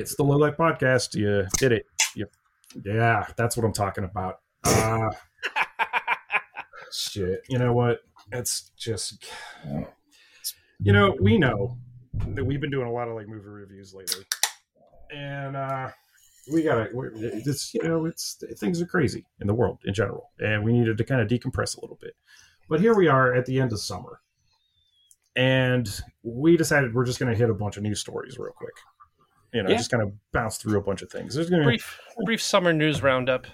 It's the Low Life Podcast. You did it. You, yeah, that's what I'm talking about. Uh, shit. You know what? It's just, you know, we know that we've been doing a lot of like movie reviews lately, and uh, we gotta. we're- It's you know, it's things are crazy in the world in general, and we needed to kind of decompress a little bit. But here we are at the end of summer, and we decided we're just going to hit a bunch of news stories real quick. You know, Yeah. just kind of bounce through a bunch of things. There's going to Brief, brief summer news roundup.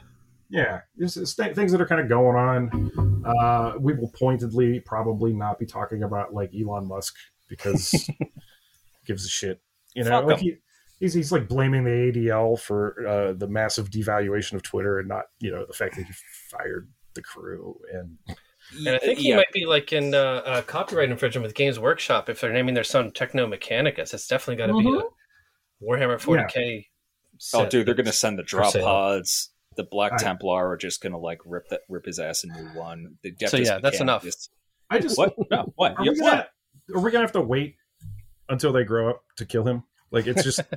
yeah, it's, it's th- things that are kind of going on. Uh, we will pointedly probably not be talking about like Elon Musk because he gives a shit. You know, like he, he's he's like blaming the ADL for uh, the massive devaluation of Twitter and not you know the fact that he fired the crew and And I think he yeah, might be like in uh, uh, copyright infringement with Games Workshop if they're naming their son Techno Mechanicus. It's definitely got to be a Warhammer 40k. oh, set. dude, they're gonna send the drop pods. The Black I- Templar are just gonna like rip that rip his ass a new one. The So, yeah, that's enough. Mechanicus- I just What? No, what? Are Yeah, we, what? gonna, are we gonna have to wait until they grow up to kill him? Like it's just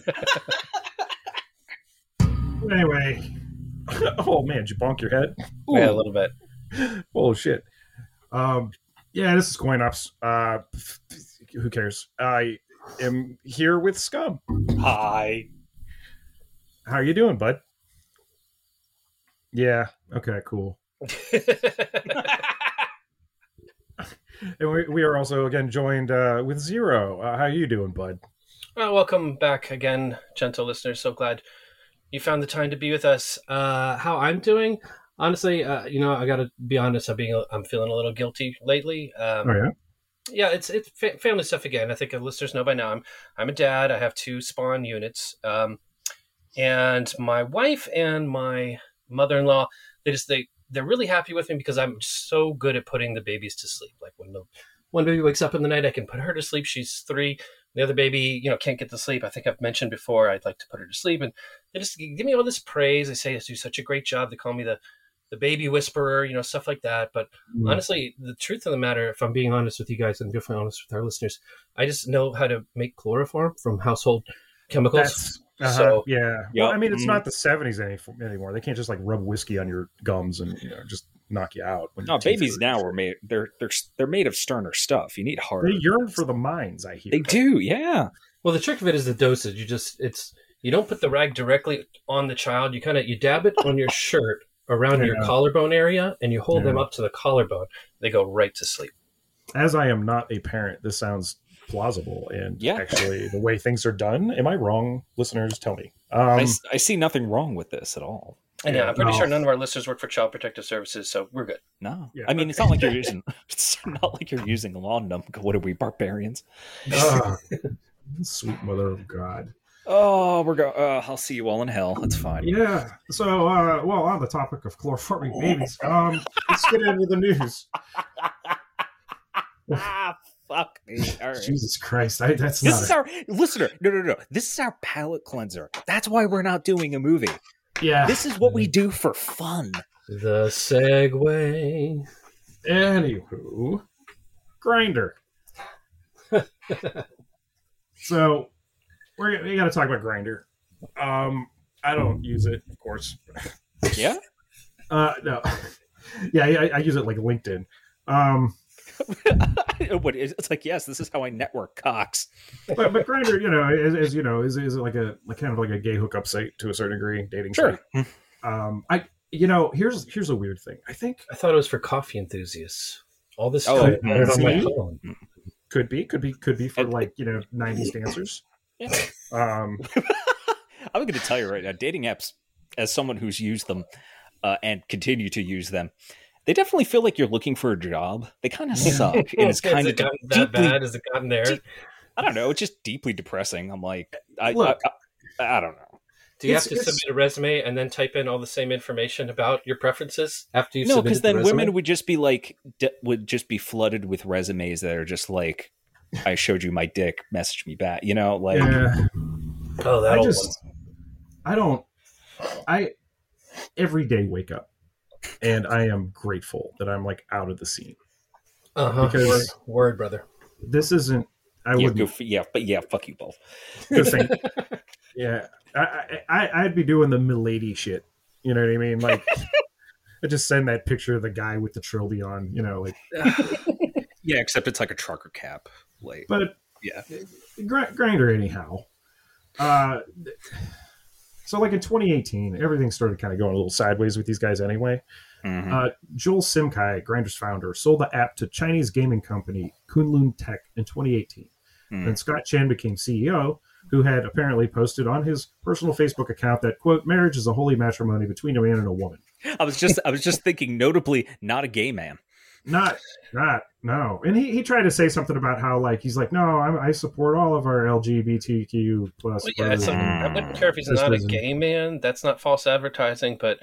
anyway. oh man, did you bonk your head? Yeah, a little bit. Oh shit. Um, yeah, this is CoinOps. Uh, who cares? I am here with Scum. Hi. How are you doing, bud? Yeah. Okay. Cool. And we, we are also again joined uh, with Xero. Uh, how you doing, bud? well, welcome back again, gentle listeners. So glad you found the time to be with us. Uh, how I'm doing? Honestly, uh, you know, I got to be honest. I'm being, I'm feeling a little guilty lately. Um, Oh yeah. Yeah, it's it's fa- family stuff again. I think listeners know by now. I'm I'm a dad. I have two spawn units, um, and my wife and my mother-in-law. They just they they're really happy with me because I'm so good at putting the babies to sleep. Like when the one baby wakes up in the night, I can put her to sleep. She's three. The other baby, you know, can't get to sleep. I think I've mentioned before. I'd like to put her to sleep, and they just give me all this praise. They say I do such a great job. They call me the the baby whisperer, you know, stuff like that. But Mm. honestly, the truth of the matter, if I'm being honest with you guys and definitely honest with our listeners, I just know how to make chloroform from household chemicals. That's uh So- yeah. Yep. Well, I mean, it's Mhm. not the '70s any, anymore. They can't just like rub whiskey on your gums and you know just knock you out. when No, your babies now are made. They're they're they're made of sterner stuff. You need harder. They yearn for the mines. I hear. They do, yeah. Well, the trick of it is the dosage. You just it's you don't put the rag directly on the child. You kind of you dab it on your shirt around your collarbone area, and you hold them up to the collarbone. They go right to sleep. As I am not a parent, this sounds plausible and Yeah. actually the way things are done. Am I wrong, listeners? Tell me. Um, I, s- I see nothing wrong with this at all. And yeah, I'm pretty No. sure none of our listeners work for Child Protective Services, so we're good. No, Yeah, I mean okay. it's not like you're using. It's not like you're using lawn numb. What are we barbarians? ah, sweet mother of God. Oh, we're going. Uh, I'll see you all in hell. That's fine. Yeah. So, uh, well, on the topic of chloroforming babies, um, let's get into the news. ah, fuck me. Right. Jesus Christ, I, that's This not. is a- our listener. No, no, no. This is our palate cleanser. That's why we're not doing a movie. yeah. This is what we do for fun. The segue. Anywho, Grindr. so we're we got to talk about Grindr. Um, I don't use it, of course. Yeah. Uh, no. yeah, I, I use it like LinkedIn. Um, what is it's like? Yes, this is how I network Cox. but but Grindr, you know, is, is you know, is is it like a like kind of like a gay hookup site to a certain degree, dating Sure. site. Um, I you know, here's here's a weird thing. I think I thought it was for coffee enthusiasts. All this Oh, stuff I had it on my phone. could be could be could be for like you know '90s dancers. Yeah. Um, I'm going to tell you right now, dating apps, as someone who's used them uh, and continue to use them, they definitely feel like you're looking for a job. They kind of suck, and it's Has kind it of gotten that deeply. bad? Has it gotten there? deep- I don't know. It's just deeply depressing. I'm like, I, Look. I, I, I don't know. Do you It's- have to it's- submit a resume and then type in all the same information about your preferences after you no, because the then resume? women would just be like, d- would just be flooded with resumes that are just like, I showed you my dick, message me back. You know, like, yeah, oh, that I old just I don't I every day wake up and I am grateful that I'm like out of the scene. Uh-huh. because- word, word, brother. This isn't I yeah, would go yeah, but yeah, fuck you both. good thing. Yeah, I, I I'd be doing the milady shit. You know what I mean? Like, I just send that picture of the guy with the trilby on. You know, like, yeah, except it's like a trucker cap. But yeah, Gr- Grindr anyhow. Uh, so like in 2018, everything started kind of going a little sideways with these guys anyway. mhm. Uh, Joel Simkhai, Grindr's founder, sold the app to Chinese gaming company Kunlun Tech in 2018. Hmm. And Scott Chen became CEO, who had apparently posted on his personal Facebook account that quote marriage is a holy matrimony between a man and a woman. I was just I was just thinking, notably, not a gay man. Not, not, no. And he, he tried to say something about how like he's like, no, I'm, I support all of our LGBTQ plus. Well, yeah, it's I wouldn't care if he's not a gay man. That's not false advertising, but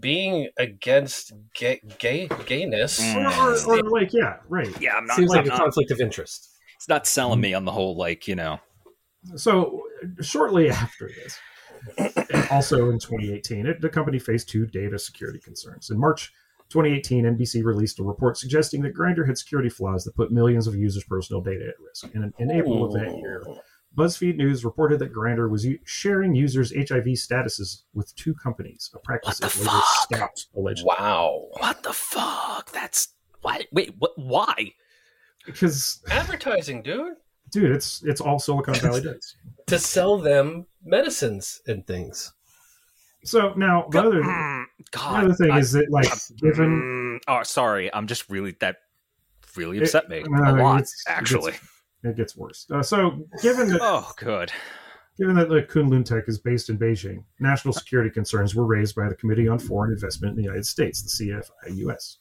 being against gay, gay gayness. Mm. or, or, or like, yeah, right. Yeah, I'm not. Seems like I'm a not- conflict of interest. it's not selling me on the whole like you know. So shortly after this, also in 2018, it, the company faced two data security concerns. In March 2018, NBC released a report suggesting that Grindr had security flaws that put millions of users' personal data at risk. And in, in April of that year, BuzzFeed News reported that Grindr was u- sharing users' HIV statuses with two companies, a practice What the it later stopped allegedly. Wow. What the fuck? That's why. Wait, what? Why? Because, Advertising, dude. dude, it's it's all Silicon Valley does. To sell them medicines and things. So now the other, the God. other thing I- is that, like, given Mm, oh, sorry. I'm just really that really It- upset me no, a lot. it's- it actually. it gets worse. Uh, so, given that oh, good. Given that the Kunlun Tech is based in Beijing, national security concerns were raised by the Committee on Foreign Investment in the United States, the CFIUS.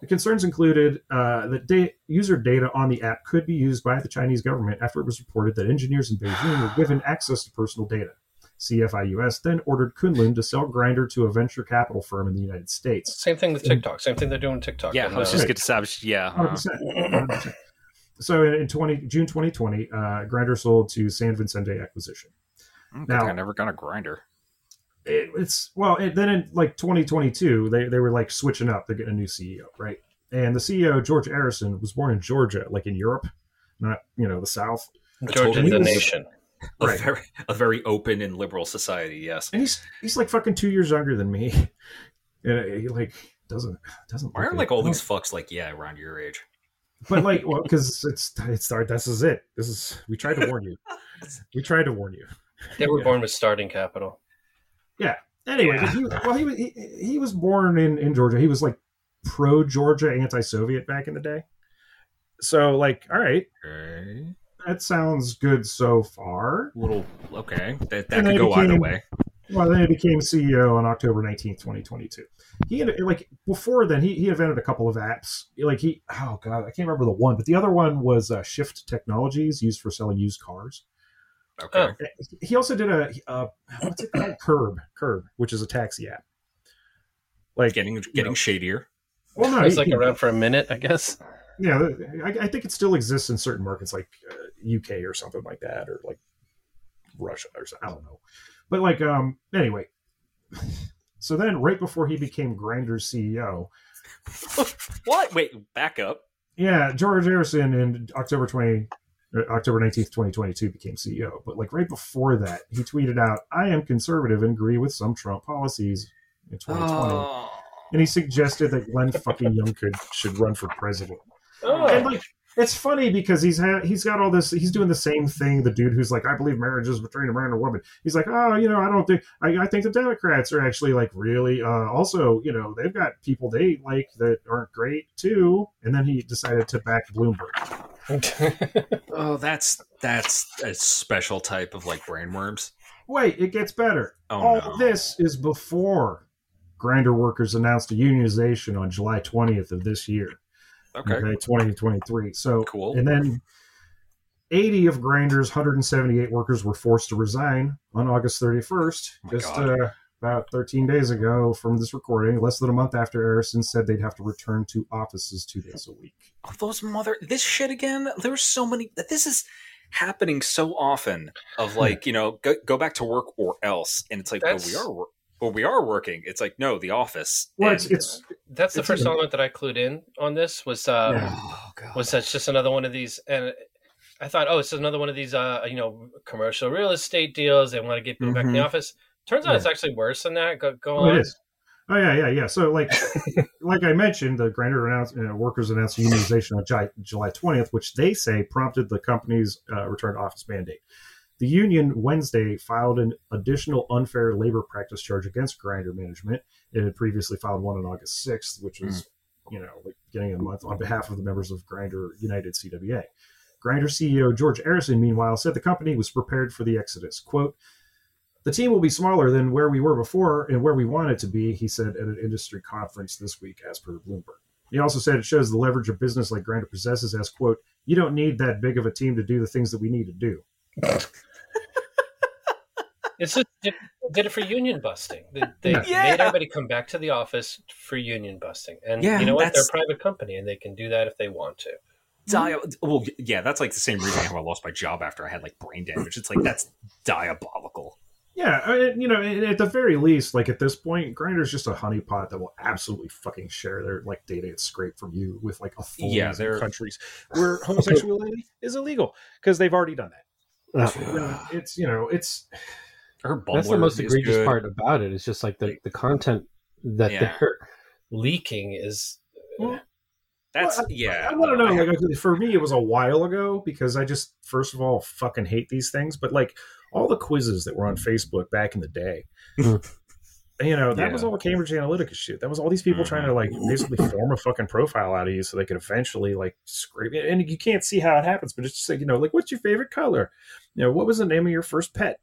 The concerns included uh, that da- user data on the app could be used by the Chinese government after it was reported that engineers in Beijing were given access to personal data. CFIUS then ordered Kunlun to sell Grindr to a venture capital firm in the United States. Same thing with TikTok. Same thing they're doing with TikTok. Yeah, And, I was uh, just going to yeah. uh, 100%. 100%. So in 20, June 2020, uh, Grindr sold to San Vicente Acquisition. I now- I never got a grinder. it, it's well it, then in like 2022 they, they were like switching up they're getting a new ceo right and the ceo george Arison, was born in georgia like in europe not you know the south Georgia the was- nation. A Right. very, a very open and liberal society. Yes. and he's he's like fucking two years younger than me and uh, he like doesn't doesn't Why are it. like all these fucks like yeah around your age? but like well because it's it's this is it this is we tried to warn you we tried to warn you They were Yeah. born with starting capital. Yeah. Anyway but he, well he, was- he he was born in in georgia he was like pro georgia anti-soviet back in the day so like all right Okay. That sounds good so far. Little okay. That that And could they go either way. Well, then he became CEO on October 19th, 2022. He had, like, before then, he, he invented a couple of apps. Like, he, oh, God, I can't remember the one, but the other one was uh, Shift Technologies used for selling used cars. Okay. Oh. He also did a, uh, what's it called? Curb, Curb, which is a taxi app. Like, Getting getting know. shadier. well, no, It was like he- around for a minute, I guess. Yeah, I, I think it still exists in certain markets like uh, UK or something like that, or like Russia or something. I don't know. But like, um, anyway. So then, right before he became Grindr's CEO, what? Wait, back up. yeah, George Arison in October twenty, uh, October nineteenth, twenty twenty two, became CEO. But like right before that, he tweeted out, "I am conservative and agree with some Trump policies." In 2020, Oh. and he suggested that Glenn fucking Youngkin should run for president. Oh, and like it's funny because he's ha- he's got all this he's doing the same thing the dude who's like i believe marriage is between a man and a woman. He's like oh you know i don't think i, I think the democrats are actually like really uh also you know they've got people they like that aren't great too. And then he decided to back bloomberg. Oh, that's that's a special type of like brainworms. wait it gets better. Oh all no. this is before Grindr workers announced a unionization on july 20th of this year Okay. okay 2023 so Cool. and then 80 of Grindr's 178 workers were forced to resign on august 31st Oh just uh, about 13 days ago from this recording less than a month after Arison said they'd have to return to offices two days a week Oh, those mother this shit again. There's so many. This is happening so often. Of like you know, go, go back to work or else, and it's like, well, we That's- are, wor- well, we are working. It's like, no, the office. well And- it's, it's That's the It's- first element that I clued in on this was uh, oh was that's just another one of these and I thought, oh, it's another one of these, uh, you know, commercial real estate deals. They want to get people back in the Mhm. office. Turns out Yeah. it's actually worse than that. Go, go Oh, on. it is. Oh yeah, yeah, yeah. So like, like I mentioned, the Grindr announced uh, workers announced unionization on July, July 20th, which they say prompted the company's uh, return to office mandate. The union Wednesday filed an additional unfair labor practice charge against Grindr management. It had previously filed one on August 6th, which was, hmm. you know, like getting a month on behalf of the members of Grindr United CWA. Grindr CEO George Arison, meanwhile, said the company was prepared for the exodus. Quote, the team will be smaller than where we were before and where we want it to be, he said at an industry conference this week, as per Bloomberg. He also said it shows the leverage a business like Grindr possesses as, quote, you don't need that big of a team to do the things that we need to do. It's just did, did it for union busting. They, they Yeah. made everybody come back to the office for union busting, and Yeah, you know what? They're a private company, and they can do that if they want to. Dia- well, yeah, that's like the same reason how I lost my job after I had like brain damage. It's like that's diabolical. Yeah, I mean, you know, at the very least, like at this point, Grindr's just a honeypot that will absolutely fucking share their like data it's scraped from you with like a full Yeah, yeah, they're- countries where homosexuality is illegal because they've already done that. You know, it's you know, it's Her That's the most egregious good. part about it. It's just like the, the content that Yeah. they're Leaking is That's Well, yeah. I want to know. I- Like for me, it was a while ago because I just first of all fucking hate these things. But like all the quizzes that were on Facebook back in the day, Mhm. you know, that Yeah. was all Cambridge Analytica shit. That was all these people trying to like basically form a fucking profile out of you so they could eventually like scrape it. And you can't see how it happens, but it's just like you know, like what's your favorite color? You know, what was the name of your first pet?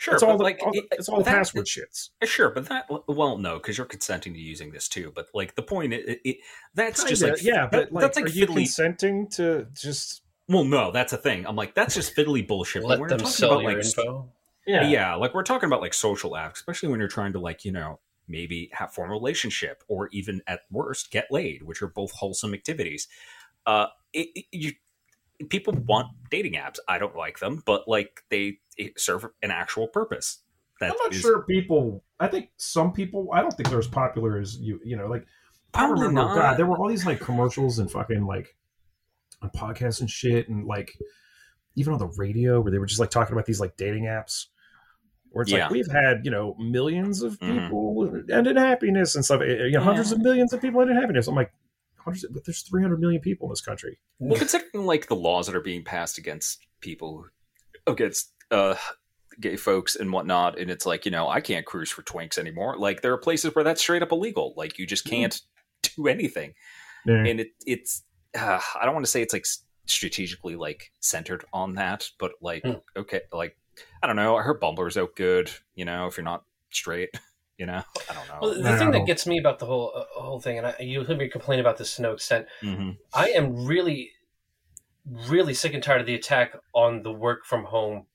Sure, it's all the, like all the- it's all the that- password shits. Sure, but that well, no, because you're consenting to using this too. But like the point, it, it, that's just Kinda, like yeah, that- but like, that's like are you fiddly. consenting to just well, no, that's a thing. I'm like that's just fiddly bullshit. Let we're them talking sell about your like info. yeah. yeah, like we're talking about like social apps, especially when you're trying to like you know maybe have form a relationship or even at worst get laid, which are both wholesome activities. Uh, it, it- you people want dating apps. I don't like them, but like they it serve an actual purpose. That I'm not is- sure people. I think some people. I don't think they're as popular as you. You know, like I Probably remember. not. God, there were all these like commercials and fucking like on podcasts and shit, and like even on the radio where they were just like talking about these like dating apps. Where it's Yeah. like we've had you know millions of Mhm. people end in happiness and stuff. You know, hundreds of millions of people end in happiness. I'm like, hundreds, but there's 300 million people in this country. Well, considering like the laws that are being passed against people, against uh, gay folks and whatnot, and it's like you know I can't cruise for twinks anymore. Like there are places where that's straight up illegal. Like you just can't do anything, Yeah. and it it's uh, I don't want to say it's like strategically like centered on that, but like Hmm. okay, like I don't know. I heard Bumbler's out good. You know, if you're not straight, you know, I don't know. Well, the No. thing that gets me about the whole uh, whole thing, and I, you'll hear me complain about this to no extent. hmm I am really, really sick and tired of the attack on the work from home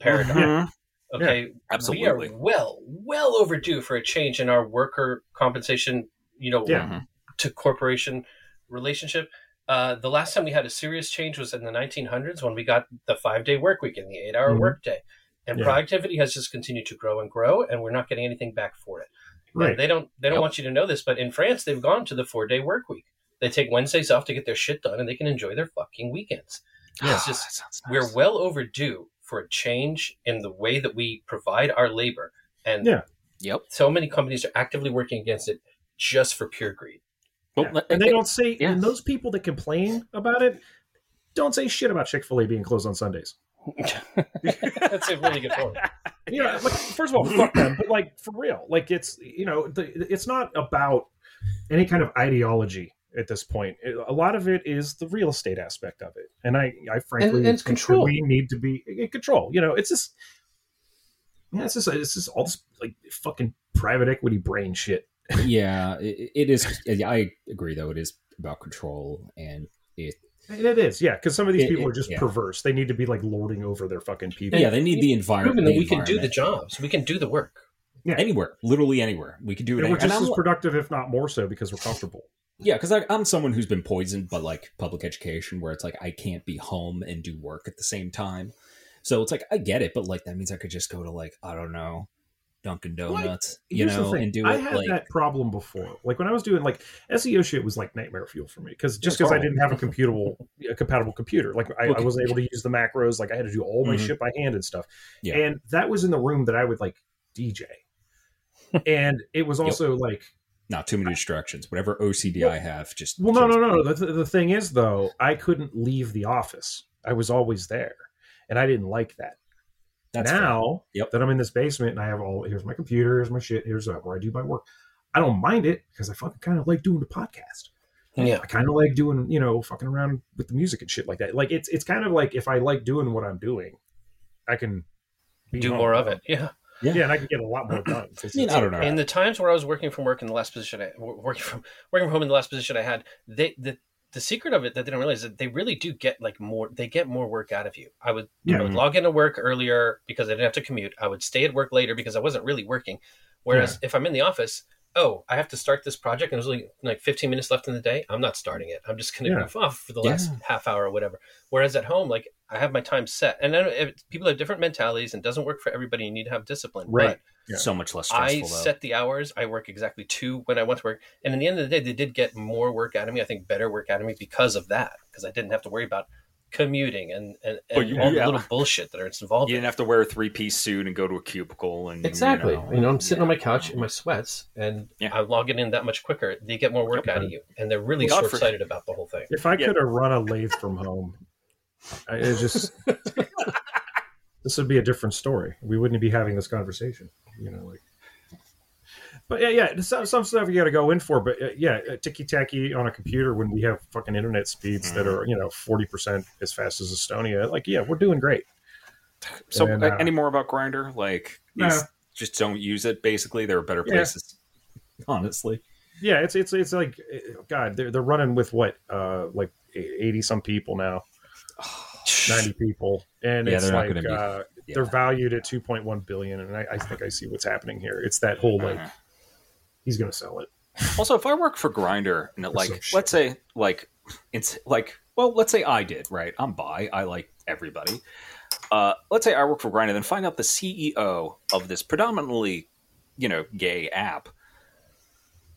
paradigm. Mhm. Okay, Absolutely. we are well, well overdue for a change in our worker compensation. You know, Yeah. Mhm. to corporation relationship. Uh, the last time we had a serious change was in the 1900s when we got the five day work week and the eight hour Mhm. work day. And Yeah. productivity has just continued to grow and grow, and we're not getting anything back for it. And Right. they don't they don't Yep. want you to know this, but in France they've gone to the four day work week. They take Wednesdays off to get their shit done, and they can enjoy their fucking weekends. It's just That sounds we're well overdue for a change in the way that we provide our labor, and Yeah. Yep. so many companies are actively working against it just for pure greed. Well, Yeah. And they don't say, Yeah. and those people that complain about it don't say shit about Chick fil A being closed on Sundays. That's a really good point. you know, like, first of all, fuck them, but like for real, like it's you know, the, it's not about any kind of ideology at this point. It- a lot of it is the real estate aspect of it, and I, I frankly And- and it's think that control. we need to be in control. You know, it's just, yeah, it's just, it's just all this like fucking private equity brain shit. yeah, it, it is. yeah, I agree, though. It is about control, and it. And it is, yeah, because some of these It- people it- are just yeah. perverse. They need to be like lording over their fucking people. Yeah, they need the environment. Proven that we can do the jobs. We can do the work. Yeah, anywhere, literally anywhere. We can do it. And we're anywhere. And just as I'm- productive, if not more so, because we're comfortable. Yeah, because I'm someone who's been poisoned by like public education, where it's like I can't be home and do work at the same time. So it's like I get it, but like that means I could just go to like I don't know, Dunkin' I- Donuts, you Here's the know, and do I it had like that problem before. Like when I was doing like SEO shit was like nightmare fuel for me because just because I didn't have a computable, a compatible computer, like I, I wasn't able to use the macros. Like I had to do all my Mhm. shit by hand and stuff. Yeah. And that was in the room that I would like DJ, and it was also like, not too many distractions. Whatever OCD I have, just well, no, kills no, no. The, the thing is though, I couldn't leave the office. I was always there, and I didn't like that. That's now Yep. that I'm in this basement and I have all here's my computer, here's my shit, here's uh, where I do my work. I don't mind it because I fucking kind of like doing the podcast. Yeah. I kind of like doing, you know, fucking around with the music and shit like that. Like it's it's kind of like if I like doing what I'm doing, I can be Do more of it. Yeah. Yeah, and I can get a lot more done. I mean, I don't know. In the times where I was working from work in the last position, I, working from working from home in the last position I had, they the the secret of it that they don't realize is that they really do get like more. They get more work out of you. I would Yeah. I would log into work earlier because I didn't have to commute. I would stay at work later because I wasn't really working. Whereas if I'm in the office, oh, I have to start this project and there's only like 15 minutes left in the day. I'm not starting it. I'm just going to Yeah. goof off for the last Yeah. half hour or whatever. Whereas at home, like I have my time set, and I know if people have different mentalities and doesn't work for everybody. You need to have discipline, Right. But Yeah. so much less I though. set the hours. I work exactly two when I went to work, and in the end of the day, they did get more work out of me. I think better work out of me because of that, because I didn't have to worry about commuting and and, Well, and you- all yeah. the little bullshit that it's involved. You in. didn't have to wear a three piece suit and go to a cubicle and Exactly. You You know, know, I'm sitting on my couch in my sweats, and Yeah. I'm logging in that much quicker. They get more work out of you, and they're really God short sighted about the whole thing. If I could have run a lathe from home, I, it just this would be a different story. We wouldn't be having this conversation. You know, like. But yeah, yeah, some, some stuff you got to go in for. But uh, yeah, ticky tacky on a computer when we have fucking internet speeds that are you know forty percent as fast as Estonia. Like, yeah, we're doing great. So, And, uh, uh, any more about Grindr? Like, Nah. just don't use it. Basically, there are better Yeah. places. honestly. Yeah, it's it's it's like uh, God, they're they're running with what uh like eighty some people now, ninety people, and Yeah, it's they're like gonna be- uh, yeah. they're valued at two point one billion, and I, I think I see what's happening here. It's that whole like He's gonna sell it. Also, if I work for Grindr and it, like, some let's say, like, it's like, well, let's say I did, right? I'm bi. I like everybody. Uh, let's say I work for Grindr, then find out the CEO of this predominantly, you know, gay app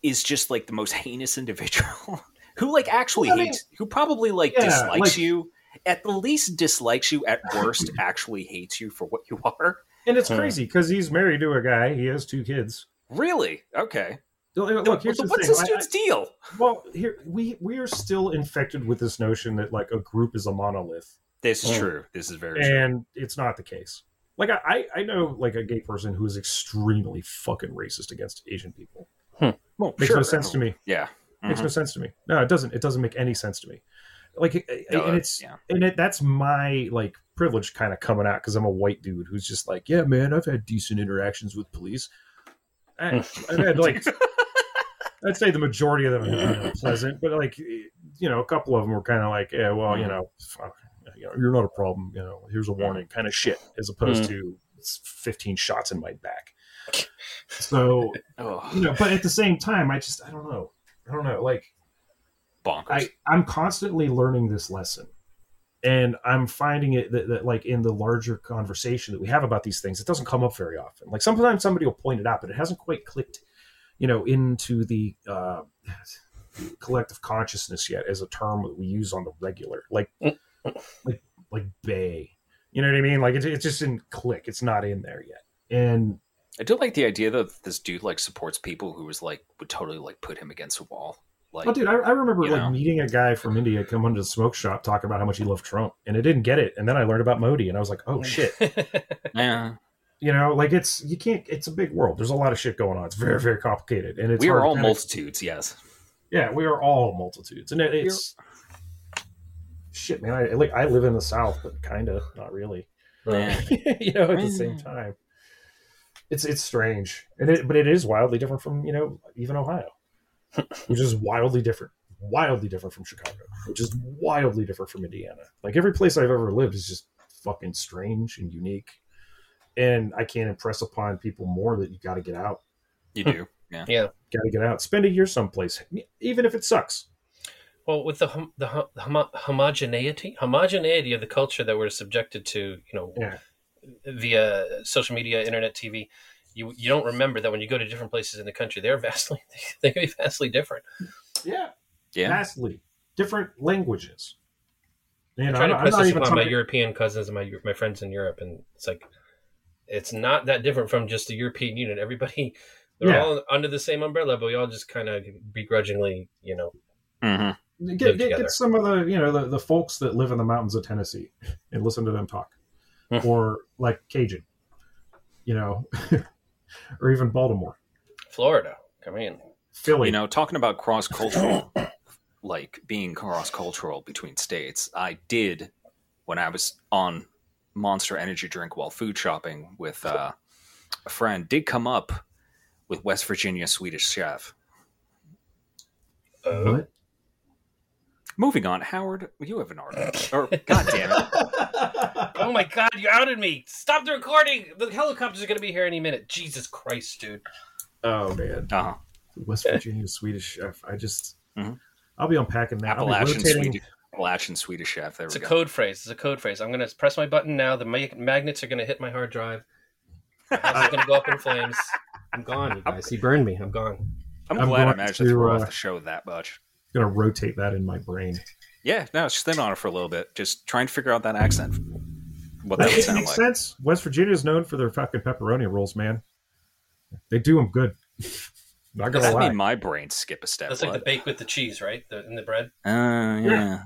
is just like the most heinous individual who like actually Well, I mean- hates, who probably like Yeah, dislikes like- you. At the least, dislikes you. At worst, actually hates you for what you are. And it's crazy because he's married to a guy. He has two kids. Really? Okay. Look, here's the What's thing. this I- dude's deal? Well, here we we are still infected with this notion that like a group is a monolith. This is Hmm. true. This is very true. and it's not the case. Like I, I I know like a gay person who is extremely fucking racist against Asian people. Hmm. Well, Makes sure. no sense to me. Yeah. Makes Mhm. no sense to me. No, it doesn't. It doesn't make any sense to me. Like, No, and it's yeah. and it, that's my like privilege kind of coming out because I'm a white dude who's just like, yeah, man, I've had decent interactions with police. I, I've had like, I'd say the majority of them are pleasant, but like, you know, a couple of them were kind of like, yeah, well, you mm. know, fuck, you know, you're not a problem. You know, here's a warning, kind of shit, as opposed mm. to 15 shots in my back. So Oh, you know, but at the same time, I just I don't know, I don't know, like. bonkers. I, I'm constantly learning this lesson. And I'm finding it that, that, like, in the larger conversation that we have about these things, it doesn't come up very often. Like, sometimes somebody will point it out, but it hasn't quite clicked, you know, into the uh, collective consciousness yet as a term that we use on the regular. Like, like, like Bay. You know what I mean? Like, it, it just didn't click. It's not in there yet. And I do like the idea that this dude like supports people who was like would totally like put him against a wall. Like, Oh, dude, I, I remember like know? meeting meeting a guy from India come into the smoke shop talking about how much he loved Trump, and I didn't get it. And then I learned about Modi, and I was like, oh shit. yeah, you know, like it's you can't. It's a big world. There's a lot of shit going on. It's very very complicated, and it's we are hard to all kinda- multitudes. Yes, Yeah, we are all multitudes, and it, it's shit, man. I like I live in the South, but kind of not really. Yeah. you know, at the same time, it's it's strange, and it but it is wildly different from you know even Ohio, which is wildly different, wildly different from Chicago, which is wildly different from Indiana. Like every place I've ever lived is just fucking strange and unique, and I can't impress upon people more that you got to get out, you do. Yeah, yeah. got to get out, spend a year someplace, even if it sucks. Well, with the hom- the hom- homo- homogeneity homogeneity of the culture that we're subjected to, you know, Yeah. via social media, internet, TV, you you don't remember that when you go to different places in the country, they're vastly they can be vastly different. Yeah, Yeah. vastly different languages. You I know, try I'm to not- press this even upon my talking- European cousins and my my friends in Europe, and it's like it's not that different from just the European Union. Everybody, they're Yeah. all under the same umbrella, but we all just kind of begrudgingly, you know, hmm Get, get, get some of the you know the, the folks that live in the mountains of Tennessee and listen to them talk, Hmm. or like Cajun, you know, or even Baltimore, Florida. Come in. Philly. You know, talking about cross cultural, like being cross cultural between states, I did when I was on Monster Energy drink while food shopping with uh, a friend. Did come up with West Virginia Swedish chef. Oh, What? Moving on, Howard, you have an article. Or God damn it, oh my God! You outed me. Stop the recording. The helicopters are going to be here any minute. Jesus Christ, dude. oh man, uh-huh. West Virginia Swedish chef. I just, Mhm. I'll be unpacking that. I'll be Appalachian rotating- Swedish, Appalachian Swedish chef. There It's we a go. code phrase. It's a code phrase. I'm going to press my button now. The ma- magnets are going to hit my hard drive. My house is going to go up in flames. I'm gone, you guys. He burned me. I'm gone. I'm, I'm glad I managed to, to, throw uh, off the show that much. Gonna rotate that in my brain. Yeah, no, just think on it for a little bit. Just trying to figure out that accent. What that That would sound makes like. sense. West Virginia is known for their fucking pepperoni rolls, man. They do them good. Not Does gonna that lie. mean my brain skip a step? That's like the bake with the cheese, right? The, in the bread. Uh, yeah.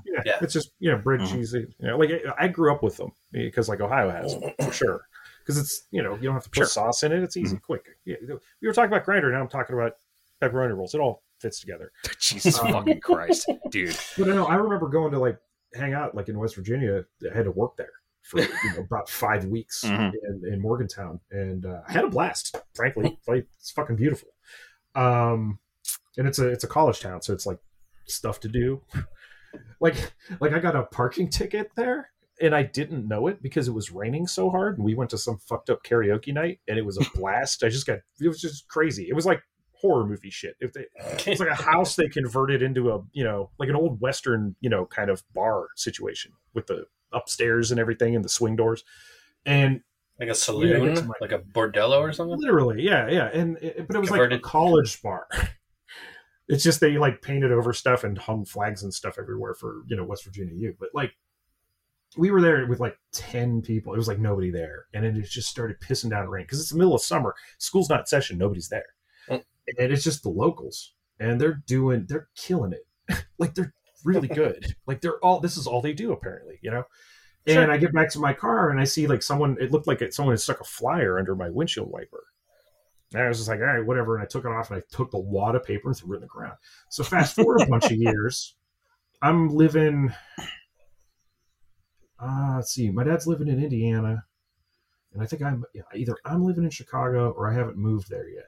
yeah, Yeah. it's just you know bread Mhm. cheese. You know, like I grew up with them because like Ohio has them for sure. Because it's you know you don't have to put Sure. sauce in it. It's easy, quick. Yeah, we were talking about Grindr. Now I'm talking about pepperoni rolls. It all fits together. Jesus Um, fucking Christ, dude. But I know I remember going to like hang out like in West Virginia. I had to work there for you know, about five weeks Mhm. in, in Morgantown, and uh, I had a blast. Frankly, like it's fucking beautiful. Um, and it's a it's a college town, so it's like stuff to do. Like like I got a parking ticket there. And I didn't know it because it was raining so hard. And we went to some fucked up karaoke night, and it was a blast. I just got it was just crazy. It was like horror movie shit. If they, it's like a house they converted into a you know like an old western you know kind of bar situation with the upstairs and everything and the swing doors. And Like a saloon, my- like a bordello or something. literally yeah yeah. And it, but it was like a college bar. It's just they like painted over stuff and hung flags and stuff everywhere for you know west virginia u. But like we were there with like 10 people. It was like nobody there. And it just started pissing down rain because it's the middle of summer. School's not session. Nobody's there. And it's just the locals and they're doing they're killing it like they're really good like they're all this is all they do apparently you know Sure. and i get back to my car and i see like someone it looked like it, someone had stuck a flyer under my windshield wiper and I was just like, all right, whatever. And I took it off and I took the wad of paper and threw it in the ground. So fast forward a bunch of years, I'm living. Uh, let's see. My dad's living in Indiana, and I think I'm yeah, either I'm living in Chicago or I haven't moved there yet.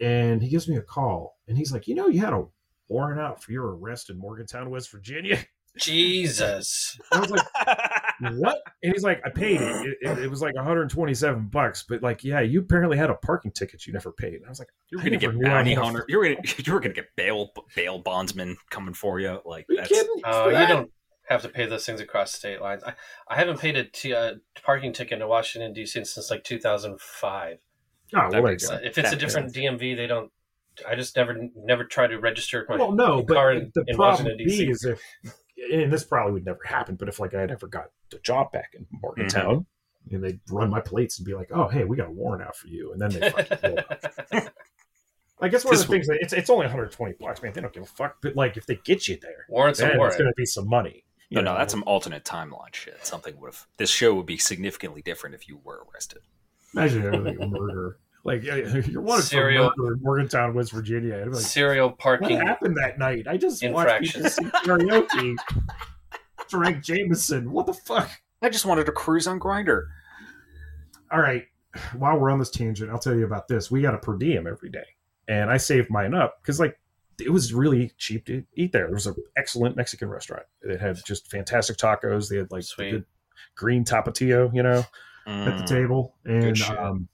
And he gives me a call, and he's like, you know, you had a warrant out for your arrest in Morgantown, West Virginia. Jesus. I was like, what? And he's like, I paid it. It, it, it was like 127 bucks, but like, yeah, you apparently had a parking ticket you never paid. And I was like, You're I gonna never get knew I bounty hunter. You're gonna you're gonna get bail bail bondsman coming for you. Like Are you that's kidding? Oh, For you don't have to pay those things across state lines. I, I haven't paid a t- uh, parking ticket in Washington D.C. since like 2005. Oh, well, there you makes go. If it's a That- different DMV, they don't. I just never never try to register my Well, no, but car in, the in problem Washington D.C. is if, and this probably would never happen, but if like I had ever got the job back in Morgantown, mm-hmm. and they'd run my plates and be like, "Oh, hey, we got a warrant out for you," and then they fucking pull it out. Like it's one of the things that it's it's only 120 bucks, man. They don't give a fuck. But like if they get you there, Warrants a then it's going to be some money. you no, no, that's some alternate timeline shit. Something would have this show would be significantly different if you were arrested. Imagine everything a murder. Like yeah, you're wanted Serial- for murder in Morgantown, West Virginia. Like, Serial what parking. happened that night? I just watched people sing karaoke. Drank Jameson. What the fuck? I just wanted to cruise on Grindr. all right, while we're on this tangent, I'll tell you about this. We got a per diem every day, and I saved mine up because like it was really cheap to eat there. There was an excellent Mexican restaurant. It had just fantastic tacos. They had like Sweet. good green tapatio, you know, at the Mm. table. And um,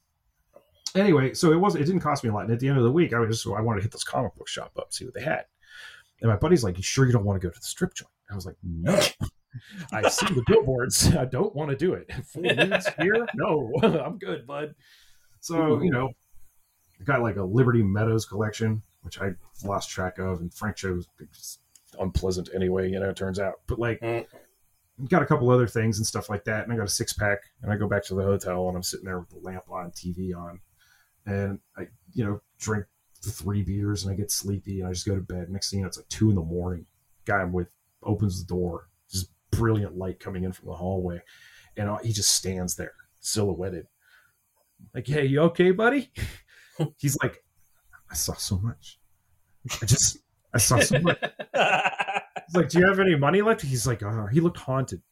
anyway, so it was it didn't cost me a lot. And at the end of the week, I was just I wanted to hit this comic book shop up, see what they had. And my buddy's like, "You sure you don't want to go to the strip joint?" I was like, "No." I see the billboards. I don't want to do it. Full nudes here? No, I'm good, bud. So you know, I got like a Liberty Meadows collection, which I lost track of, and Frank it's unpleasant anyway. You know, it turns out. But like, Mm. Got a couple other things and stuff like that, and I got a six pack, and I go back to the hotel, and I'm sitting there with the lamp on, TV on, and I you know drink three beers, and I get sleepy, and I just go to bed. Next thing you know, it's like two in the morning. Guy I'm with opens the door, just brilliant light coming in from the hallway, and he just stands there silhouetted. Like, hey, you okay, buddy? He's like, I saw so much. I just, I saw so much. He's like, do you have any money left? He's like, oh, he looked haunted.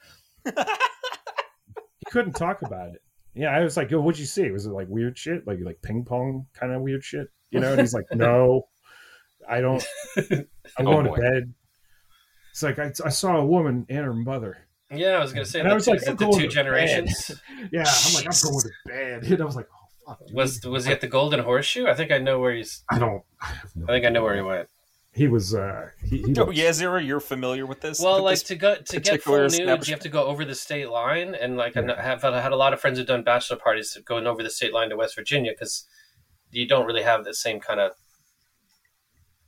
he couldn't talk about it. Yeah, I was like, oh, what'd you see? Was it like weird shit, like like ping pong kind of weird shit? You know? And he's like, no, I don't. I'm Oh, going boy. to bed. It's like I, I saw a woman and her mother. Yeah, I was gonna say. And I was two- like, is it the two to bed. generations. Yeah, I'm like, I'm going to bed. And I was like, oh fuck. dude. Was was he at the Golden Horseshoe? I think I know where he's. I don't. I, have no I think I know where he went. He was. uh he, he Oh was- yeah, Xero, you're familiar with this? Well, with like this- to go to get full particular nudes, you have to go over the state line, and like I Yeah. know- have I had a lot of friends who've done bachelor parties going over the state line to West Virginia because you don't really have the same kind of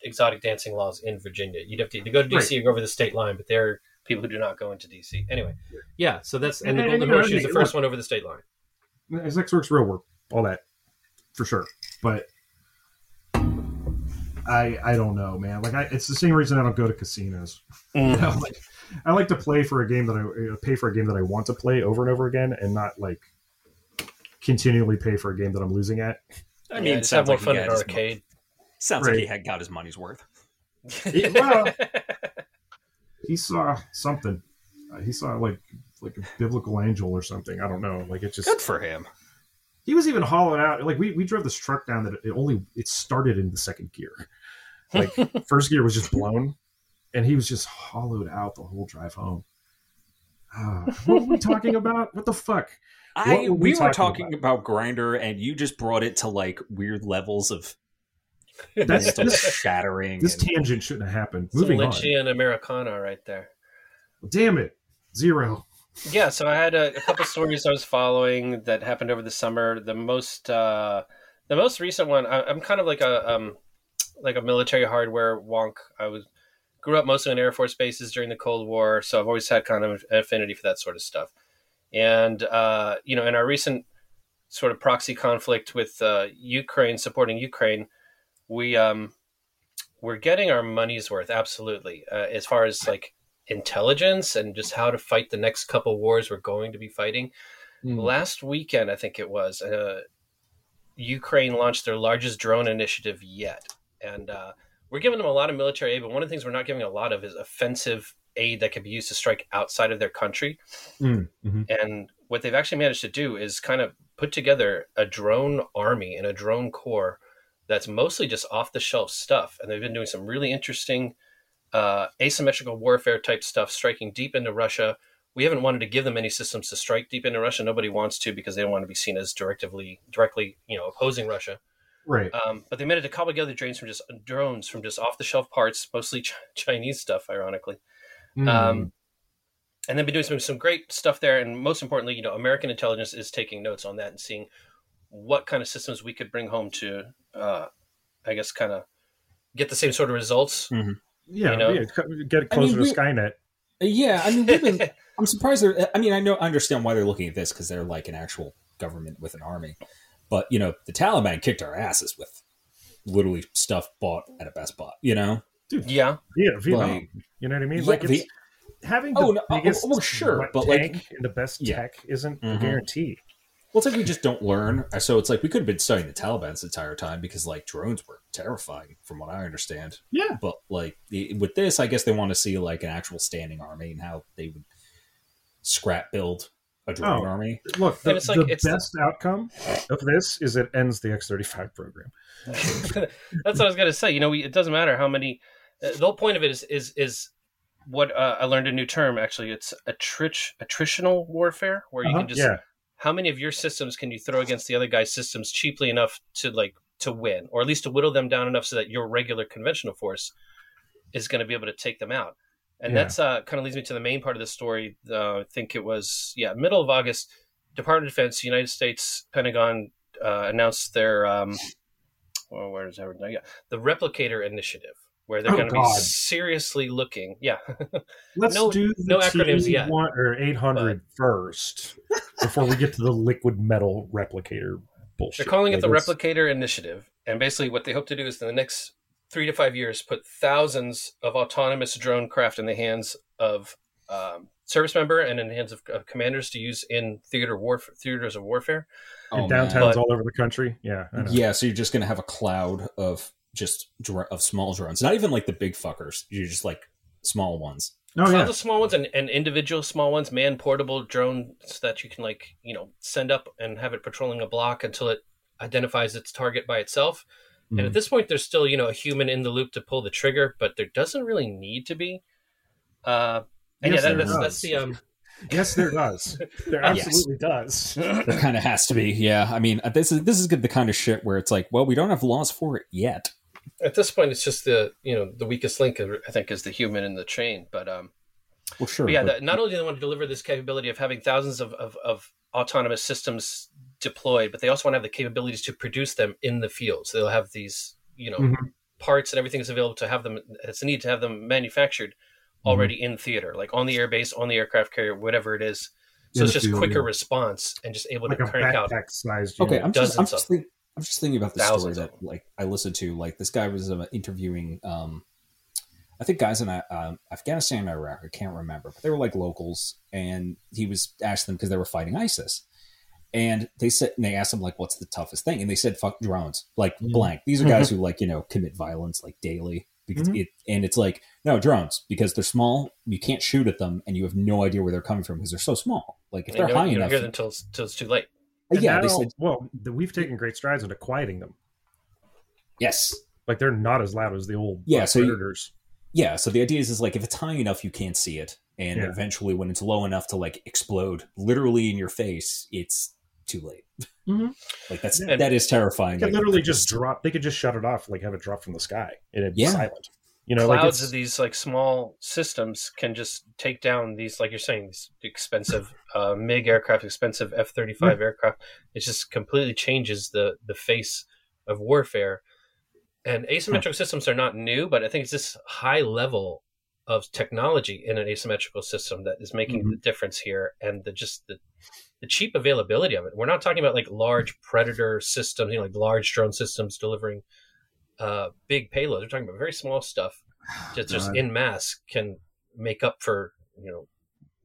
exotic dancing laws in Virginia. You'd have to, to go to DC or go over the state line, but there are people who do not go into DC. Anyway, yeah. So that's and the And- and, Golden you know, Horseshoe is the look- first one over the state line. sex work's real work, all that for sure. But I I don't know, man. Like I, it's the same reason I don't go to casinos. You know, like I like to play for a game that I uh, pay for a game that I want to play over and over again, and not like continually pay for a game that I'm losing at. I mean, just have sounds like he fun at his- arcade. Sounds like he had got his money's worth. Yeah, well- He saw something. Uh, he saw like like a biblical angel or something. I don't know. Like it just Good for him. he was even hollowed out. Like we, we drove this truck down that it only it started in the second gear. Like first gear was just blown, and he was just hollowed out the whole drive home. Ah, what were we talking about? What the fuck? I were we, we were talking talking about Grindr, and you just brought it to like weird levels of That's mental this, shattering. this and- tangent shouldn't have happened. Some Moving on. Lynchian Americana right there. Damn it, Xero. Yeah, so I had a, a couple stories I was following that happened over the summer. The most, uh, the most recent one, I, I'm kind of like a, um, like a military hardware wonk. I was grew up mostly on Air Force bases during the Cold War, so I've always had kind of an affinity for that sort of stuff. And uh, you know, in our recent sort of proxy conflict with uh, Ukraine, supporting Ukraine, we um, we're getting our money's worth absolutely uh, as far as like intelligence and just how to fight the next couple wars we're going to be fighting. Mm. Last weekend, I think it was, uh, Ukraine launched their largest drone initiative yet, and uh, we're giving them a lot of military aid. But one of the things we're not giving a lot of is offensive aid that could be used to strike outside of their country. Mm, mhm. And what they've actually managed to do is kind of put together a drone army and a drone corps that's mostly just off the shelf stuff. And they've been doing some really interesting uh, asymmetrical warfare type stuff, striking deep into Russia. We haven't wanted to give them any systems to strike deep into Russia. Nobody wants to because they don't want to be seen as directly, directly, you know, opposing Russia. Right. Um, but they managed to cobble together drones from just drones from just off the shelf parts, mostly Ch- Chinese stuff, ironically. Mm. Um, and they've been doing some, some great stuff there. And most importantly, you know, American intelligence is taking notes on that and seeing what kind of systems we could bring home to, uh, I guess, kind of get the same sort of results. yeah, you know? yeah, co- get I mean, closer we- to Skynet. Yeah, I mean, we've been. I'm surprised. They're, I mean, I know, I understand why they're looking at this because they're like an actual government with an army. But you know, the Taliban kicked our asses with literally stuff bought at a Best Buy. You know, yeah. Yeah, Vietnam. Like- you know what I mean? Yeah, like it's, the- having the Oh, no, oh, biggest, oh, sure, wet but, like- and the best Yeah. tech isn't a Mhm. guarantee. well, it's like we just don't learn. So it's like we could have been studying the Taliban this entire time because like drones were terrifying, from what I understand. Yeah, But like with this, I guess they want to see like an actual standing army and how they would scrap build a drone Oh. army. look, the, it's like- the it's the- best outcome of this is it ends the X thirty five program. That's what I was gonna say. You know, we, it doesn't matter how many. Uh, the whole point of it is is is what uh, I learned a new term. Actually, it's attrit- attritional warfare, where you Uh-huh, can just yeah, how many of your systems can you throw against the other guy's systems cheaply enough to like to win, or at least to whittle them down enough so that your regular conventional force is going to be able to take them out. And Yeah. that's uh, kind of leads me to the main part of the story. Uh, I think it was yeah, middle of August. Department of Defense, United States Pentagon uh, announced their um, well, where is that? Yeah, the Replicator Initiative, where they're Oh, going to be seriously looking. Yeah, Let's No- do the no acronyms yet, T1 or 800 first before we get to the liquid metal replicator bullshit. they're calling it the Replicator Initiative, and basically what they hope to do is in the next three to five years put thousands of autonomous drone craft in the hands of um, service member and in the hands of, of commanders to use in theater warfare, theaters of warfare. in Oh, downtowns But- all over the country. Yeah. I know. Yeah, so you're just gonna have a cloud of just dr- of small drones, not even like the big fuckers. You're just like small ones. Oh, Clouds yeah. of small ones and, and individual small ones, man portable drones that you can like, you know, send up and have it patrolling a block until it identifies its target by itself. And Mhm. at this point, there's still, you know, a human in the loop to pull the trigger, but there doesn't really need to be. Uh, and Yes, yeah, that, there that's, does. that's the um. Yes, there does. There Yes. absolutely does. There kind of has to be. Yeah, I mean, this is this is the kind of shit where it's like, well, we don't have laws for it yet. At this point, it's just the you know the weakest link. I think is the human in the chain. But um, Well, sure. But yeah, but- that, not only do they want to deliver this capability of having thousands of, of, of autonomous systems deployed, but they also want to have the capabilities to produce them in the field. So they'll have these, you know, Mhm. parts and everything is available to have them. It's a need to have them manufactured Mm-hmm. already in theater, like on the airbase, on the aircraft carrier, whatever it is. So In it's just field, quicker yeah. response and just able like to a crank out. backpack sized. Okay, I'm just I'm just, of think, I'm just thinking about the story that like I listened to. Like this guy was uh, interviewing, um, I think guys in uh, um, Afghanistan and Iraq. I can't remember, but they were like locals, and he was asking them because they were fighting ISIS, and they said and they asked him like, "What's the toughest thing?" And they said, "Fuck drones." Like Mhm. blank. These are guys who like you know commit violence like daily. Because Mhm. it, and it's like no drones because they're small. You can't shoot at them, and you have no idea where they're coming from because they're so small. Like if You they're high you enough, hear them until it's, till it's too late. And yeah, now, they said well, we've taken great strides into quieting them. yes. Like they're not as loud as the old Yeah, uh, so you- Yeah, so the idea is, is like if it's high enough, you can't see it, and Yeah. eventually, when it's low enough to like explode literally in your face, it's too late. Mhm. Like that's Yeah. that is terrifying. They could like, literally just drop. They could just shut it off, like have it drop from the sky, and it's Yeah. silent. You know, clouds it's, of these like small systems can just take down these like you're saying these expensive uh, mig aircraft expensive f-35 aircraft it just completely changes the the face of warfare and asymmetrical systems are not new but i think it's this high level of technology in an asymmetrical system that is making Mhm. the difference here and the just the the cheap availability of it we're not talking about like large predator systems you know like large drone systems delivering uh, big payloads. We're talking about very small stuff, just just God. in mass can make up for you know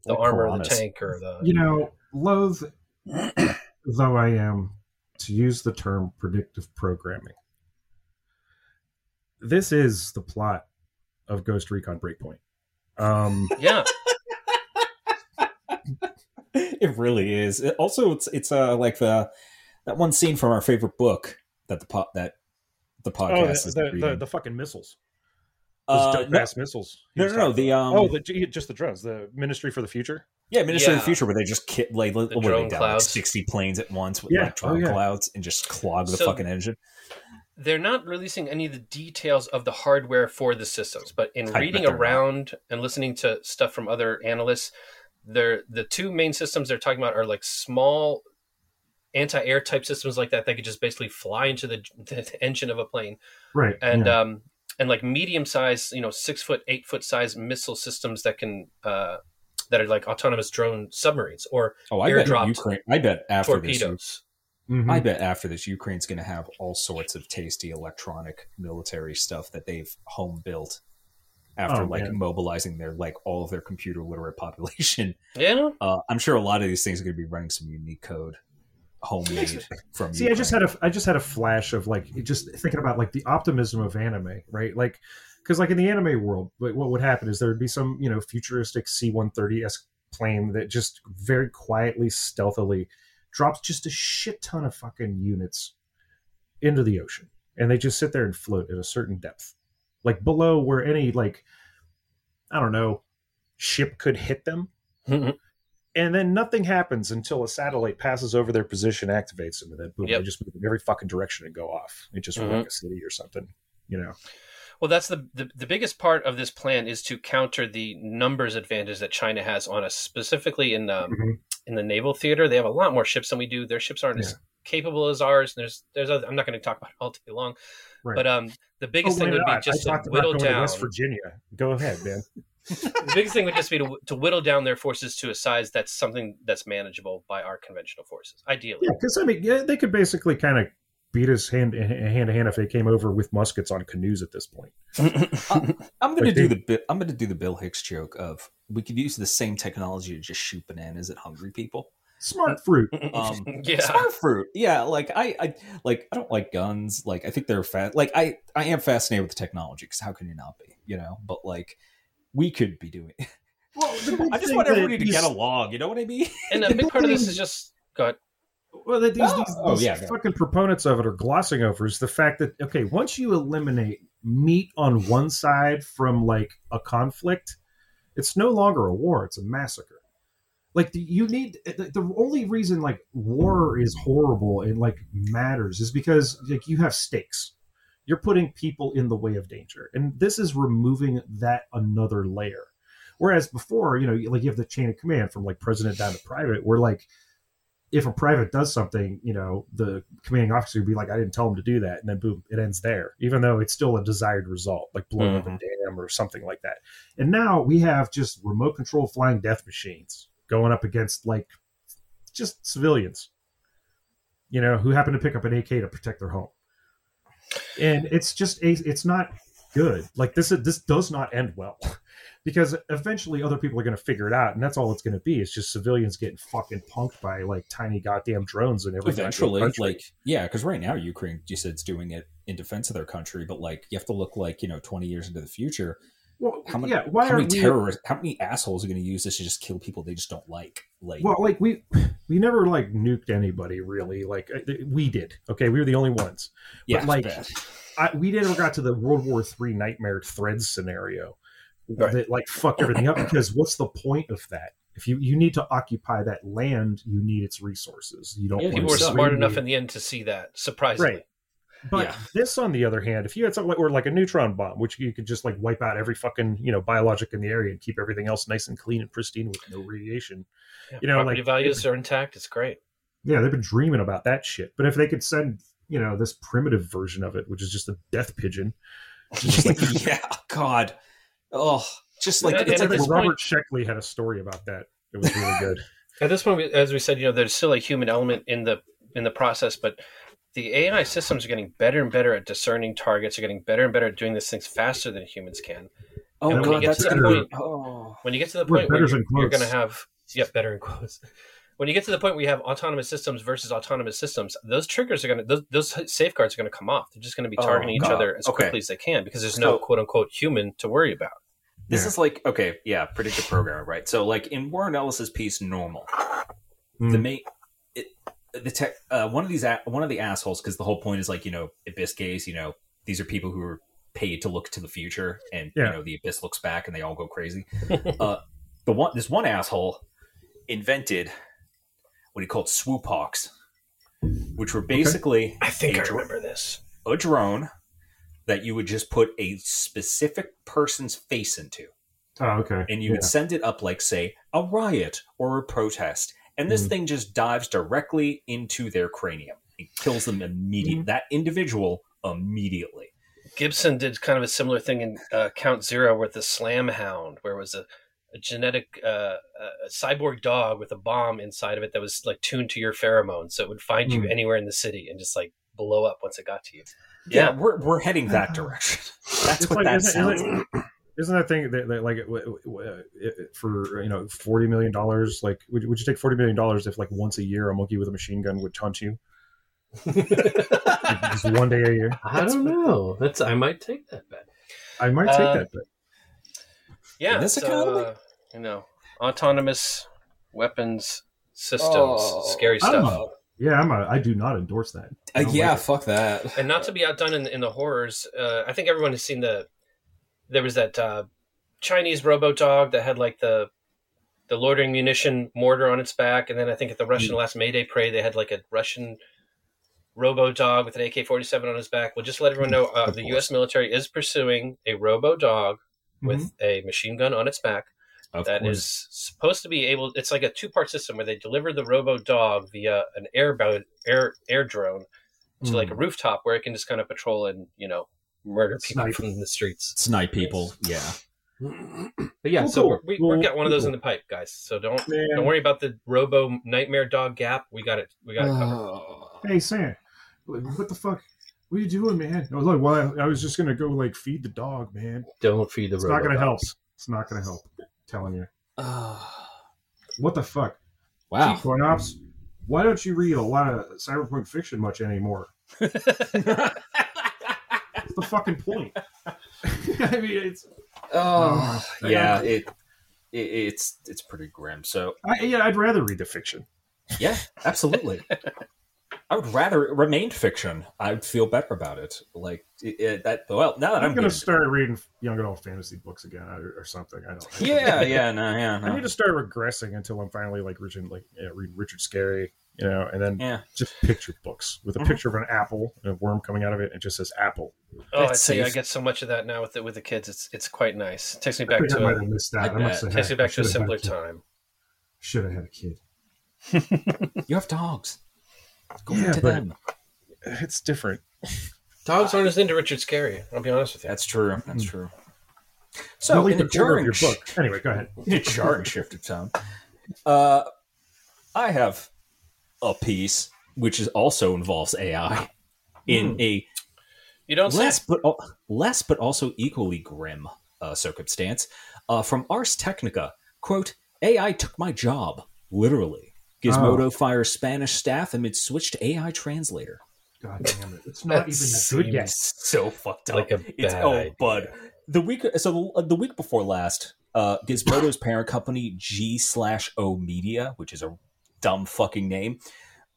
the Like armor of the tank or the. you know, loath though I am to use the term predictive programming. This is the plot of Ghost Recon Breakpoint. Um, Yeah, it really is. It- also, it's it's uh like the that one scene from our favorite book that the pot that the oh, podcast the, is the, the, reading. the fucking missiles. Those Uh, no, missiles. no, no, no, the, um, oh, the, just the drones. The Ministry for the Future. yeah, Ministry of the Future, where they just ki- like what were they drone down, like sixty planes at once with Yeah. like drone Oh, yeah. clouds and just clog the So- fucking engine. they're not releasing any of the details of the hardware for the systems, but in I reading they're not. around and listening to stuff from other analysts, they're the two main systems they're talking about are like small anti-air type systems like that that could just basically fly into the, the engine of a plane Right. and yeah. um, and like medium size, you know, six foot, eight foot size missile systems that can uh, that are like autonomous drone submarines or Oh, I bet Ukraine. I bet after this, torpedoes. Mhm. I bet after this, Ukraine's going to have all sorts of tasty electronic military stuff that they've home built after Oh, like man. mobilizing their like all of their computer literate population. Yeah, Uh, I'm sure a lot of these things are going to be running some unique code, homemade from. See, I just had a I just had a flash of like just thinking about like the optimism of anime, right? Like, because like in the anime world, like, what would happen is there would be some you know futuristic C one thirty s plane that just very quietly, stealthily drops just a shit ton of fucking units into the ocean, and they just sit there and float at a certain depth, like below where any like I don't know ship could hit them and then nothing happens until a satellite passes over their position, activates them, and then boom, Yep. they just move in every fucking direction and go off. It just Mhm. like a city or something, you know. Well, that's the, the the biggest part of this plan is to counter the numbers advantage that China has on us, specifically in um, Mhm. in the naval theater. They have a lot more ships than we do. Their ships aren't as capable as ours. And there's there's other, I'm not going to talk about it all day long, Right. but um, the biggest Oh, thing why would be just I to talked about whittle going to down. West Virginia. Go ahead, man. the biggest thing would just be to, to whittle down their forces to a size that's something that's manageable by our conventional forces, ideally. Yeah, because I mean, yeah, they could basically kind of beat us hand hand to hand if they came over with muskets on canoes at this point. I'm gonna do they- the I'm gonna do the Bill Hicks joke of we could use the same technology to just shoot bananas at hungry people. Smart fruit. Um, yeah. Smart fruit, yeah. Like I, I like I don't like guns. Like I think they're fat. Like I, I am fascinated with the technology because how can you not be? You know, but like we could be doing. Well, I just want everybody to get along. You know what I mean? And a big part of this is just go ahead. Well, that these, Oh, these, oh, these yeah, yeah. fucking proponents of it are glossing over is the fact that okay, once you eliminate meat on one side from like a conflict, it's no longer a war; it's a massacre. Like the, you need the, the only reason like war is horrible and like matters is because like you have stakes. You're putting people in the way of danger, and this is removing that another layer. Whereas before, you know, like you have the chain of command from like president down to private, where like if a private does something, you know, the commanding officer would be like, I didn't tell him to do that. And then boom, it ends there, even though it's still a desired result, like blowing up a mm-hmm. dam or something like that. And now we have just remote control flying death machines going up against like just civilians, you know, who happen to pick up an AK to protect their home. And it's just, a, it's not good. Like this, this does not end well. Because eventually other people are going to figure it out, and that's all it's going to be. It's just civilians getting fucking punked by like tiny goddamn drones and everything. Eventually, like yeah, because right now Ukraine, you said, it's doing it in defense of their country, but like you have to look like you know twenty years into the future. Well, How many? yeah, why how many we? terrorists? How many assholes are going to use this to just kill people they just don't like? Like, Well, like we we never like nuked anybody really. Like uh, we did. Okay, we were the only ones. yeah, but, like, bad. I, we never got to the World War Three nightmare threads scenario Right. that like fucked everything up. Because what's the point of that? If you you need to occupy that land, you need its resources. You don't. Yeah, People were smart radiate- enough in the end to see that, surprisingly. Right. But Yeah. this, on the other hand, if you had something like, or like a neutron bomb, which you could just like wipe out every fucking you know biologic in the area and keep everything else nice and clean and pristine with no radiation, Yeah, You know, property like- values are intact. It's great. yeah, they've been dreaming about that shit. But if they could send you know this primitive version of it, which is just a death pigeon, just like yeah, God, oh, just like And- it's and like at this this- Robert Sheckley had a story about that. It was really good. At this point, as we said, you know, there's still a human element in the in the process, but the AI systems are getting better and better at discerning targets. Are getting better and better at doing these things faster than humans can. oh And when God, you get that's to the point- oh. When you get to the We're point where you're, you're going to have, yeah, better in quotes. When you get to the point where you have autonomous systems versus autonomous systems, those triggers are going to, those, those safeguards are going to come off. They're just going to be Oh, targeting each other as Okay. quickly as they can because there's no quote unquote human to worry about. This Yeah. is like okay, yeah, predictive programming, right? So like in Warren Ellis's piece, normal. The Mm. mate, it, the tech, uh, one of these, one of the assholes, because the whole point is like you know, abyss gaze. You know, these are people who are paid to look to the future, and Yeah. you know, the abyss looks back, and they all go crazy. uh, the one, this one asshole invented what he called swoop hawks, which were basically I think a I dr- remember this. a drone that you would just put a specific person's face into Oh, okay. and you would send it up like say a riot or a protest and this Mhm. thing just dives directly into their cranium it kills them immediately that individual immediately Gibson did kind of a similar thing in uh, Count Zero with the Slam Hound, where it was a, a genetic uh, a cyborg dog with a bomb inside of it that was like tuned to your pheromones, so it would find you Hmm. anywhere in the city and just like blow up once it got to you. yeah, Yeah. we're, we're heading that direction that's It's what like- that isn't- sounds isn't- like Isn't that thing that, that like it- w- w- uh, it- for you know forty million dollars? Like, would, would you take forty million dollars if like once a year a monkey with a machine gun would taunt you? Just one day a year. I don't know. That's I might take that bet. I might take Uh, that. Bet. Yeah, In this so, economy? uh, you know, autonomous weapons systems, Oh, scary I don't stuff. Yeah, I'm a, I do not endorse that. Uh, yeah, like fuck that. and not to be outdone in, in the horrors, uh, I think everyone has seen the. There was that uh, Chinese robo dog that had like the the loitering munition mortar on its back, and then I think at the Russian last Mayday parade they had like a Russian robo dog with an AK forty seven on his back. Well, just let everyone know, uh, the. U.S. military is pursuing a robo dog with Mhm. a machine gun on its back Of that course. is supposed to be able. It's like a two part system where they deliver the robo dog via an airbound air air drone to Hmm. like a rooftop where it can just kind of patrol and you know murder people Snipe. from the streets. snipe people. Yeah. But yeah, Cool, so cool. we're, we, Cool, we're getting one of those in the pipe, guys. So don't Man. don't worry about the robo nightmare dog gap. We got it. We got it covered. Hey Sam, what the fuck? What are you doing, man? I was like, well, I, I was just gonna go like feed the dog, man. Don't feed the It's not gonna robot. help. It's not gonna help. I'm telling you. Oh. What the fuck? wow. CoinOps. Why don't you read a lot of cyberpunk fiction much anymore? What's the fucking point? I mean, it's Oh, Oh, yeah. It, it it's it's pretty grim. So I, yeah. I'd rather read the fiction. yeah, absolutely. I would rather it remained fiction. I'd feel better about it. Like it, it- that. Well, now that I'm, I'm, gonna start reading young adult fantasy books again or, or something. I don't. I Yeah, yeah, no, yeah, I need to start regressing until I'm finally like reading like you know, reading Richard Scarry, you know, and then Yeah. just picture books with a Mhm. picture of an apple and a worm coming out of it, and it just says apple. Oh, I That's tell you, I get so much of that now with the with the kids. It's it's quite nice. It takes me back I to might a, have missed that. I I, must bet. have takes me had- back to a I should have had simpler kid. time. Should I have had a kid. You have dogs. Go Yeah, to but- them. It's different. Dogs aren't as into Richard Scarry. I'll be honest with you. That's true. That's true. So So leave in the a corner of jarring your book. Anyway, go ahead. in a jarring shift of tone, uh, I have a piece which is also involves AI in Hmm. a You don't say. less but less but also equally grim uh, circumstance uh, from Ars Technica. Quote: AI took my job literally. Gizmodo Oh. fires Spanish staff amid switch to AI translator. God damn it! It's not even good yet. so fucked up. Like a it's oh, idea. bud. The week so the, the week before last, uh, Gizmodo's parent company G slash O Media, which is a dumb fucking name,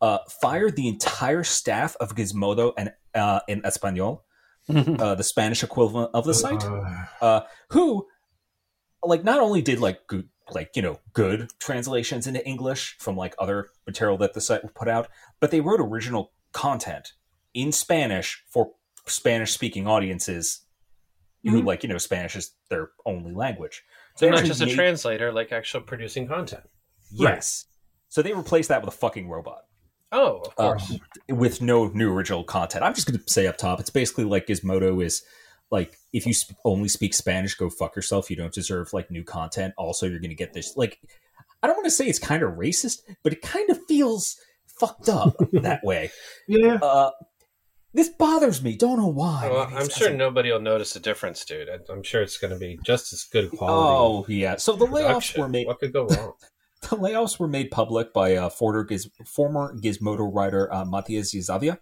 uh, fired the entire staff of Gizmodo and uh, in Espanol, uh, the Spanish equivalent of the site, Uh, uh, who, like, not only did like good, like you know, good translations into English from like other material that the site would put out, but they wrote original content in Spanish for Spanish-speaking audiences who like you know Spanish is their only language. So They're not just a made- translator, like actual producing content. Yes. So they replaced that with a fucking robot Oh, of uh, course. with no new original content. I'm just going to say up top, it's basically like Gizmodo is like if you sp- only speak Spanish, go fuck yourself. You don't deserve like new content. Also, you're going to get this like I don't want to say it's kind of racist, but it kind of feels fucked up that way. yeah, Uh, this bothers me. Don't know why. Well, I'm sure nobody will notice a difference, dude. I'm sure it's going to be just as good quality. Oh yeah. So the layoffs were made. What could go wrong? The layoffs were made public by uh, former, Giz- former Gizmodo writer uh, Matias Yzavia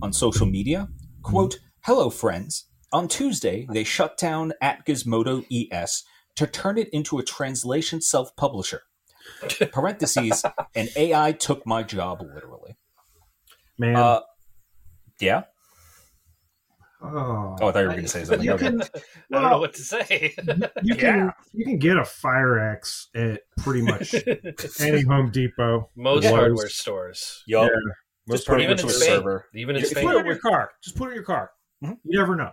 on social media. Quote, Hello, friends. On Tuesday, they shut down at Gizmodo ES to turn it into a translation self publisher. Parentheses, and AI took my job literally. man. Uh, yeah? Oh, Oh, I thought you were going to say something. You Okay. can, I don't know what to say. you can you can get a fire axe at pretty much any Home Depot. Most Lowe's. hardware stores, Yup. Yeah. Just Most put it even into in a server. even in If Just Spain. put it in your car. Just put it in your car. Mhm. You never know.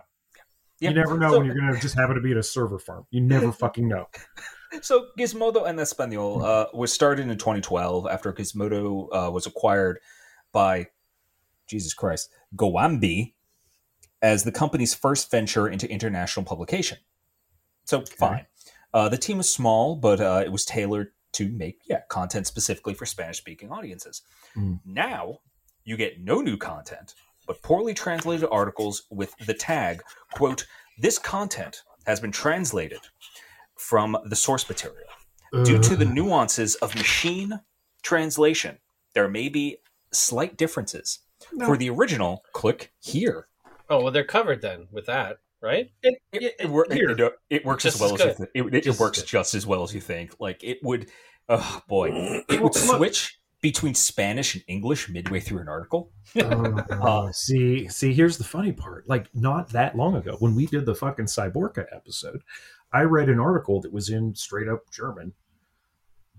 Yeah. You never know So- when you're going to just happen to be at a server farm. You never fucking know. So Gizmodo en Español uh, was started in 2012 after Gizmodo uh, was acquired by Jesus Christ Goambi as the company's first venture into international publication. So fine. Uh, the team was small, but uh, it was tailored to make yeah content specifically for Spanish-speaking audiences. Mm. Now you get no new content, but poorly translated articles with the tag quote This content has been translated from the source material. Due to the nuances of machine translation, there may be slight differences. No. For the original, click here. Oh well, they're covered then with that, right? It, It, it- it, wor- it- it works Just as well as as, you think. It, it, Just works good. just as well as you think. Like it would. Oh boy, it would switch between Spanish and English midway through an article. Uh, see, see, here's the funny part. Like, not that long ago, when we did the fucking Cyborca episode, I read an article that was in straight up German,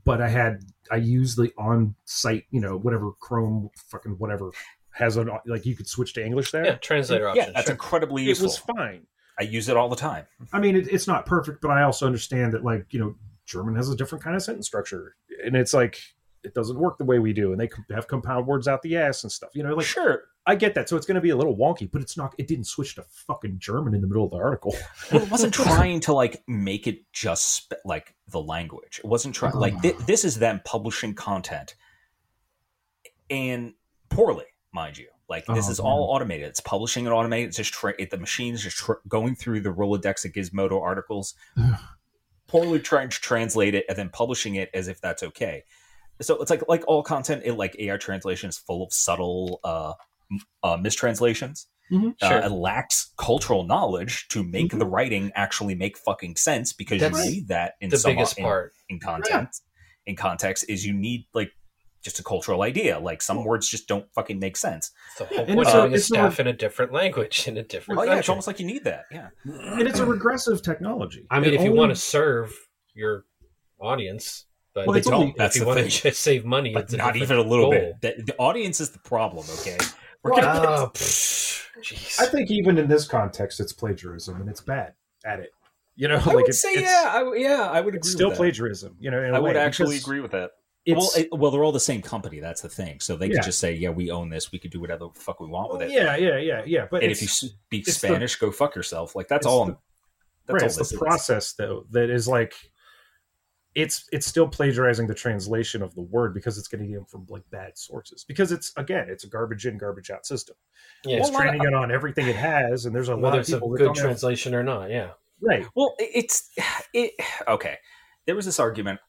but I had I used the on site, you know, whatever Chrome fucking whatever has an like you could switch to English there. Yeah, translator yeah, option. that's sure. incredibly it was fine. I use it all the time. I mean, it, it's not perfect, but I also understand that, like, you know, German has a different kind of sentence structure, and it's like it doesn't work the way we do, and they have compound words out the ass and stuff. You know, like sure. I get that, so it's going to be a little wonky, but it's not. It didn't switch to fucking German in the middle of the article. Well, it wasn't trying to like make it just sp- like the language. It wasn't trying like ah. thi- this is them publishing content and poorly, mind you. Like this Oh, is all automated. It's publishing it automated. It's just tra- it, the machine is just tra- going through the Rolodex of Gizmodo articles, poorly trying to translate it and then publishing it as if that's okay. So it's like like all content, it like AI translation is full of subtle uh, uh mistranslations. Mhm. Uh, Sure. it lacks cultural knowledge to make the writing actually make fucking sense because That's you need that in the some biggest in, part. in content. In context, is you need like just a cultural idea. Like some words just don't fucking make sense. The whole and point it's of a- having a it's a- in a different language in a different Oh yeah, it's almost like you need that. Yeah, and it's a regressive technology. I mean, It if you want to serve your audience, but Well, if it's you only- don't, that's if you the want thing. to just save money, but it's not different even a little goal. bit. The, the audience is the problem. Okay, we're Well, ah, gonna pfft, jeez. I think even in this context, it's plagiarism, and it's bad at it. You know, I like would it's, say it's, yeah, I, yeah, I would agree. it's still with that. plagiarism. You know, in a I would actually because agree with that. It's, well, it, well, they're all the same company. That's the thing. So they Yeah. could just say, "Yeah, we own this. We could do whatever the fuck we want with it." yeah, yeah, yeah, yeah. But and if you speak it's the- Spanish, go fuck yourself. Like that's all. the- that's right, all it's this the is. process though that is like it's it's still plagiarizing the translation of the word because it's getting it from like bad sources because it's again it's a garbage in garbage out system yeah, it's Well, a lot training it on everything it has and there's a lot whether of it's a people that good don't have- translation or not. Yeah. right Well, it's it. Okay, there was this argument.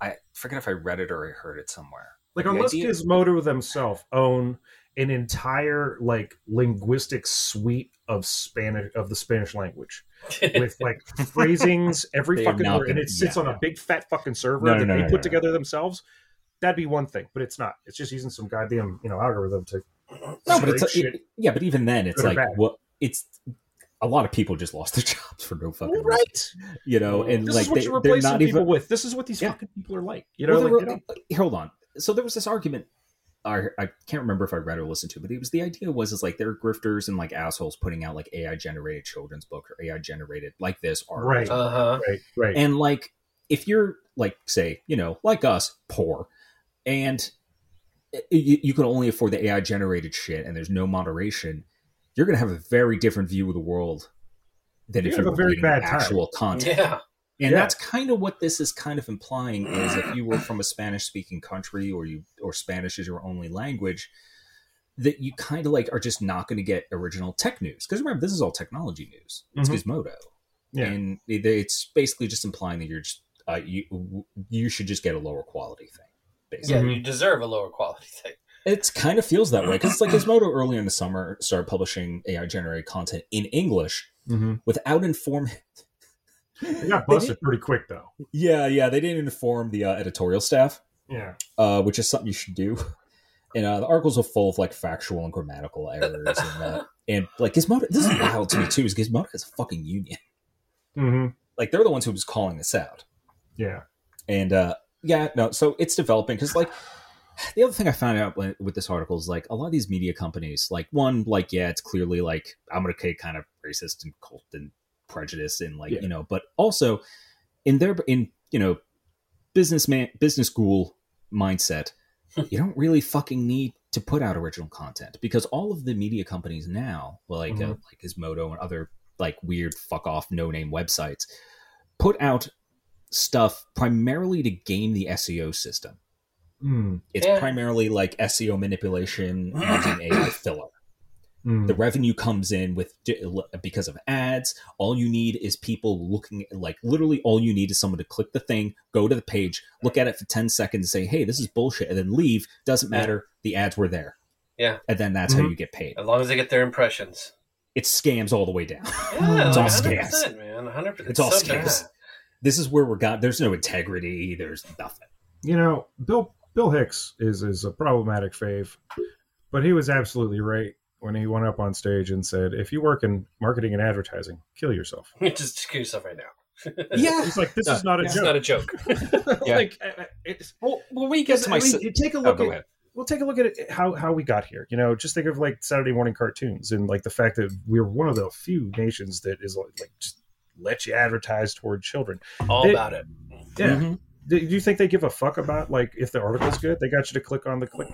I forget if I read it or I heard it somewhere. like The unless idea- gizmodo themselves own an entire like linguistic suite of spanish of the spanish language with like phrasings every fucking word and it sits yeah, on a big fat fucking server No, no, that no, they no, put no, no. together themselves that'd be one thing but it's not it's just using some goddamn you know algorithm to No, but it's scrape it- yeah, but even then, it's like what it's. A lot of people just lost their jobs for no fucking reason, right you know, and this like is what they, you're they're replacing not people even. with this is what these Yeah. fucking people are like you know Well, like, there they were- don't- hold on. So there was this argument. I, I can't remember if I read or listened to, but it was the idea was is like there are grifters and like assholes putting out like AI generated children's book or AI generated like this art, Right. Uh huh. right right And like, if you're like, say, you know, like us, poor, and you, you can only afford the AI generated shit, and there's no moderation, you're gonna have a very different view of the world than You if have you a very reading bad time. actual content. Yeah. And Yeah. that's kind of what this is kind of implying is if you were from a Spanish speaking country or you or Spanish is your only language, that you kind of like are just not going to get original tech news. Because remember, this is all technology news. It's Mhm. Gizmodo. Yeah. And it- it's basically just implying that you're just uh, you you should just get a lower quality thing. Basically. Yeah, you deserve a lower quality thing. It kind of feels that way because it's like Gizmodo earlier in the summer started publishing AI generated content in English Mhm. without informing. they got busted pretty quick though Yeah, yeah, they didn't inform the uh, editorial staff. yeah uh, which is something you should do. And uh, the articles are full of like factual and grammatical errors, and uh, and like Gizmodo. This is wild to me too. Is Gizmodo has a fucking union? hmm Like they're the ones who was calling this out. yeah And uh, yeah, no. So it's developing because like the other thing I found out when, with this article is like a lot of these media companies, like one, like yeah, it's clearly like I'm gonna say kind of racist and cult and prejudice and like Yeah. you know, but also in their in you know businessman business school mindset, you don't really fucking need to put out original content because all of the media companies now, like uh, Mhm. like Gizmodo and other like weird fuck off no name websites, put out stuff primarily to game the SEO system. Mm. It's Yeah. primarily like SEO manipulation using AI filler. Mm. The revenue comes in with because of ads. All you need is people looking like literally all you need is someone to click the thing, go to the page, look at it for 10 seconds, say, "Hey, this is bullshit," and then leave. Doesn't Yeah. matter. The ads were there. Yeah. And then that's how Mhm. you get paid. As long as they get their impressions. It's scams all the way down. Yeah, It's all 100%, scams. man. 100%. It's all so scams. bad. This is where we're got. There's no integrity. There's nothing. you know bill bill hicks is is a problematic fave but he was absolutely right when he went up on stage and said if you work in marketing and advertising kill yourself Just kill yourself right now. Yeah. he's like this No, is not a joke. it's joke not a joke. Yeah. like it's Well, when we get to my, I mean, si- take a oh, look go at ahead. well take a look at it, how how we got here you know just think of like saturday morning cartoons and like the fact that we're one of the few nations that is like just let you advertise toward children All They- about it. Yeah. Mhm. Do you think they give a fuck about like if the article's good? They got you to click on the click.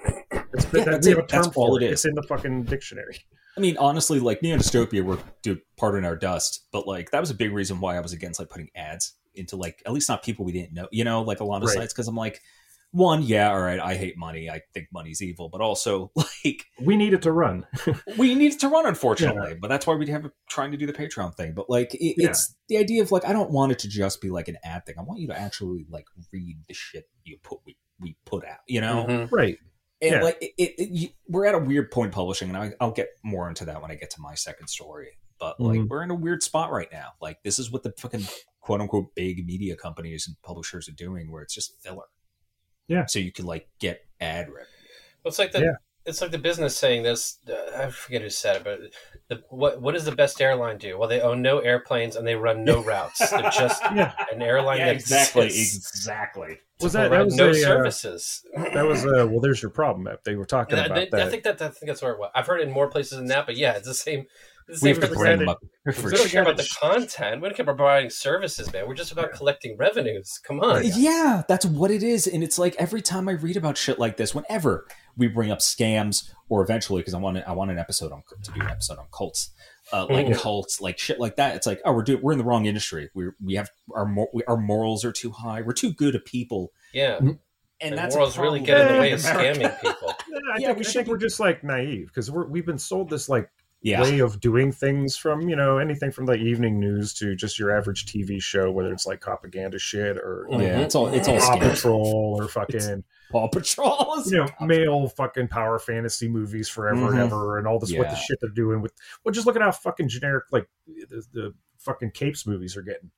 It's, Yeah, that- that's it. That's all it it. is. It's in the fucking dictionary. I mean, honestly, like Neon Dystopia, we're dude, pardon our dust, but like that was a big reason why I was against like putting ads into like at least not people we didn't know, you know, like a lot of Right. sites because I'm like, one, yeah, all right, I hate money, I think money's evil, but also like We need it to run. we need it to run, unfortunately, but that's why we have trying to do the Patreon thing. But like, it, Yeah. it's the idea of like I don't want it to just be like an ad thing. I want you to actually like read the shit you put we, we put out, you know. Mhm. right. And Yeah. like it, it, it- you, we're at a weird point publishing, and I, I'll get more into that when I get to my second story. But like Mhm. we're in a weird spot right now. Like this is what the fucking quote unquote big media companies and publishers are doing, where it's just filler. Yeah. So you can like get ad revenue. Well, it's like the Yeah. it's like the business saying this. Uh, I forget who said it, but the, what what does the best airline do? Well, they own no airplanes and they run no routes. They're just Yeah. an airline that exists exactly. to Was that that was no a, uh, services? that was uh, well? There's your problem. App. They were talking And I, about I that. think that I think that's where it was. I've heard it in more places than that, but yeah, it's the same. It's the We have to for bring them up. We don't care about the content. We don't care about providing services, man. We're just about collecting revenues. Come on. Yeah, that's what it is. And it's like every time I read about shit like this, whenever we bring up scams, or eventually, because I want I want an episode on to do an episode on cults, uh, like Mhm. cults, like shit like that. It's like, oh, we're doing we're in the wrong industry. We we have our mor- we, our morals are too high. We're too good at people, Yeah. and, And, that's the a world's really problem. get in the way of America. scamming people. Yeah, I Yeah, think, we I should think be- we're just like naive because we're we've been sold this like Yeah, way of doing things from you know anything from the evening news to just your average TV show, whether it's like propaganda shit or Mhm. yeah. It's all it's all Paw. Patrol or fucking Paw Patrol. you know male fucking power fantasy movies forever and Mhm. ever and all this what the shit they're doing with well just look at how fucking generic like the, the fucking capes movies are getting.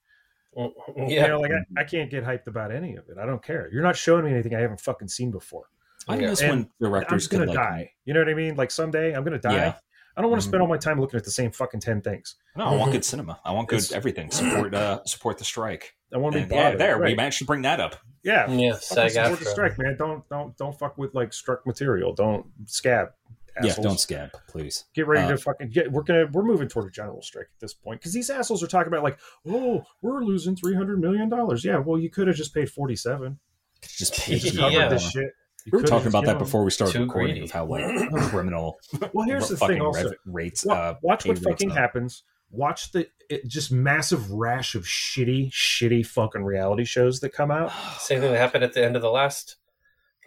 Yeah. You know, like I, I can't get hyped about any of it. I don't care. You're not showing me anything I haven't fucking seen before. I Yeah. miss And when I'm directors gonna could like die. You know what I mean? Like someday I'm gonna die. Yeah. I don't want to Mhm. spend all my time looking at the same fucking ten things. No, I want good cinema. I want good It's- everything. Support uh support the strike. I want to be And, yeah, bothered. there we managed to bring that up. Yeah, Yeah, fucking support the strike, man. Don't don't don't fuck with like struck material. Don't scab. Assholes. Yeah, don't scab, please. get ready uh, to fucking get. We're gonna we're moving toward a general strike at this point because these assholes are talking about like, oh, we're losing three hundred million dollars. Yeah, well, you could have just paid forty seven. Just You just covered Yeah. this shit. You We were talking about that before we started recording greedy. of how like criminal Well, here's the thing. Also, rev- rates. Wa- uh, watch what fucking up. happens. Watch the it, just massive rash of shitty, shitty fucking reality shows that come out. Same thing that happened at the end of the last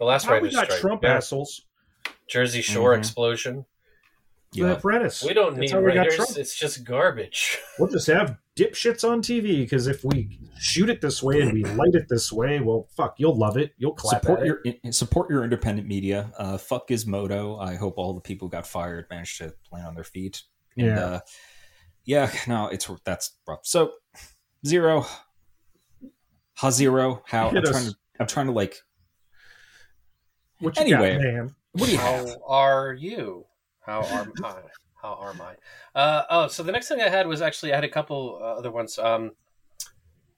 the last How we got strike. Trump Yeah. assholes. Jersey Shore Mhm. explosion. The Yeah. Apprentice. We don't That's need how writers. It's just garbage. We'll just have dipshits on TV because if we shoot it this way and we light it this way, well, fuck, you'll love it. You'll clap support at your it. in- support your independent media. Uh, fuck Gizmodo. I hope all the people who got fired managed to land on their feet. And, Yeah. uh, yeah. No, it's that's rough. So Xero, ha Xero. How I'm trying to I'm trying to like. What you Anyway. got, man? What do you have? How are you? How are I? How are my? Uh, oh, so the next thing I had was actually I had a couple uh, other ones. Um,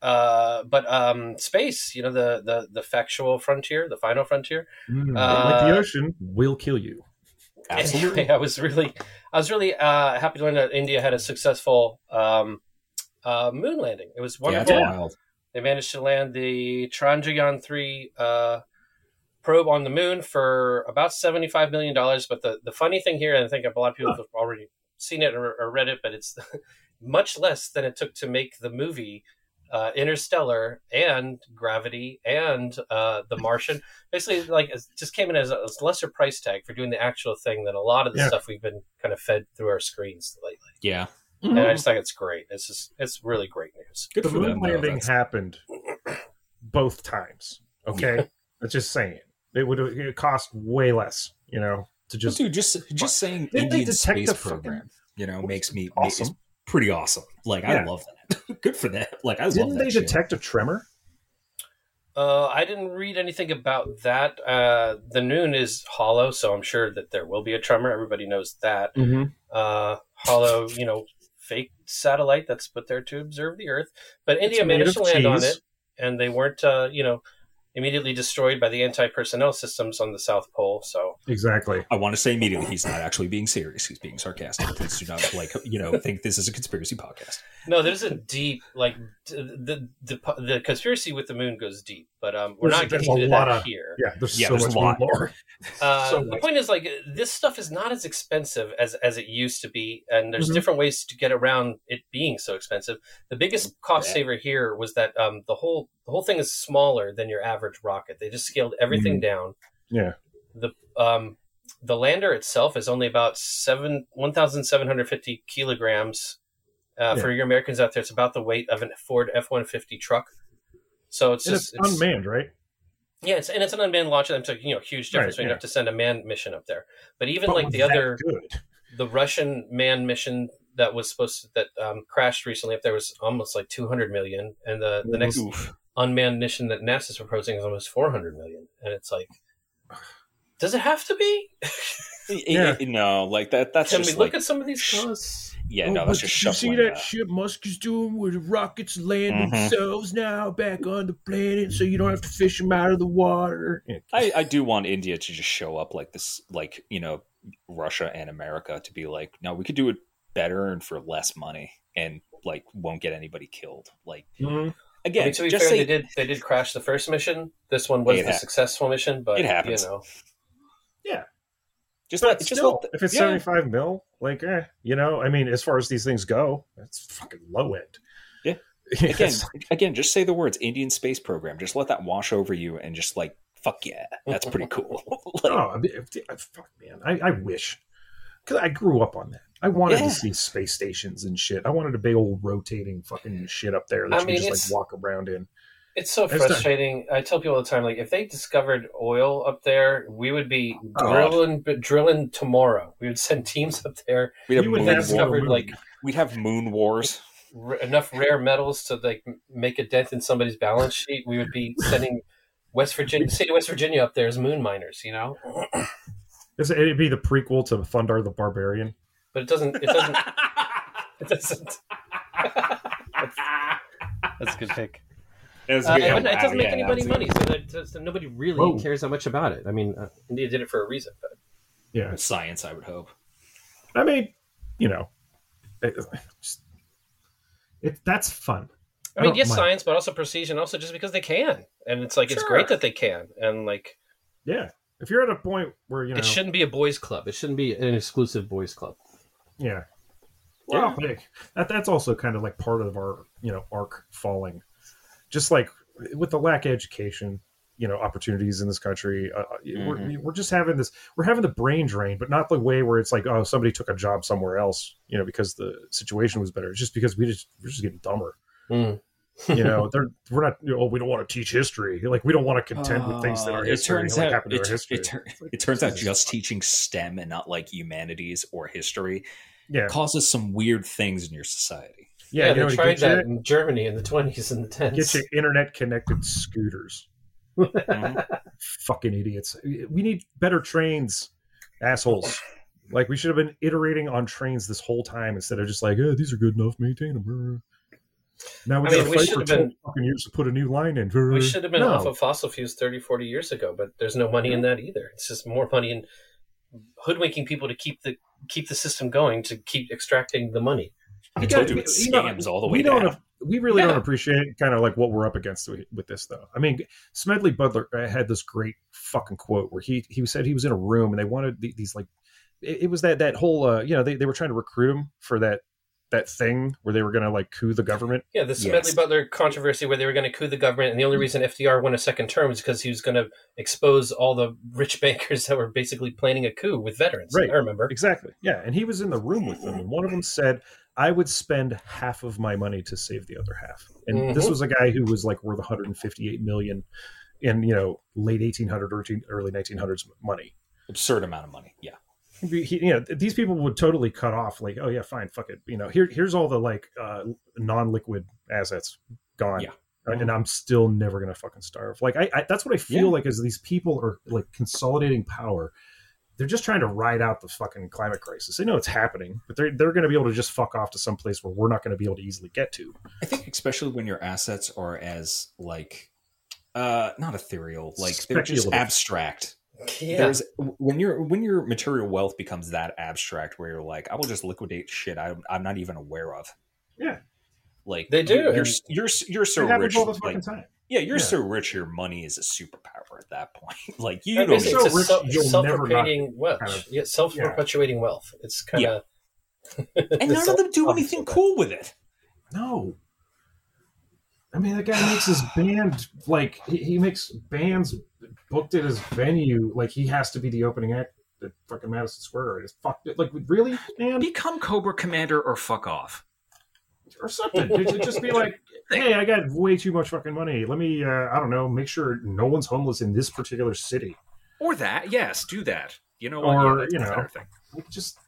uh, but um, space. You know the the the factual frontier, the final frontier. Mm, Uh, like the ocean will kill you. Absolutely. Anyway, I was really, I was really uh, happy to learn that India had a successful um, uh, moon landing. It was wonderful. it's wild. They managed to land the Chandrayaan three uh, probe on the moon for about seventy-five million dollars. But the, the funny thing here, and I think a lot of people have already seen it or, or read it, but it's much less than it took to make the movie uh, Interstellar and Gravity and uh, The Martian. Basically, like it just came in as a, as a lesser price tag for doing the actual thing than a lot of the Yeah. stuff we've been kind of fed through our screens lately. Yeah. And I just think it's great. It's just it's really great news. Good the for moon them. though. landing That's- happened both times. Okay, that's just saying. It would it cost way less, you know, to Just, just dude, just just saying Didn't they Indian detect space the fucking- program, you know, makes me Awesome. Is pretty awesome. Like I love that. Good for that. Like I didn't that. they shit. detect a tremor? Uh, I didn't read anything about that. Uh, the noon is hollow, so I'm sure that there will be a tremor. Everybody knows that. Mm-hmm. Uh, hollow, you know, fake satellite that's put there to observe the Earth. But India managed to of land on it, and they weren't, uh, you know, immediately destroyed by the anti-personnel systems on the South Pole. So Exactly. I want to say immediately he's not actually being serious. He's being sarcastic. Please do not like you know think this is a conspiracy podcast. No, there's a deep like the the the conspiracy with the moon goes deep, but um, we're There's- not getting a into lot that of- here. Yeah, there's Yeah, so there's much a lot. more. Uh, So the much. point is, like, this stuff is not as expensive as as it used to be, and there's Mhm. different ways to get around it being so expensive. The biggest cost Yeah. saver here was that um, the whole the whole thing is smaller than your average rocket. They just scaled everything down. Yeah. The um, the lander itself is only about seven one thousand seven hundred fifty kilograms. Uh, Yeah. For your Americans out there, it's about the weight of a Ford F one fifty truck. So it's And just it's unmanned, right? yeah, it's, and it's an unmanned launch. It's a you know huge difference Right, when you yeah. have to send a manned mission up there. But even But like the other, good. the Russian manned mission that was supposed to, that um, crashed recently up there was almost like 200 million, and the the next Oof. unmanned mission that NASA's proposing is almost 400 million, and it's like, does it have to be? Yeah. no, like that. That's Can we just look like at some of these costs? Yeah, Oh, no, that's just shuffling. that. shit Musk is doing where the rockets land Mhm. themselves now back on the planet so you don't have to fish them out of the water? I, I do want India to just show up like this, like you know, Russia and America to be like, no, we could do it better and for less money, and like won't get anybody killed. Like Mhm. I again, mean, to be just fair, say they did they did crash the first mission. This one was It the hap- successful mission, but It happens. You know, Yeah, just But let just still, let- if it's yeah. 75 mil, like, eh, you know, I mean, as far as these things go, that's fucking low end. Yeah. Yeah, again, it's- again, just say the words Indian space program. Just let that wash over you, and just like fuck yeah, that's pretty cool. like, oh, I mean, if- fuck, man. I, I wish. Because I grew up on that. I wanted Yeah. to see space stations and shit. I wanted a big old rotating fucking shit up there that I you mean, could just like walk around in. It's so It's done. frustrating. I tell people all the time, like if they discovered oil up there, we would be Oh. drilling, drilling tomorrow. We would send teams up there. we'd have would moon have wars. discovered moon. like We'd have moon wars. r- enough rare metals to like make a dent in somebody's balance sheet. We would be sending West Virginia, state of West Virginia, up there as moon miners. You know, It'd be the prequel to Thundarr the Barbarian. but it doesn't. It doesn't. It doesn't. That's a good pick. That's Uh, good. but it doesn't make Yeah, anybody money, so, that, so nobody really Whoa. cares that much about it. I mean, uh, India did it for a reason, but Yeah. Science, I would hope. I mean, you know, it, it, that's fun. I mean, don't yes, mind. science, but also precision, also just because they can, and it's like it's great that they can, and like Yeah. If you're at a point where, you know, it shouldn't be a boys' club. It shouldn't be an exclusive boys' club. yeah. Well- yeah, that, that's also kind of like part of our, you know, arc falling. Just like with the lack of education, you know, opportunities in this country, uh, we're, we're just having this, we're having the brain drain, but not the way where it's like, oh, somebody took a job somewhere else, you know, because the situation was better. It's just because we just, we're just getting dumber. Mm. you know, they're we're not. You know, oh, we don't want to teach history. Like we don't want to contend with things that Uh, are it history. turns like, out happened to it, our history. it, tur- it turns out just teaching STEM and not like humanities or history yeah, causes some weird things in your society. Yeah. you they know, to tried that you, in Germany in the twenties and the tens. get you internet connected scooters. Mhm. Fucking idiots. We need better trains, assholes. Like we should have been iterating on trains this whole time instead of just like, oh, these are good enough, maintain them. Now we I mean, gotta we fight should for have 12 been- fucking years to put a new line in. We should have been No. off of fossil fuels 30, 40 years ago, but there's no money in that either. It's just more money in hoodwinking people to keep the keep the system going to keep extracting the money. I told you it scams all the we way don't down. we really Yeah. don't appreciate kind of like what we're up against with with this though. I mean, Smedley Butler uh, had this great fucking quote where he he said he was in a room and they wanted these like it, it was that that whole uh you know they, they were trying to recruit him for that that thing where they were going to like coup the government. Yeah, the Yes. Smedley Butler controversy where they were going to coup the government, and the only reason FDR won a second term was because he was going to expose all the rich bankers that were basically planning a coup with veterans. Right. I remember. Exactly. Yeah, and he was in the room with them and one of them said I would spend half of my money to save the other half. And this Mhm. was a guy who was like worth 158 million in, you know, late 1800 or early 1900s money. Absurd amount of money. Yeah. he, you know these people would totally cut off like oh yeah fine fuck it you know here here's all the like uh non-liquid assets gone Yeah. Uh, and i'm still never gonna fucking starve like i, I that's what i feel Yeah. like is these people are like consolidating power they're just trying to ride out the fucking climate crisis they know it's happening but they're, they're gonna be able to just fuck off to some place where we're not gonna be able to easily get to I think especially when your assets are as like uh not ethereal like they're just abstract Yeah. there's when your when your material wealth becomes that abstract where you're like i will just liquidate shit I'm, I'm not even aware of Yeah. like They do, you're you're you're so rich all the fucking like, time. Yeah you're Yeah. so rich your money is a superpower at that point like you I don't It's it's so rich, self, you'll never not self-perpetuating wealth. kind of- yeah, self-perpetuating wealth. It's kind of. and none of them do anything cool with it No. I mean, that guy makes his band like he, he makes bands booked at his venue like he has to be the opening act at fucking Madison Square Garden. It's fucked. it. Like, really, man, become cobra commander or fuck off or something. Just- just be like, hey, I got way too much fucking money. Let me, uh, I don't know, make sure no one's homeless in this particular city. or that yes do that you know Or, yeah, you know, thing just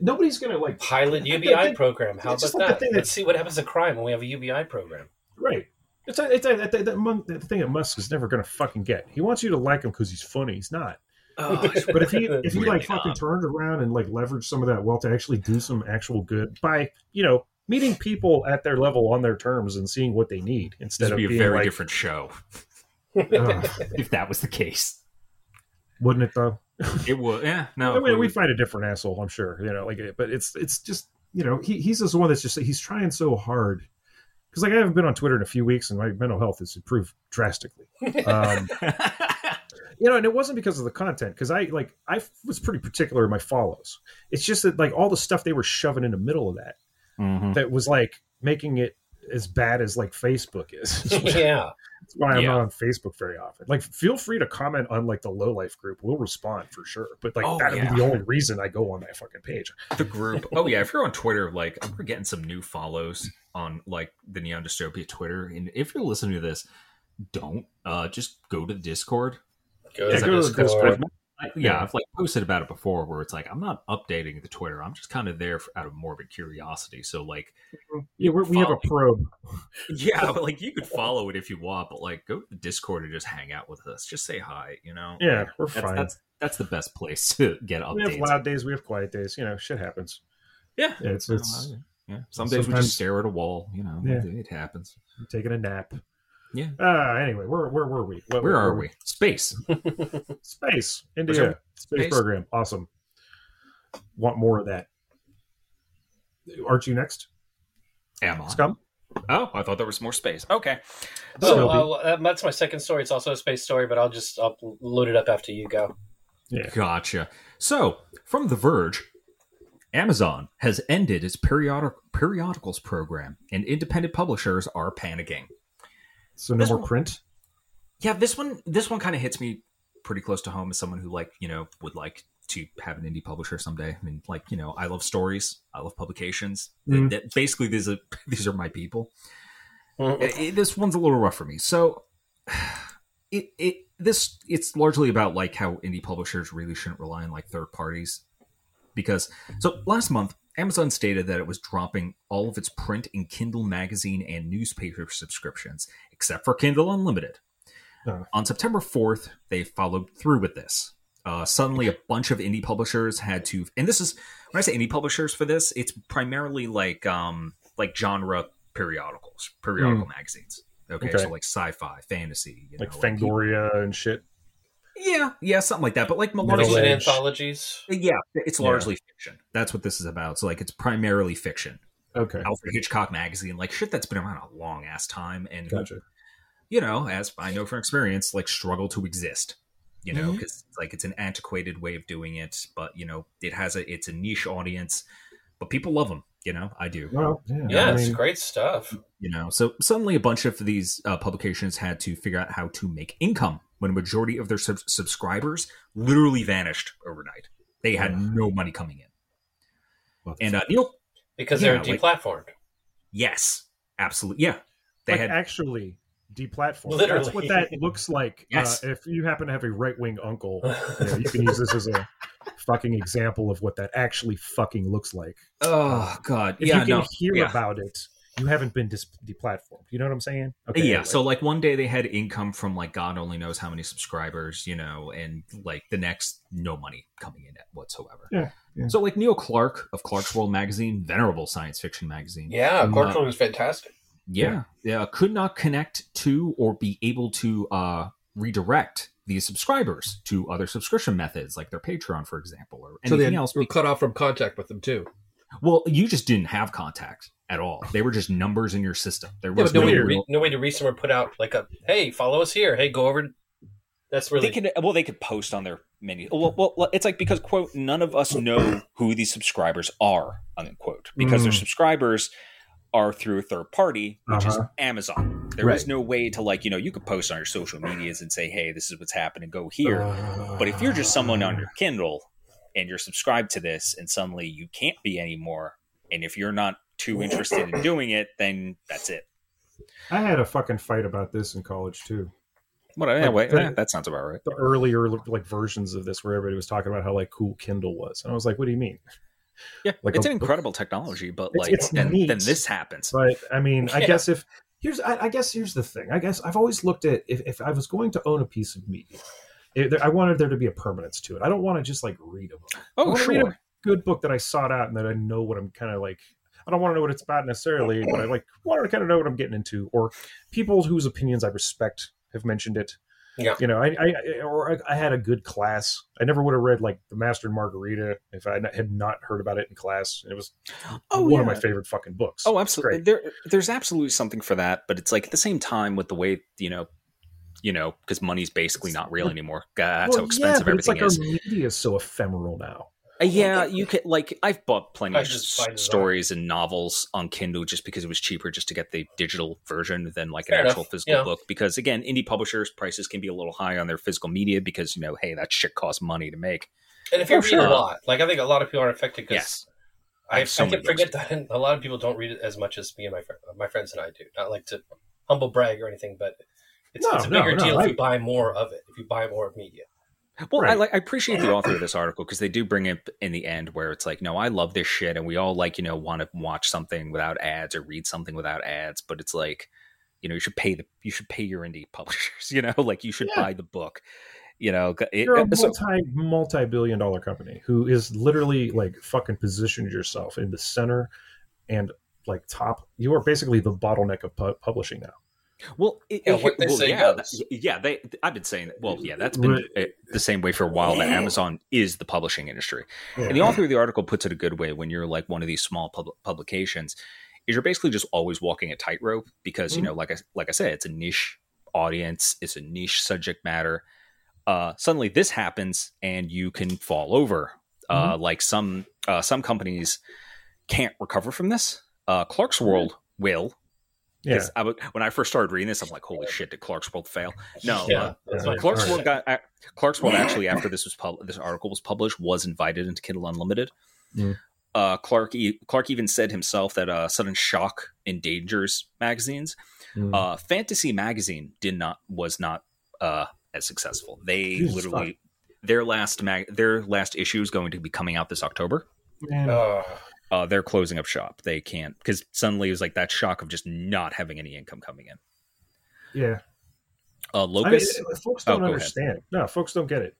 nobody's gonna like Pilot I UBI think- program. How it's about that? thing Let's that- see what happens to crime when we have a UBI program. Right. It's a, it's a, that, that, that, mon- thing that Musk is never going to fucking get. He wants you to like him because he's funny. He's not. oh, But if he if he Really like fucking turned around and like leveraged some of that wealth to actually do some actual good by you know meeting people at their level on their terms and seeing what they need this instead would of be a very like, different show if that was the case wouldn't it though? it would yeah no I mean, we find a different asshole, I'm sure. You know, like, but it's it's just you know he he's just the one that's just he's trying so hard because like I haven't been on Twitter in a few weeks and my mental health has improved drastically. Um, you know, and it wasn't because of the content because I like I was pretty particular in my follows. It's just that like all the stuff they were shoving in the middle of that Mhm. that was like making it as bad as like Facebook is. yeah. That's why I'm Yeah. not on Facebook very often. Like, feel free to comment on like the low life group. We'll respond for sure. But like Oh, that'd yeah. be the only reason I go on that fucking page. the group. Oh yeah, if you're on Twitter, like we're getting some new follows on like the Neon Dystopia Twitter, and if you're listening to this, don't uh just go to the Discord. Go Yeah, to go to the Discord. Discord. I, yeah, Yeah. I've like posted about it before, where it's like I'm not updating the Twitter. I'm just kind of there for, out of morbid curiosity. So like, mm-hmm. Yeah, we're, we have a probe. yeah, but like you could follow it if you want, but like go to the Discord and just hang out with us. Just say hi. You know. Yeah, we're That's, fine. that's that's the best place to get updates. we have loud days. We have quiet days. You know, shit happens. Yeah. Yeah, it's it's yeah. Some days we just stare at a wall. You know, Yeah. it, it happens. taking a nap. Yeah. Uh anyway, where where were we? What- Where what- are we? Space. Space, India, Which space, Space? program, awesome. Want more of that? Aren't you next, Am I? Scum? Oh, I thought there was more space. Okay. So So- uh, well, uh, that's my second story. It's also a space story, but I'll just I'll load it up after you go. Yeah. Gotcha. So, from The Verge, Amazon has ended its periodic periodicals program, and independent publishers are panicking. So no This more one- print. Yeah, this one this one kind of hits me pretty close to home as someone who like, you know, would like to have an indie publisher someday. I mean, like, you know, I love stories, I love publications. Mhm. That- basically these are these are my people. Mhm. it- it- this one's a little rough for me. So it it this it's largely about like how indie publishers really shouldn't rely on like third parties because so last month Amazon stated that it was dropping all of its print and Kindle magazine and newspaper subscriptions except for Kindle Unlimited. Oh. On September 4th, they followed through with this. Uh, suddenly, a bunch of indie publishers had to, and this is when I say indie publishers for this, it's primarily like um like genre periodicals, periodical magazines. Okay, Okay. so like sci-fi, fantasy, you like know, Fangoria and shit. Yeah, yeah, something like that. But like Middle Fiction anthologies. yeah, it's Yeah. largely fiction. That's what this is about. So like, it's primarily fiction. Okay, Alfred Hitchcock magazine, like shit that's been around a long ass time, and gotcha. you know, as I know from experience, like struggle to exist. You know, mm-hmm. because like it's an antiquated way of doing it, but you know, it has a it's a niche audience, but people love them. You know, I do. Well, yeah, Yeah, I it's mean, great stuff. You know, so suddenly a bunch of these uh, publications had to figure out how to make income when a majority of their sub- subscribers literally vanished overnight. They had no money coming in. well, And uh, Neil, Because they're like- deplatformed. yes, absolutely, yeah, they like had actually deplatformed. Literally. That's what that looks like. Yes. Uh, if you happen to have a right wing uncle, you, know, you can use this as a fucking example of what that actually fucking looks like. oh god, If yeah, you can no, hear yeah. about it, you haven't been dis- deplatformed. You know what I'm saying? Okay, yeah anyway. so like one day they had income from like god only knows how many subscribers you know and like the next no money coming in whatsoever Yeah, yeah. so like Neil Clarke of Clarkesworld magazine venerable science fiction magazine Yeah, Um, Clarkson is fantastic. yeah, yeah, could not connect to or be able to uh, redirect these subscribers to other subscription methods, like their Patreon, for example, or So anything they else. were cut off from contact with them too. Well, you just didn't have contact at all. They were just numbers in your system. There Yeah, was but no, way to real- re- no way to reach them or put out like a hey, follow us here. Hey, go over. To... That's really They could well, they could post on their menu. Well, well, it's like because quote, none of us know who these subscribers are unquote because they're mm. subscribers are through a third party, which is Uh-huh. Amazon. There is Right. no way to like you know you could post on your social medias and say, hey, this is what's happening. Go here. Uh, But if you're just someone on your Kindle and you're subscribed to this, and suddenly you can't be anymore, and if you're not too interested in doing it, then that's it. I had a fucking fight about this in college too. What? Like, wait, the- eh, that sounds about right. The earlier like versions of this, where everybody was talking about how like cool Kindle was, and I was like, "What do you mean?" Yeah, Like it's a- an incredible technology, but like it's then, neat. then this happens. But I mean, I guess if here's, I, I guess here's the thing. I guess I've always looked at if, if I was going to own a piece of media, it, I wanted there to be a permanence to it. I don't want to just like read a book. Oh, sure. a good book that I sought out and that I know what I'm kind of like. I don't want to know what it's about necessarily, but I like want to kind of know what I'm getting into, or people whose opinions I respect have mentioned it. Yeah. you know, I, I or I, I had a good class. I never would have read like The Master and Margarita if I had not heard about it in class. It was Oh, one yeah. of my favorite fucking books. Oh, absolutely. There, there's absolutely something for that, but it's like at the same time with the way you know, you know, because money's basically not real anymore. God, that's how expensive yeah, everything like is. Our media is so ephemeral now. Yeah, you could like I've bought plenty I of just s- find it stories and novels on Kindle just because it was cheaper just to get the digital version than like Fair an actual physical yeah. book. Because again, indie publishers prices can be a little high on their physical media because you know, hey, that shit costs money to make. and if you Oh, read sure. a lot, like I think a lot of people are affected because I I, so I can forget that a lot of people don't read it as much as me and my fr- my friends and I do. Not like to humble brag or anything, but it's, No, it's a no, bigger no, deal I- if you buy more of it. If you buy more of media, Well, I like I appreciate the author of this article because they do bring it in the end where it's like, no, I love this shit, and we all like you know want to watch something without ads or read something without ads, but it's like, you know, you should pay the you should pay your indie publishers, you know, like you should Yeah. buy the book, you know. It, You're a multi multi billion dollar company who is literally like fucking positioned yourself in the center and like top. You are basically the bottleneck of pu- publishing now. Well, it, Yeah, what they well, say yeah, goes. that- yeah. They, I've been saying, well, yeah, that's been Right. uh, the same way for a while. That Amazon is the publishing industry, Yeah. and the author of the article puts it a good way. When you're like one of these small pub- publications, is you're basically just always walking a tightrope because you Mhm. know, like I like I said, it's a niche audience, it's a niche subject matter. Uh, suddenly, this happens, and you can fall over. Uh, like some uh, some companies can't recover from this. Uh, Clarkesworld will, yeah. 'Cause I would, when I first started reading this, I'm like, "Holy shit! Did Clarkesworld fail?" No, Yeah, uh, that's Yeah. what- Clark's Alright. World got uh, Clarkesworld actually after this was pub- this article was published was invited into Kindle Unlimited. Mm. Uh, Clarke e- Clarke even said himself that uh, Sudden Shock endangers magazines. Mm. Uh, Fantasy magazine did not was not uh, as successful. They Jesus literally their last mag their last issue is going to be coming out this October. Man, uh, Uh, they're closing up shop. They can't because suddenly it was like that shock of just not having any income coming in. yeah. Uh, I mean, folks Oh, don't ahead. understand. No, folks don't get it.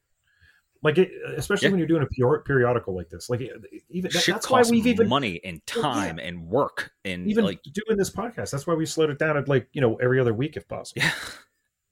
Like, it, especially Yeah. when you're doing a periodical like this. Like, even that, that's why we've even money and Well, yeah. time and work and even like doing this podcast. That's why we slowed it down at like you know every other week if possible. yeah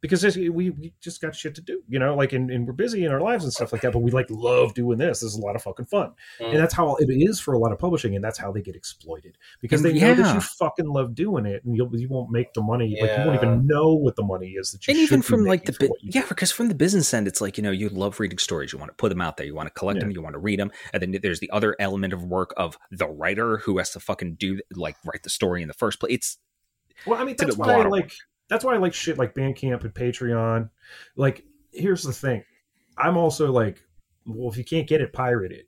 because we, we just got shit to do, you know, like, and, and we're busy in our lives and stuff like that, but we like love doing this. This is a lot of fucking fun. Mm. And that's how it is for a lot of publishing. And that's how they get exploited because And they know that you fucking love doing it and you'll, you won't make the money. Like, you won't even know what the money is that you and should even be from like the making for bit what you yeah do. because from the business end it's like you know you love reading stories you want to put them out there you want to collect Yeah. them you want to read them and then there's the other element of work of the writer who has to fucking do like write the story in the first place it's Well, I mean, It's that's why I like. That's why I like shit like Bandcamp and Patreon. Like, here's the thing: I'm also like, well, if you can't get it, pirate it.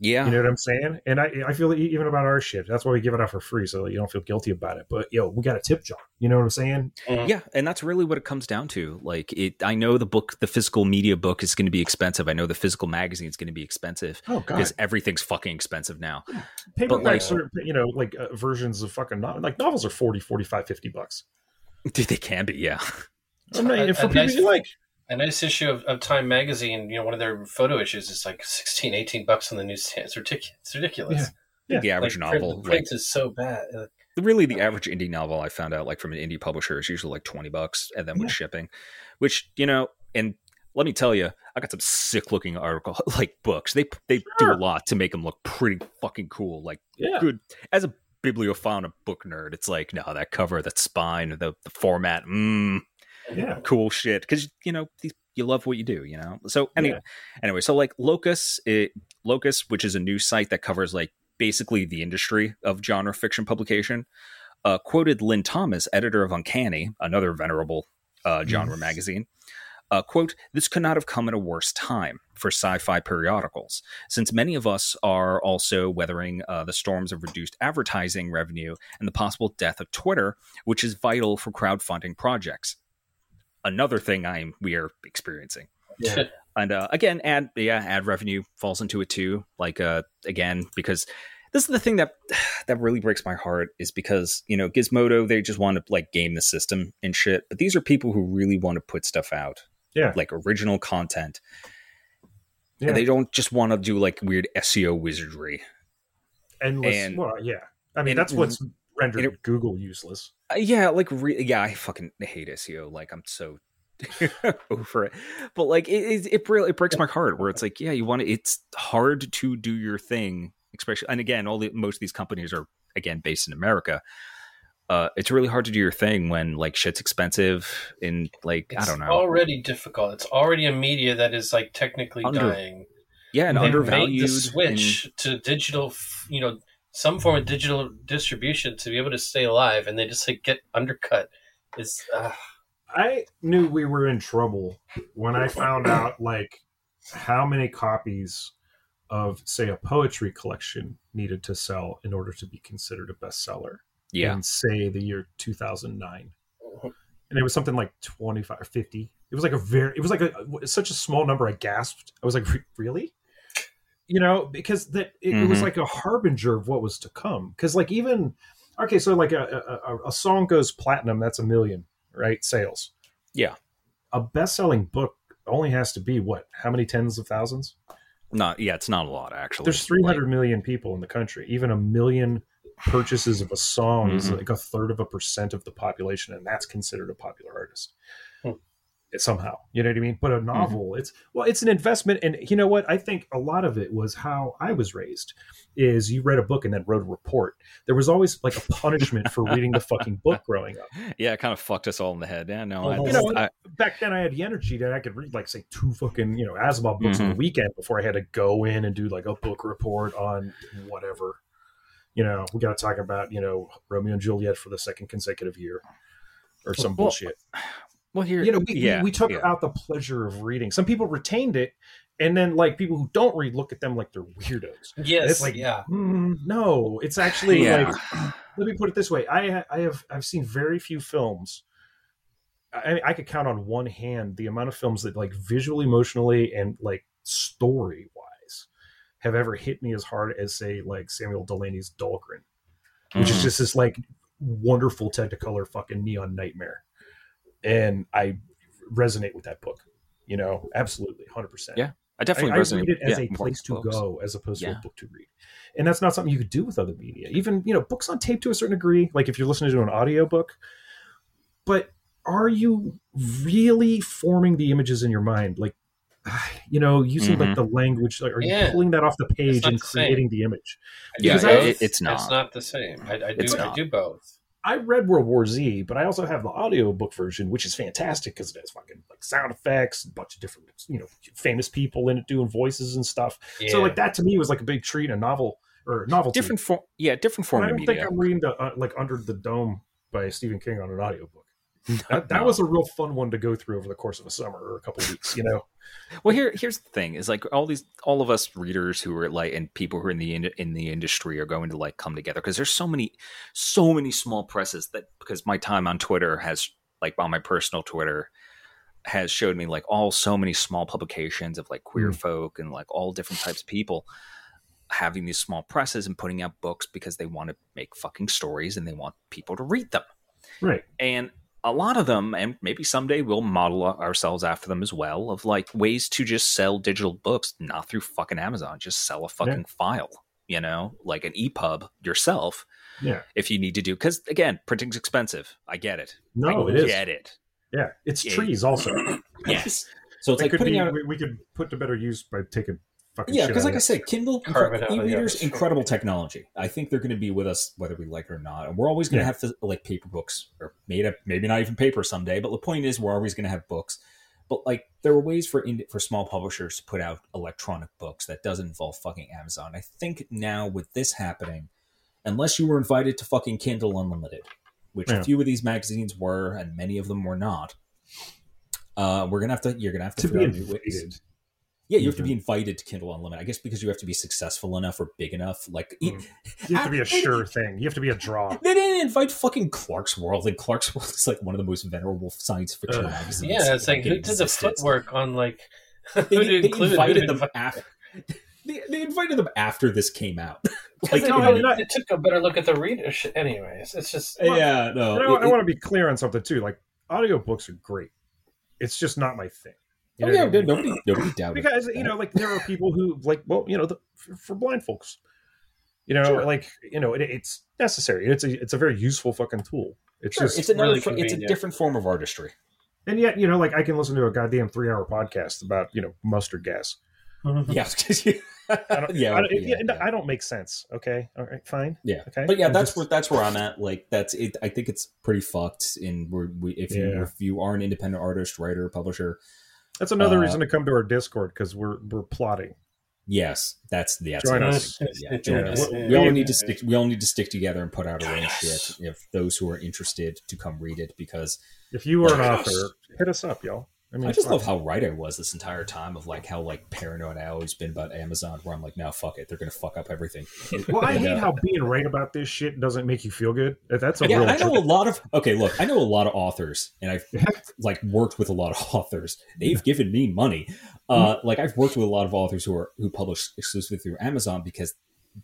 yeah You know what I'm saying? And I, I feel even about our shit. That's why we give it out for free, so that you don't feel guilty about it. But yo, we got a tip jar. You know what I'm saying? yeah and that's really what it comes down to like it i know the book the physical media book is going to be expensive i know the physical magazine is going to be expensive Oh god, because everything's fucking expensive now paperbacks like- are you know like uh, versions of fucking no- like novels are 40, 45, 50 bucks. Dude, they can be yeah I mean, A- for a people nice- you like. a nice issue of, of Time magazine, you know, one of their photo issues is like 16, 18 bucks on the newsstand. It's ridiculous. It's ridiculous. Yeah. the average Like, print- novel the like print is so bad. Uh, really the average indie novel I found out like from an indie publisher is usually like 20 bucks and then with shipping, which, you know, and let me tell you, I got some sick looking article like books. They they do a lot to make them look pretty fucking cool. Like Yeah. good as a bibliophile and a book nerd, it's like, no, that cover, that spine, the the format, mm, Yeah. cool shit. Because you know these, you love what you do you know? So any, Yeah. anyway so like locus it, locus which is a news site that covers like basically the industry of genre fiction publication uh, quoted Lynne Thomas editor of uncanny another venerable uh, genre magazine uh, quote this could not have come at a worse time for sci-fi periodicals since many of us are also weathering uh, the storms of reduced advertising revenue and the possible death of twitter which is vital for crowdfunding projects another thing I'm we are experiencing. Yeah. And uh, again, ad yeah, ad revenue falls into it too. Like uh, again, because this is the thing that that really breaks my heart is because you know Gizmodo they just want to like game the system and shit, but these are people who really want to put stuff out, Yeah. like original content, Yeah. and they don't just want to do like weird SEO wizardry. Endless. and- well, yeah. I mean, that's what's rendered it- Google useless. Uh, yeah, like re- yeah, I fucking hate SEO. Like I'm so over it. But like it it, it really it breaks my heart where it's like yeah, you want to. It's hard to do your thing, especially and again, all the most of these companies are again based in America. Uh, it's really hard to do your thing when like shit's expensive and like I don't know. It's already difficult. It's already a media that is like technically Under- dying. yeah, and They've undervalued. made the and- switch to digital, you know, some form of digital distribution to be able to stay alive, and they just like get undercut. Is uh, I knew we were in trouble when I found out like how many copies of say a poetry collection needed to sell in order to be considered a bestseller yeah, in say the year 2009 and it was something like 25 or 50 it was like a very it was like a such a small number i gasped. I was like really? You know because that it, it was mm-hmm. like a harbinger of what was to come. Because like even okay so like a, a, a- a song goes platinum that's a million right sales. Yeah. a best-selling book only has to be what how many tens of thousands? Not yeah, it's not a lot actually. there's 300 million people in the country even a million purchases of a song is Mhm. like a third of a percent of the population and that's considered a popular artist. Hmm. Somehow you know what i mean? But a novel it's well it's an investment and you know what? I think a lot of it was how i was raised is you read a book and then wrote a report. There was always like a punishment for reading the fucking book growing up. Yeah, it kind of fucked us all in the head. Yeah, no, I, you know, I- back then I had the energy that I could read like say two fucking you know Asimov books on the weekend before I had to go in and do like a book report on whatever. You know, we got to talk about you know Romeo and Juliet for the second consecutive year, or some Well, bullshit. well here, You know, we, yeah, we, we took yeah. out the pleasure of reading. Some people retained it, and then like people who don't read look at them like they're weirdos. yes, It's like- yeah. Mm, no, it's actually Yeah. like let me put it this way i i have i've seen very few films I, I could count on one hand the amount of films that like visually emotionally and like story wise have ever hit me as hard as say like Samuel Delany's Dhalgren which is Mhm. just this like wonderful technicolor fucking neon nightmare and i resonate with that book you know absolutely 100% Yeah, I definitely I, I resonate. read it as yeah, a place to books. go as opposed to a book to read. And that's not something you could do with other media. Even, you know, books on tape to a certain degree, like if you're listening to an audiobook. But are you really forming the images in your mind? Like, you know, using like Mhm. the language, like, are you pulling that off the page and the same. creating the image? Yeah, Because do I- it's not. It's not the same. I, I do. I do both. I read World War Z, but I also have the audiobook version, which is fantastic because it has fucking like sound effects, a bunch of different, you know, famous people in it doing voices and stuff. Yeah. So like that to me was like a big treat, a novel or novelty. different form. Yeah, different And form I don't media. think I'm reading the uh, like Under the Dome by Stephen King on an audiobook. That, that No. was a real fun one to go through over the course of a summer or a couple of weeks. You know, Well, here here's the thing: is like all these, all of us readers who are like, and people who are in the in, in the industry are going to like come together because there's so many, so many small presses that because my time on Twitter has like on my personal Twitter has showed me like all so many small publications of like queer hmm. folk and like all different types of people having these small presses and putting out books because they want to make fucking stories and they want people to read them right? and a lot of them and maybe someday we'll model ourselves after them as well of like ways to just sell digital books not through fucking amazon just sell a fucking file you know, like an EPUB yourself Yeah. if you need to do because again, printing's expensive. I get it. No, I it is. get it. Yeah, it's Yeah. trees also. Yes. So it's It like could putting be, out. we, we could put to better use by taking fucking Yeah, because like of I said, Kindle Carve it out, e-readers, yeah. incredible technology. I think they're going to be with us whether we like it or not, and we're always going to Yeah. have to like paper books or made up, maybe not even paper someday. But the point is, we're always going to have books. But like, there are ways for ind- for small publishers to put out electronic books that doesn't involve fucking Amazon. I think now with this happening, unless you were invited to fucking Kindle Unlimited, which Yeah. a few of these magazines were, and many of them were not. Uh, we're gonna have to. You're gonna have to, to be out new ways. invited. Yeah, you have to be Mhm. invited to Kindle Unlimited. I guess because you have to be successful enough or big enough. Like Mm. You have to be a sure thing. You have to be a draw. they didn't invite fucking Clarkesworld, and Clarkesworld is like one of the most venerable science fiction Ugh. magazines. Yeah, it's like that who did the footwork on like They, who they did include invited them did- after. They, they invited them after this came out. Because they, no, really- no, no. they took a better look at the readership. Anyways, it's just yeah, no. And I, it- I want to be clear on something too. Like audiobooks are great. It's just not my thing. You oh yeah, I mean? nobody, nobody doubted. because you know like there are people who like well you know the, for, for blind folks you know Sure. like you know it, it's necessary it's a it's a very useful fucking tool it's Sure, just it's another. really it's a different form of artistry. and yet you know like i can listen to a goddamn three hour podcast about you know mustard gas mm-hmm. Yeah, 'cause you- i don't yeah, I, don't, yeah, yeah, yeah. i don't make sense okay all right fine Yeah. okay But yeah, I'm that's just- where that's where I'm at. Like that's it. I think it's pretty fucked. In where we, if you Yeah. if you are an independent artist, writer, publisher, that's another uh, reason to come to our discord because we're we're plotting yes, that's the that's Join us. Yeah, join Yeah, us. we- We all need to stick. We all need to stick together and put out our Join own us. shit. If those who are interested to come read it, because if you are an author hit us up y'all i mean I just love how right I was this entire time of like how like paranoid I always been about Amazon. Where I'm like, now fuck it, they're gonna fuck up everything. well i And, hate uh, how being right about this shit doesn't make you feel good that's a yeah, real I know a lot of okay. Look, I know a lot of authors, and I've like worked with a lot of authors. They've given me money. Uh, like I've worked with a lot of authors who are who publish exclusively through Amazon because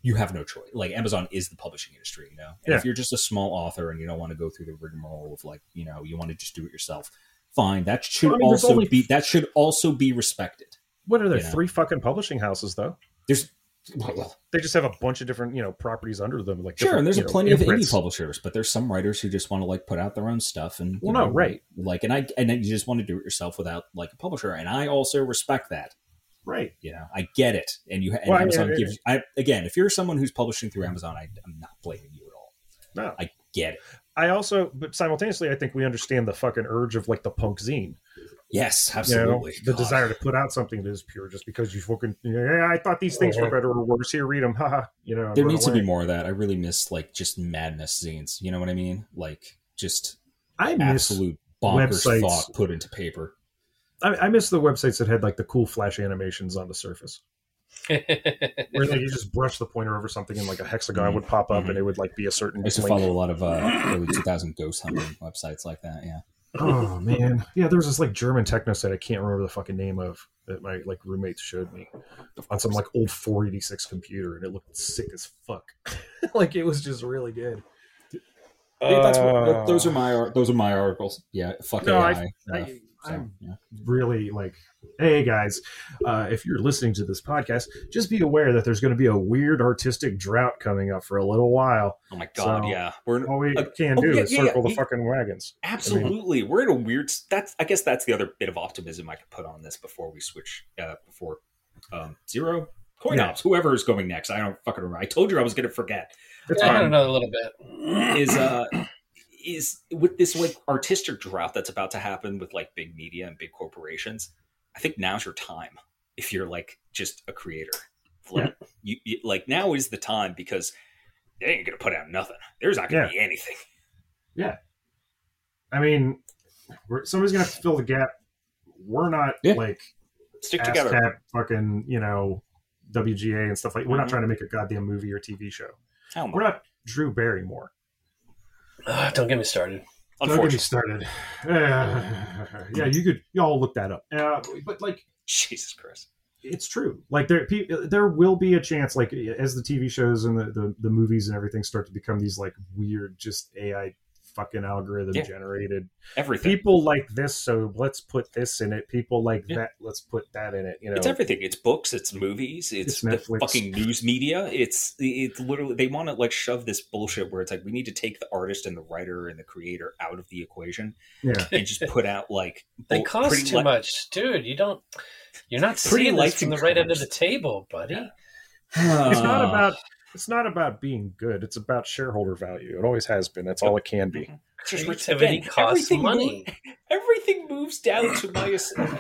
you have no choice. Like Amazon is the publishing industry, you know. And Yeah. if you're just a small author and you don't want to go through the rigmarole of like you know you want to just do it yourself, fine. That should I mean, also only- be that should also be respected. what are there you know. three fucking publishing houses though There's well, they just have a bunch of different you know properties under them like Sure, and there's you a know, plenty of indie publishers, but there's some writers who just want to like put out their own stuff and Well, no, know, right. like and I and then you just want to do it yourself without like a publisher, and I also respect that. right You know, I get it, and you and Well, I- Amazon I- gives. I again, if you're someone who's publishing through Amazon, I, I'm not blaming you at all. no I get it. I also but simultaneously i think we understand the fucking urge of like the punk zine Yes, you know absolutely. the God. desire to put out something that is pure just because you fucking yeah i thought these things were uh-huh. better or worse here read them haha you know There needs to be more of that. I really miss like just madness zines. You know what I mean? Like just i miss absolute bonkers websites. thought put into paper. I, I miss the websites that had like the cool flash animations on the surface where like, you just brush the pointer over something and like a hexagon Mhm. would pop up Mhm. and it would like be a certain I used to follow a lot of uh, early 2000 ghost hunting websites like that. Yeah. Oh man, yeah. There was this like German techno site I can't remember the fucking name of that my like roommates showed me on some like old 486 computer, and it looked sick as fuck. like it was just really good. Yeah, that's what, Uh, those are my those are my articles. Yeah, fuck No, I- AI. I- uh, so, I'm- yeah. really like, hey guys, uh, if you're listening to this podcast, just be aware that there's going to be a weird artistic drought coming up for a little while. Oh my god, So- yeah. We're All we Uh, can oh, do yeah, is yeah, circle yeah. the fucking wagons. Absolutely, we're in a weird. That's I guess that's the other bit of optimism I could put on this before we switch. Uh, before um, Xero coin Yeah. ops, whoever is going next. I don't fucking remember. I told you I was going to forget. It's Yeah, I don't know a little bit. Is uh is with this like artistic drought that's about to happen with like big media and big corporations. I think now's your time if you're like just a creator. Like, you, you, like now is the time because they ain't going to put out nothing. There's not going to be anything. Yeah, I mean, we're, somebody's going to have to fill the gap. We're not Yeah. like Stick together. Fucking, you know, WGA and stuff like. We're not Mhm. trying to make a goddamn movie or TV show. We're not Drew Barrymore. Ah, don't get me started. Don't get me started. Uh, yeah, you could y'all look that up. Uh, but like, Jesus Christ. it's true. Like there, there will be a chance. Like as the TV shows and the, the the movies and everything start to become these like weird, just AI fucking algorithm Yeah. generated. everything. People like this, so let's put this in it. People like Yeah. that, let's put that in it. You know, It's everything. It's books. It's movies. It's, It's the fucking news media. It's it's literally they want to like shove this bullshit where it's like we need to take the artist and the writer and the creator out of the equation yeah. and just put out like They bull- cost too li- much, dude. You don't. You're not Pretty seeing this from the right end of the table, buddy. Yeah. It's not about. It's not about being good. It's about shareholder value. It always has been. That's all it can be. It's Creativity again, costs everything money. mo- everything moves down to my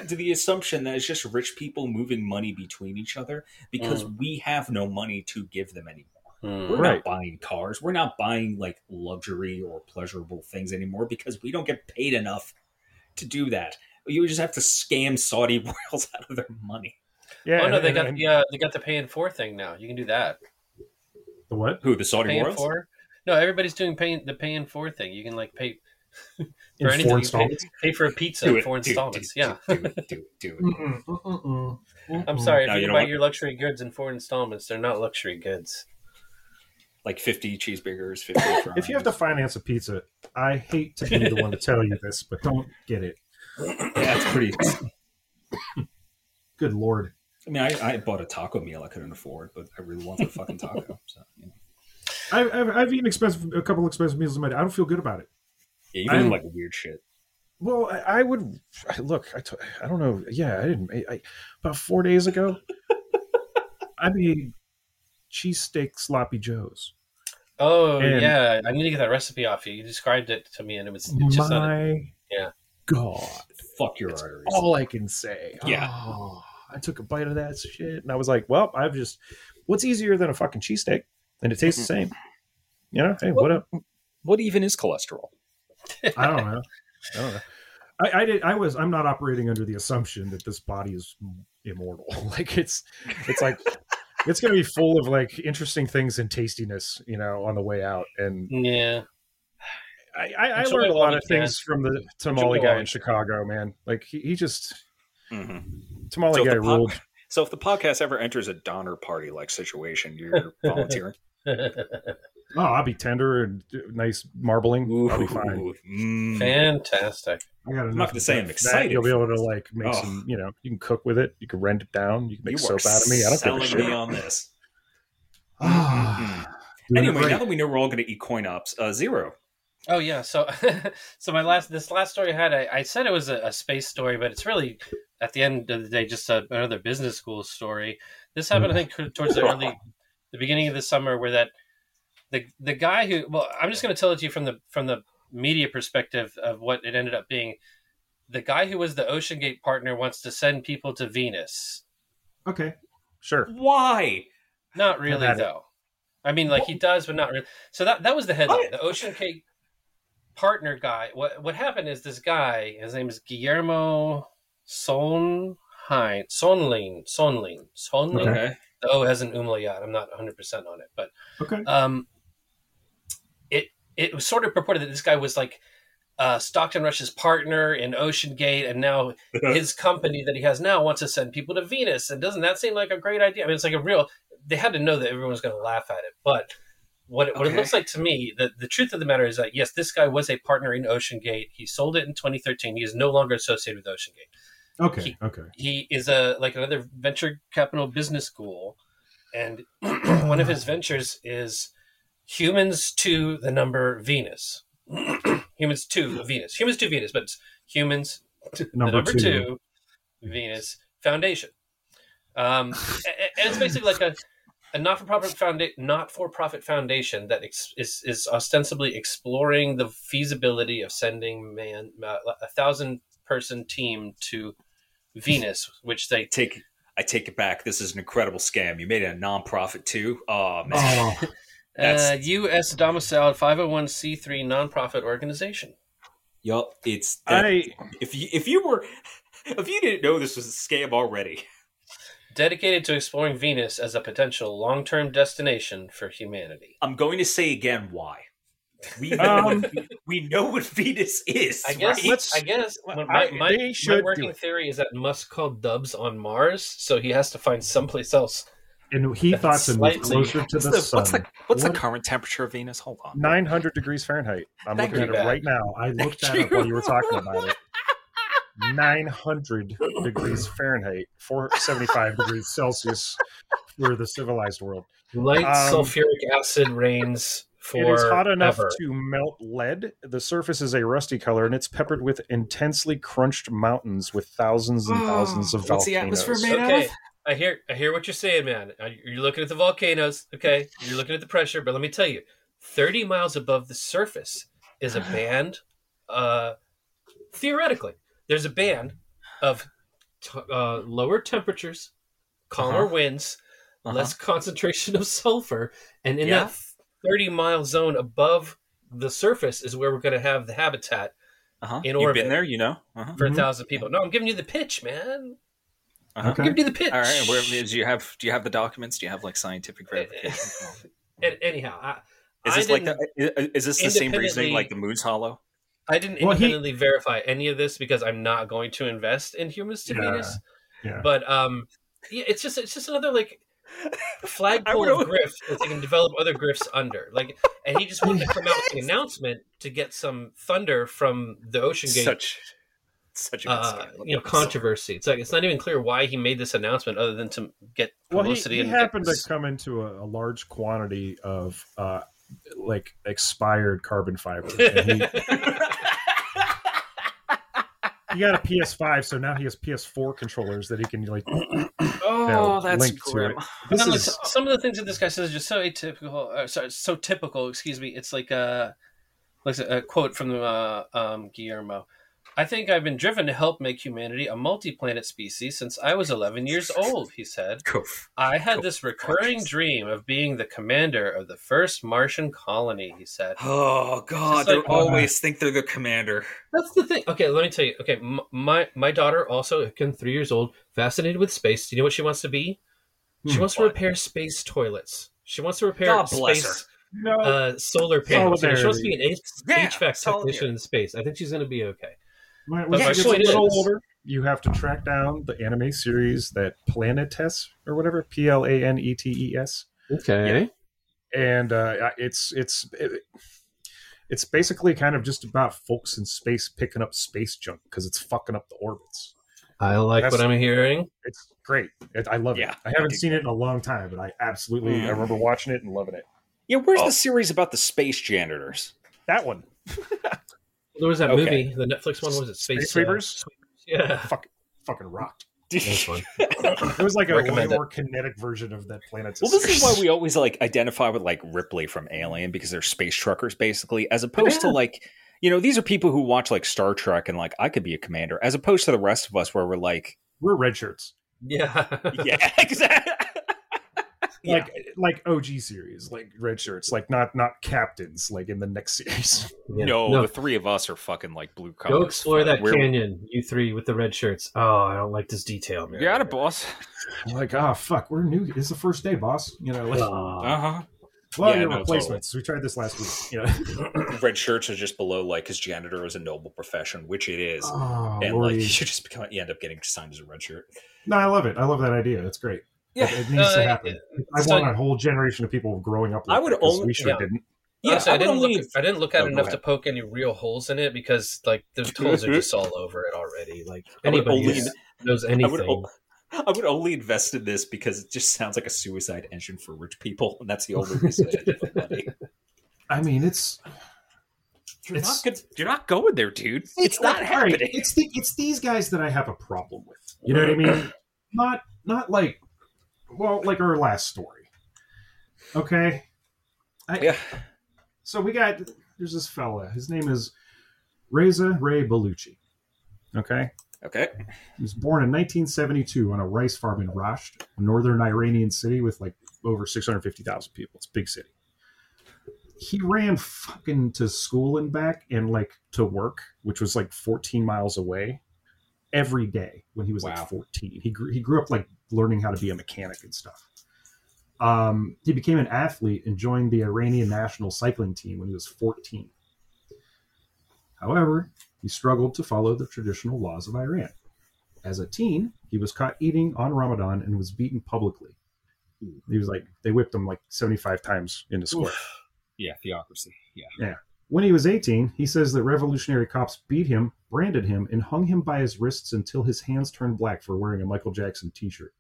to the assumption that it's just rich people moving money between each other because we have no money to give them anymore. Hmm. We're Right. not buying cars. We're not buying like luxury or pleasurable things anymore because we don't get paid enough to do that. You just have to scam Saudi royals out of their money. Yeah. oh no, they got and the uh, they got the pay in four thing now. You can do that. The what Who the Saudi Pay royals? four. No, everybody's doing pay the pay in four thing. You can like pay in for anything. four You pay, pay for a pizza Do in four installments. do it, yeah. Do it. Do it. Do it. Mm-mm, mm-mm, mm-mm. I'm sorry, if No, you, you know buy what? your luxury goods in four installments, they're not luxury goods. Like fifty cheeseburgers, fifty. If you have to finance a pizza, I hate to be the one to tell you this, but don't get it. yeah, it's pretty. Good lord. I mean, I, I bought a taco meal I couldn't afford, but I really wanted a fucking taco. So, you know. I, I've, I've eaten expensive, a couple expensive meals in my day. I don't feel good about it. yeah, even I'm- like weird shit. Well, I, I would I- look. I, t- I don't know. Yeah, I didn't. I, I, about four days ago, I made cheesesteak sloppy joes. Oh And- yeah, I need to get that recipe off you. You described it to me, and it was it's just not. My yeah. God, Fuck your arteries. all I can say. Yeah. Oh, I took a bite of that shit, and I was like, "Well, I've just. What's easier than a fucking cheesesteak? And it tastes the mm-hmm. same. You know. Hey, what up? What even is cholesterol? I don't know. I don't know. I, I did. I was. I'm not operating under the assumption that this body is immortal. like it's. It's like. It's going to be full of like interesting things and tastiness, you know, on the way out. And Yeah, I, I, I learned a lot of things from the tamale guy in Chicago, man. Like he, he just Mm-hmm. tamale So if guy the pod- ruled. So if the podcast ever enters a Donner Party like situation, you're volunteering. Oh, I'll be tender and nice marbling. I'll be fine. Ooh, mm. fantastic. I got enough. not gonna say I'm that excited You'll be able to like make Oh. some. You know, you can cook with it. You can rend it down. You can make You soap out of me. I don't give a selling me on this. Ah, doing it Anyway, now that we know we're all going to eat CoinOps, uh, Xero. Oh yeah, so so my last this last story I had, I, I said it was a, a space story, but it's really at the end of the day just a, another business school story. This happened, I mm. think, towards the early, the beginning of the summer, where that the the guy who well, I'm just going to tell it to you from the from the media perspective of what it ended up being. The guy who was the OceanGate partner wants to send people to Venus. okay, sure. Why? Not really, had it. though. I mean, like he does, but not really. So that that was the headline. What? The OceanGate partner guy. What what happened is this guy. His name is Guillermo Sonheim. Sonlin. Sonlin. Sonlin. Okay. Okay. The O has an umlaut. I'm not 100 percent on it, but Okay. um, it it was sort of purported that this guy was like uh, Stockton Rush's partner in OceanGate, and now his company that he has now wants to send people to Venus. And doesn't that seem like a great idea? I mean, it's like a real. They had to know that everyone was going to laugh at it, but what it, what it looks like to me, the the truth of the matter is that yes, this guy was a partner in OceanGate. He sold it in 2013. He is no longer associated with OceanGate Okay. he- Okay. he is a like another venture capital business school and one of his ventures is humans to the number venus humans to venus humans to venus but it's humans to Number the number two. two, venus foundation um, and it's basically like a, a not-for-profit founda- not-for-profit foundation that ex- is, is ostensibly exploring the feasibility of sending man uh, a thousand person team to Venus, which they Take. I take it back. This is an incredible scam. You made it a nonprofit too. Oh man. Oh, uh, U.S. domiciled 501c3 nonprofit organization. Yup. It's that, I if you if you were if you didn't know this was a scam already. Dedicated to exploring Venus as a potential long term destination for humanity. I'm going to say again why. We know, Um, what, we know what Venus is. I guess. right? Let's- I guess. I- my, my, my, my working theory is that Musk called Dubs on Mars, so he has to find someplace else and he thought to move closer to the, the, sun. what's the what's the current temperature of Venus? Hold on. 900 degrees Fahrenheit. I'm Thank looking at it right now. I looked at it while you. you were talking about it. 900 degrees Fahrenheit, 475 degrees Celsius for the civilized world. Light Um, sulfuric acid rains for it is hot enough ever. to melt lead. The surface is a rusty color, and it's peppered with intensely crunched mountains with thousands and thousands of What's the volcanoes. atmosphere made Okay, of? I hear I hear what you're saying, man. Uh, You're looking at the volcanoes, okay? You're looking at the pressure, but let me tell you, 30 miles above the surface is a band. Uh, theoretically, there's a band of t- uh, lower temperatures, calmer Uh-huh. winds, Uh-huh. less concentration of sulfur, and in Yeah. that 30 mile zone above the surface is where we're going to have the habitat Uh-huh. in You've orbit. been there, you know. Uh-huh. for Mhm. a thousand people. No, I'm giving you the pitch, man. Uh-huh. Okay. I'm giving you the pitch. All right. Where, do you have do you have the documents? Do you have like scientific verification? Anyhow, I, Is I this like the, i- is this the same reasoning like the moon's hollow? I didn't Well, he- independently verify any of this because I'm not going to invest in humans to Yeah, Venus. yeah. But um, yeah, it's just it's just another like flagpole of grifts that they can develop other grifts under. Like, and he just wanted to come out with an announcement to get some thunder from the OceanGate. Such such a good uh, you know, controversy. It's like it's not even clear why he made this announcement, other than to get publicity. Well, he, he happened to come into a, a large quantity of uh, like expired carbon fiber. He, he got a PS5, so now he has PS4 controllers that he can like. oh, know, that's link to grim. it. This some, is of the, some of the things that this guy says are just so atypical. Uh, sorry, so typical. Excuse me. It's like a, like a quote from uh, um, Guillermo. I think I've been driven to help make humanity a multi-planet species since I was 11 years old. He said, Goof. "I had Cool. this recurring Gorgeous. dream of being the commander of the first Martian colony." He said, Oh God, they like- always think they're the commander. That's the thing. Okay, let me tell you. Okay, m- my my daughter also, again, three years old, fascinated with space. Do you know what she wants to be? She Hmm, wants to repair space toilets. She wants to repair God bless space no. uh, solar panels. You know, she wants to be an H- Yeah, HVAC technician in space. I think she's going to be okay. When but when my she a little is- older, you have to track down the anime series that Planetes or whatever P L A N E T E S. Okay. and uh, it's it's it, it's basically kind of just about folks in space picking up space junk because it's fucking up the orbits. I like That's- what I'm hearing. It's great. It, I love Yeah, it. I haven't I seen it in a long time, but I absolutely I Mm. remember watching it and loving it. Yeah, where's Oh. the series about the space janitors? That one, There was that Okay. movie, the Netflix one. Was it Space, Space Sweepers? Uh, yeah, fucking fucking rocked. that's fun. It was like a way Recommend it. more kinetic version of that planet. Well, this is why we always like identify with like Ripley from Alien because they're space truckers basically, as opposed to like you know these are people who watch like Star Trek and like I could be a commander, as opposed to the rest of us where we're like, we're red shirts, Yeah, yeah, exactly. Like like OG series, like red shirts, like not not captains, like in the next series. Yeah. No, the three of us are fucking like blue collar. Go explore that We're- canyon, you three with the red shirts. Oh, I don't like this detail, man. You got it, boss. like, oh fuck, we're new. It's the first day, boss. You know, like, Uh huh. well, yeah, your no, replacements. We tried this last week. You know, Red shirts are just below like because janitor is a noble profession, which it is, oh, and Lordy. like you just become you end up getting signed as a red shirt. no, I love it. I love that idea. It's great. Yeah. it, it needs Uh, to happen. I so- want a whole generation of people growing up. Like I would that, 'cause only- we sure yeah. didn't. Honestly, I I, didn't only- look. I didn't look at Oh, enough to poke any real holes in it because, like, those holes are just all over it already. Like anybody only- who knows I anything. would, o- I would only invest in this because it just sounds like a suicide engine for rich people, and that's the only reason. I did money. I mean, it's You're It's- not good. You're not going there, dude. It's not all right, happening. It's the it's these guys that I have a problem with. You know what I mean? Not not like well, like our last story. Okay. I, Yeah. So we got there's this fella. His name is Reza Ray Baluchi. Okay. Okay. He was born in 1972 on a rice farm in Rasht, a northern Iranian city with like over 650,000 people. It's a big city. He ran fucking to school and back and like to work, which was like 14 miles away, every day when he was Wow. like 14. He grew, he grew up like learning how to be a mechanic and stuff. Um, he became an athlete and joined the Iranian national cycling team when he was 14. However, he struggled to follow the traditional laws of Iran. As a teen, he was caught eating on Ramadan and was beaten publicly. He was like, they whipped him like 75 times in the square. Yeah, theocracy. Yeah. When he was 18, he says that revolutionary cops beat him, branded him, and hung him by his wrists until his hands turned black for wearing a Michael Jackson t shirt.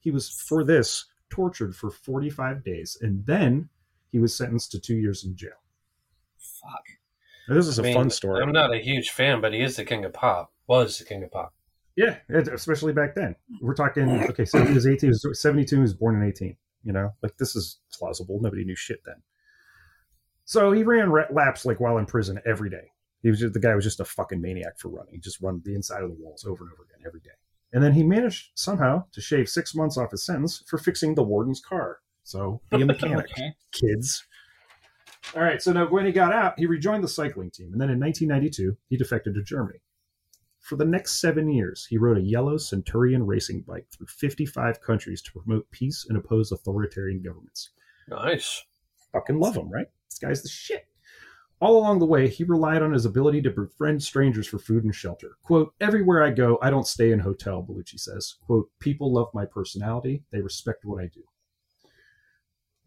He was, for this, tortured for 45 days, and then he was sentenced to two years in jail. Fuck. Now, this is a I mean, fun story. I'm not a huge fan, but he is the king of pop. Was the king of pop. Yeah, especially back then. We're talking, okay, so he was 18, he was 72, he was born in 18. You know, like this is plausible. Nobody knew shit then. So he ran laps like while in prison every day. He was just, the guy was just a fucking maniac for running. He just run the inside of the walls over and over again every day. And then he managed somehow to shave six months off his sentence for fixing the warden's car. So be a mechanic Okay. kids. All right, so now when he got out, he rejoined the cycling team, and then in 1992, he defected to Germany. For the next seven years, he rode a yellow Centurion racing bike through 55 countries to promote peace and oppose authoritarian governments. Nice. Fucking love him, right? This guy's the shit. All along the way, he relied on his ability to befriend strangers for food and shelter. Quote, Everywhere I go, I don't stay in hotel, Baluchi says. Quote, People love my personality. They respect what I do.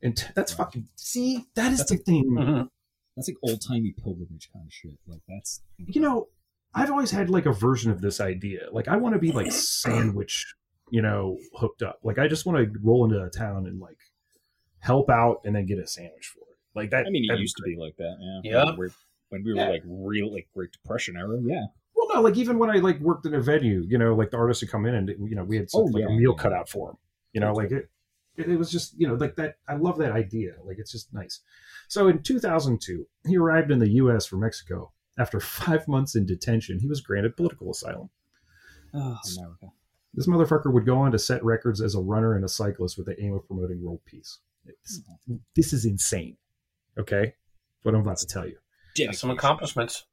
And t- that's fucking, see, that is That's the thing. Mhm. That's like old timey pilgrimage kind of shit. Like that's you know, I've always had like a version of this idea. Like I want to be like sandwich, you know, hooked up. Like I just want to roll into a town and like help out and then get a sandwich for it. Like that. I mean, it that'd used to be like that. Yeah. Yeah. When we were, when we were Yeah. like real, like Great Depression era. Yeah. Well, no, like even when I like worked in a venue, you know, like the artists would come in and you know we had some, Oh, like yeah, a meal cut out for them. You know, like it, it, it was just you know like that. I love that idea. Like it's just nice. So in 2002, he arrived in the U.S. from Mexico. After five months in detention, he was granted political asylum. Oh, America. This motherfucker would go on to set records as a runner and a cyclist with the aim of promoting world peace. This, this is insane. Okay? What I'm about to tell you. Got Some accomplishments.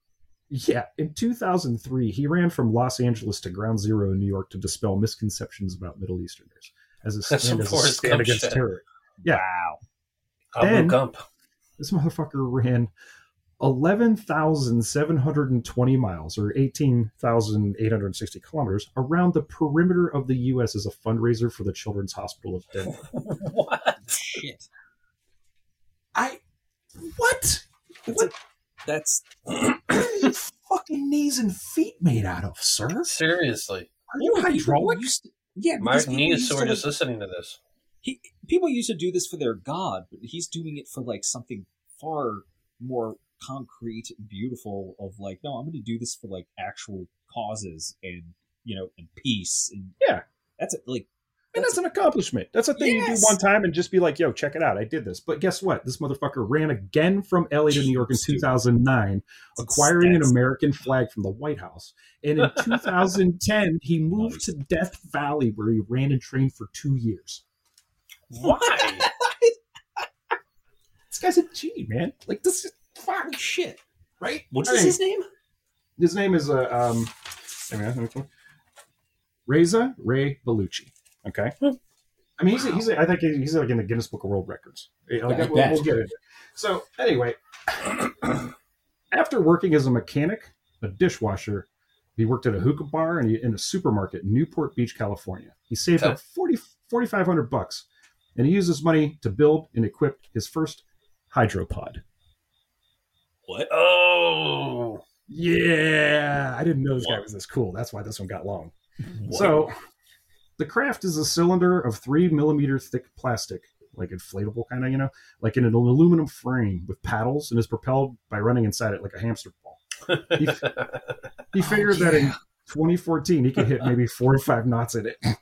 Yeah, in 2003, he ran from Los Angeles to Ground Zero in New York to dispel misconceptions about Middle Easterners as a That's stand, as a stand against shit. terror. Yeah. Wow. Abu Then- Gump. This motherfucker ran 11,720 miles or 18,860 kilometers around the perimeter of the U.S. as a fundraiser for the Children's Hospital of Denver. what? Shit. I what? What That's fucking knees and feet made out of, sir? Seriously. Are you People hydraulic? used to- yeah, My because people knee is used sore just like- listening to this. he, people used to do this for their god, but he's doing it for like something far more concrete and beautiful. Of like, no, I'm going to do this for like actual causes and you know and peace and Yeah. that's a, like And that's an accomplishment. That's a thing you do one time and just be like, yo, check it out. I did this. But guess what? This motherfucker ran again from LA to New York in 2009, acquiring an American flag from the White House. And in 2010, he moved Nice. to Death Valley where he ran and trained for two years. Why? This guy's a G, man. Like, this is fucking shit, right? What's All right. his name? His name is uh, um, wait a minute, Reza Ray Baluchi. Okay. I mean, he's, he's I think he's like in the Guinness Book of World Records. Like, I we'll, we'll get it. So anyway, after working as a mechanic, a dishwasher, he worked at a hookah bar and he, in a supermarket in Newport Beach, California. He saved Okay. up 40, 4,500 bucks, and he used his money to build and equip his first hydropod. What? Oh. Yeah, I didn't know this guy was this cool. That's why this one got long. What? So, the craft is a cylinder of three millimeter thick plastic, like inflatable kind of, you know, like in an aluminum frame with paddles, and is propelled by running inside it like a hamster ball. He, he oh, figured that in 2014 he could hit maybe four or five knots in it.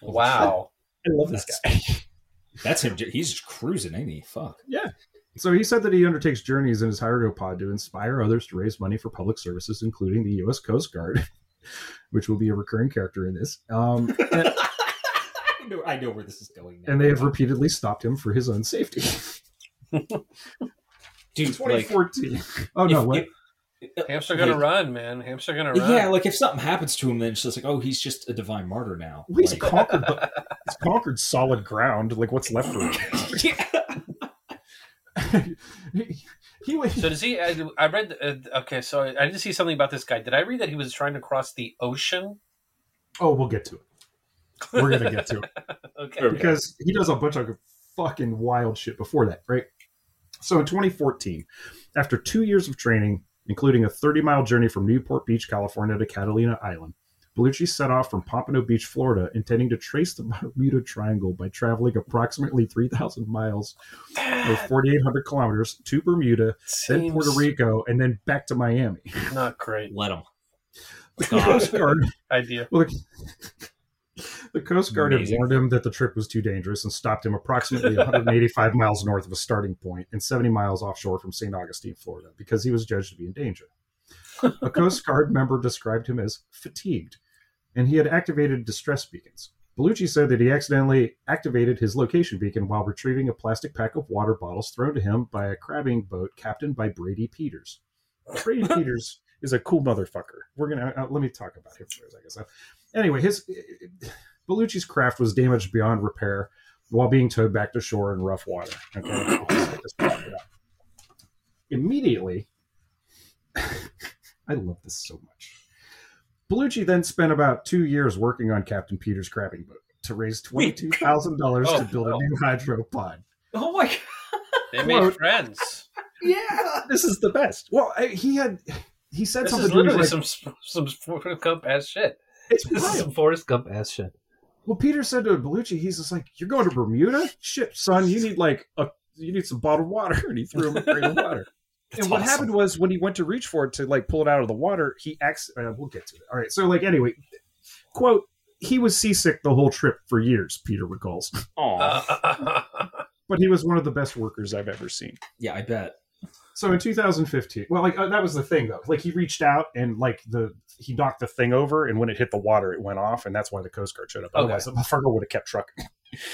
Wow. I wow. love this That's- guy. That's him. He's cruising, ain't he? Fuck. Yeah. So he said that he undertakes journeys in his hydropod to inspire others to raise money for public services, including the U.S. Coast Guard, which will be a recurring character in this. Um, and, I know. I know where this is going. Now. and they have repeatedly stopped him for his own safety. dude, like 2014. oh no, if- what? if- Hamster gonna like- run, man. Hamster gonna run. Yeah, like if something happens to him, then it's just like, oh, he's just a divine martyr now. Well, he's Like- conquered. the- he's conquered solid ground. Like what's left for him? yeah. He, he went. So does he? I, I read. Uh, okay, so I, I did see something about this guy. Did I read that he was trying to cross the ocean? Oh, we'll get to it. We're gonna get to it okay. because he does a bunch of fucking wild shit before that, right? So in 2014, after two years of training, including a 30 mile journey from Newport Beach, California to Catalina Island, Baluchi set off from Pompano Beach, Florida, intending to trace the Bermuda Triangle by traveling approximately 3,000 miles or 4,800 kilometers to Bermuda, then Puerto Rico, and then back to Miami. Not great Let him. The Coast Guard idea. Well, the, the Coast Guard had warned him that the trip was too dangerous and stopped him approximately 185 miles north of a starting point and 70 miles offshore from St. Augustine, Florida, because he was judged to be in danger. A Coast Guard member described him as fatigued, and he had activated distress beacons. Baluchi said that he accidentally activated his location beacon while retrieving a plastic pack of water bottles thrown to him by a crabbing boat captained by Brady Peters. Brady Peters is a cool motherfucker. We're gonna uh, let me talk about him for a second. Uh, anyway, his Baluchi's craft was damaged beyond repair while being towed back to shore in rough water. Okay, Just wrap it up. immediately, I love this so much. Baluchi then spent about two years working on Captain Peters' crabbing boat to raise twenty-two thousand dollars Oh, to build a oh. new hydro pod. Oh my god. They made Quote. friends. Yeah, this is the best. Well, I, he had he said This something is literally like, some some Forrest Gump ass shit. it's This is some Forrest Gump ass shit. Well, Peter said to Baluchi, he's just like, "You're going to Bermuda? Shit, son, you need like a you need some bottled water." And he threw him a crate of water. That's and what awesome. happened was when he went to reach for it to like pull it out of the water, he ex. Uh, we'll get to it. All right. So like anyway, quote. He was seasick the whole trip for years. Peter recalls, Aw. Uh, but he was one of the best workers I've ever seen. Yeah, I bet. So in 2015, well, like uh, that was the thing though. Like he reached out and like the he knocked the thing over, and when it hit the water, it went off, and that's why the Coast Guard showed up. Okay. Otherwise, the motherfucker would have kept trucking.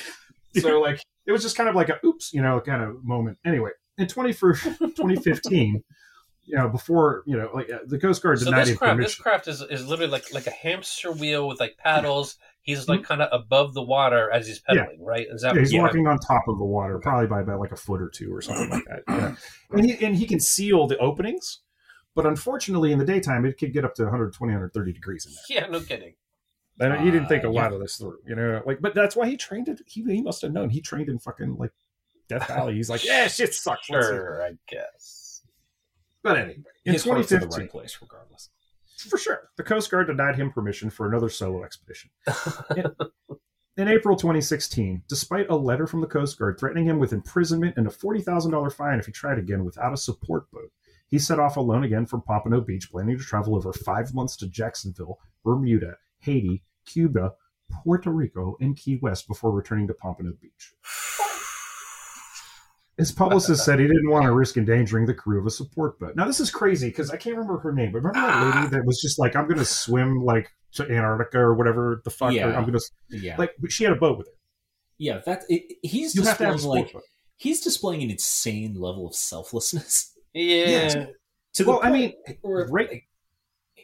so like it was just kind of like a oops, you know, kind of moment. Anyway, in 20 for 2015, you know, before you know, like uh, the Coast Guard so denied this craft, this craft is is literally like like a hamster wheel with like paddles. He's like Mm-hmm. kind of above the water as he's pedaling, right? Is that Yeah, he's yeah. walking on top of the water, probably by about like a foot or two or something like that. Yeah. And he and he can seal the openings, but unfortunately, in the daytime, it could get up to 120, 130 degrees in there. Yeah, no kidding. And he didn't think a Uh, lot of this through, you know. Like, but that's why he trained it. He, he must have known. He trained in fucking like Death Valley. He's like, yeah, shit sucks. Sure, I guess. But anyway, in His heart's in the 2015, right place, regardless. for sure, the Coast Guard denied him permission for another solo expedition. in, in April 2016, despite a letter from the Coast Guard threatening him with imprisonment and a forty thousand dollar fine if he tried again without a support boat, he set off alone again from Pompano Beach, planning to travel over five months to Jacksonville, Bermuda, Haiti, Cuba, Puerto Rico, and Key West before returning to Pompano Beach. His publicist said he didn't want to risk endangering the crew of a support boat. Now this is crazy because I can't remember her name, but remember that lady ah. that was just like, "I'm going to swim like to Antarctica or whatever the fuck." or Yeah. I'm going to Yeah, like. She had a boat with her. yeah. That it, he's You have to have displaying support like boat. he's displaying an insane level of selflessness. Yeah. Yes. To Well, the I mean, eh, where, right- like,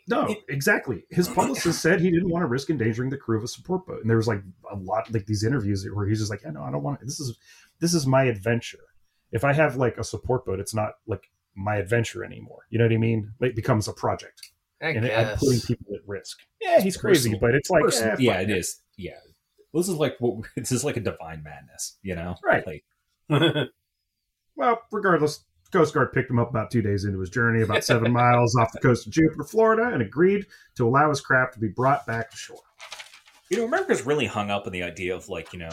No, It- exactly. His publicist said he didn't want to risk endangering the crew of a support boat, and there was like a lot like these interviews where he's just like, "Yeah, no, I don't want. This is this is my adventure. If I have like a support boat, it's not like my adventure anymore. You know what I mean? It becomes a project, I and I'm putting people at risk. Yeah, he's crazy, but it's like, person- eh, yeah, fuck it is. Yeah, this is like what this is like a divine madness, you know? Right. Like, Well, regardless, Coast Guard picked him up about two days into his journey, about seven miles off the coast of Jupiter, Florida, and agreed to allow his craft to be brought back to shore. You know, America's really hung up on the idea of like, you know,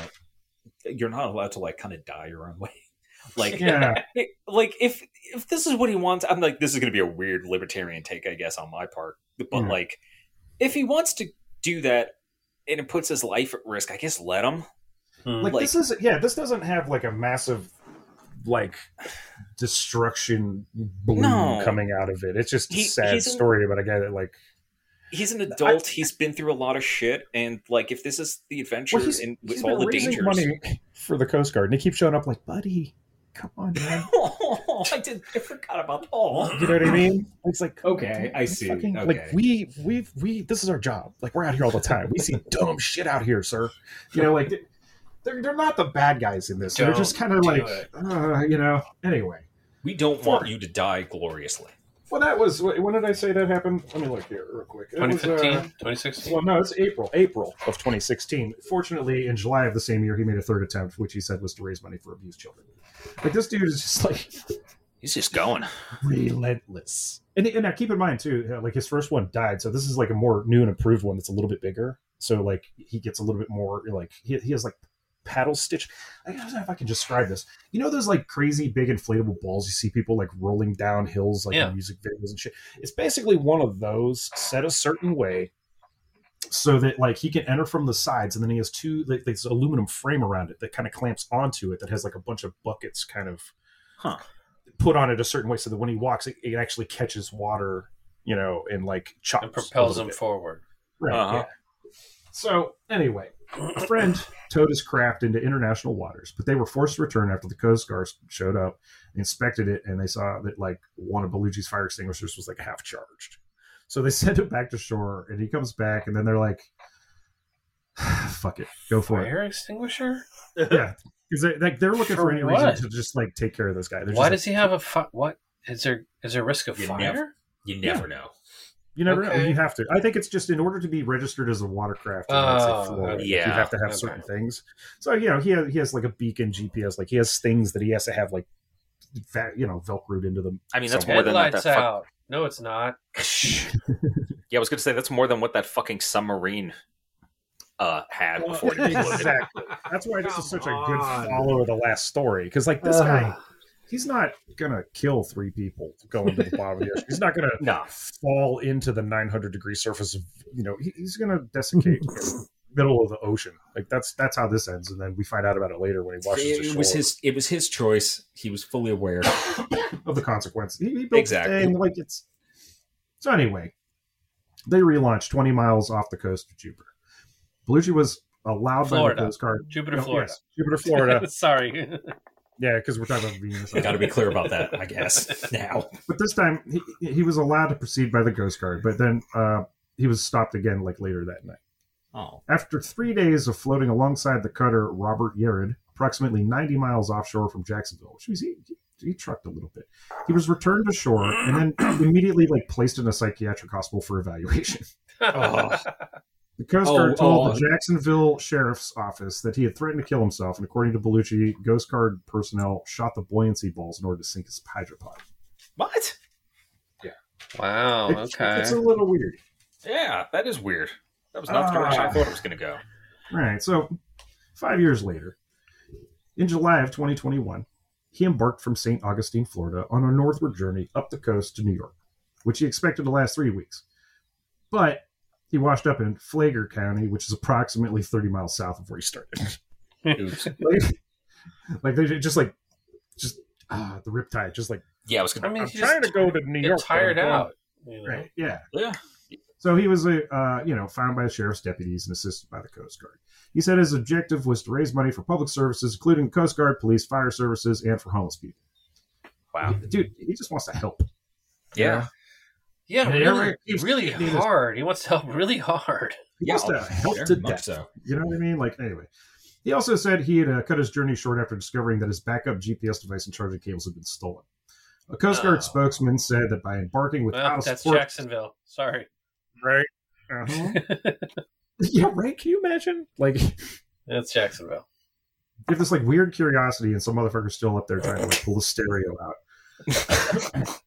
you're not allowed to like kind of die your own way. Like, Yeah, like if if this is what he wants, I'm like, this is going to be a weird libertarian take, I guess, on my part. But Yeah. like, if he wants to do that and it puts his life at risk, I guess let him. Hmm. like, Like- this is yeah, this doesn't have like a massive like destruction balloon No. coming out of it. It's just a He- sad he's in- story about a guy that like He's an adult. he's been through a lot of shit, and like, if this is the adventure well, he's, and he's with been all the raising dangers, money for the Coast Guard, and he keeps showing up like, buddy, come on, man. oh, I did. I forgot about Paul. You know what I mean? It's like Okay, I see. fucking- Like we we we this is our job. Like we're out here all the time. We see dumb shit out here, sir. You know, like they're they're not the bad guys in this. They're just kind of like uh, you know. Anyway, We don't want you to die gloriously. Well, that was when did I say that happened? Let me look here real quick. It was, uh, 2016. well, no, it's April, April of 2016. Fortunately, in July of the same year, he made a third attempt, which he said was to raise money for abused children. Like this dude is just like He's just going. relentless. And, and now keep in mind too, uh, like his first one died, so this is like a more new and improved one that's a little bit bigger. So like he gets a little bit more like he, he has like paddle stitch. I don't know if I can describe this. You know those like crazy big inflatable balls you see people like rolling down hills like Yeah. in music videos and shit. It's basically one of those set a certain way so that like he can enter from the sides and then he has two like this aluminum frame around it that kind of clamps onto it that has like a bunch of buckets kind of Huh. put on it a certain way so that when he walks it, it actually catches water you know and like chops and propels him bit. forward. Right, Uh-huh. yeah. So anyway, a friend towed his craft into international waters, but they were forced to return after the Coast Guard showed up, inspected it, and they saw that like one of Baluchi's fire extinguishers was like half charged. So they send him back to shore, and he comes back, and then they're like, "Fuck it, go for it." Fire extinguisher? Yeah, because they, like they're looking for, For any what? reason to just like take care of this guy. They're Why just does he have a fi- what? Is there is there risk of You fire? never- You never know. You never know. You have to. I think it's just in order to be registered as a watercraft. in Oh, let's Florida, okay. you have to have Okay. certain things. So you know, he has, he has like a beacon GPS. Like he has things that he has to have like, va- you know, velcroed into them. I mean, that's Somewhere. more than that. That fuck- out. No, it's not. yeah, I was going to say that's more than what that fucking submarine uh, had before he exactly. That's why this is such a good follow of the last story because like this guy, he's not gonna kill three people going to the bottom of the ocean. He's not gonna No. fall into the 900 degree surface of you know he, he's gonna desiccate in the middle of the ocean like that's that's how this ends and then we find out about it later when he washes It, it was his. It was his choice. He was fully aware. of the consequence he, he built Exactly. the thing like it's so anyway they relaunched 20 miles off the coast of jupiter Baluchi was allowed by Florida. the Coast Guard Jupiter, Oh, Florida. yes, Jupiter Florida Sorry. yeah because we're talking about Venus I got to be clear about that. I guess now. but this time he, he was allowed to proceed by the Coast Guard but then uh, he was stopped again like later that night Oh, After three days of floating alongside the cutter Robert Yered, approximately 90 miles offshore from Jacksonville, which means he, he, he trucked a little bit, he was returned to shore and then immediately like placed in a psychiatric hospital for evaluation. Oh. The Coast Oh, Guard told oh. the uh, Jacksonville Sheriff's Office that he had threatened to kill himself, and according to Baluchi, Coast Guard personnel shot the buoyancy balls in order to sink his hydropod. What? Yeah. Wow. It's- Okay. It's a little weird. Yeah, that is weird. That was not the direction I Ah. thought it was going to go. All right, so five years later, in July of 2021, he embarked from St. Augustine, Florida, on a northward journey up the coast to New York, which he expected to last three weeks. But he washed up in Flagler County, which is approximately 30 miles south of where he started. like, like they just like, just ah, the riptide, just like Yeah, I was I going mean, I'm trying to go to New York. tired but I'm going- out. You know? Right? Yeah. Yeah. So he was a uh, you know found by the sheriff's deputies and assisted by the Coast Guard. He said his objective was to raise money for public services, including the Coast Guard, police, fire services, and for homeless people. Wow. Dude, he just wants to help. Yeah. Yeah, And really, every- really getting hard. He wants to help really hard. He Yeah, wants to help very to death. so. You know what I mean? Like anyway. He also said he had uh, cut his journey short after discovering that his backup GPS device and charging cables had been stolen. A Coast Guard Oh. spokesman said that by embarking without Well, that's support, Jacksonville. Sorry. Right? Uh-huh. yeah, right. Can you imagine? Like, That's Jacksonville. you have this like weird curiosity, and some motherfucker's still up there trying to like pull the stereo out.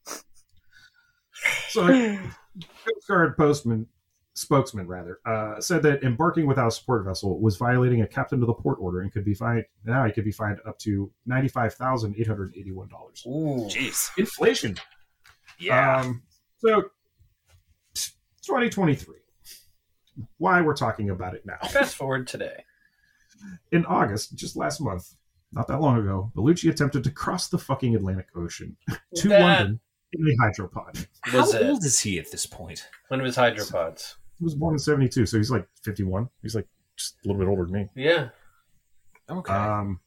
so, like, Coast Guard postman, spokesman rather, uh, said that embarking without a support vessel was violating a captain of the port order and could be fined. Now he could be fined up to ninety five thousand eight hundred eighty one dollars. Ooh. Jeez. Inflation. Yeah. Um, so, twenty twenty three. Why we're talking about it now? Fast forward today. In August, just last month, not that long ago, Baluchi attempted to cross the fucking Atlantic Ocean to That- London in a hydropod. How it old is he at this point? one of his hydropods? He was born in 72, so he's like 51. He's like just a little bit older than me. Yeah. Okay. Um,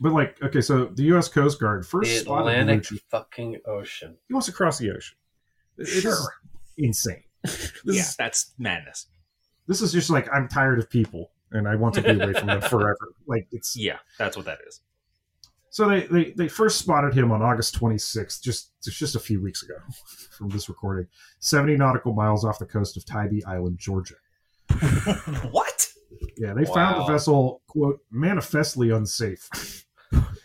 but like, okay, so the U.S. Coast Guard first The spotted Atlantic Baluchi. fucking ocean. He wants to cross the ocean. It's Sure. insane. This, yeah, is, that's madness. this is just like I'm tired of people and I want to be away from them forever. Like it's yeah, that's what that is. So they, they, they first spotted him on August 26th, just just a few weeks ago from this recording, 70 nautical miles off the coast of Tybee Island, Georgia. what? Yeah, they found the vessel, quote, manifestly unsafe.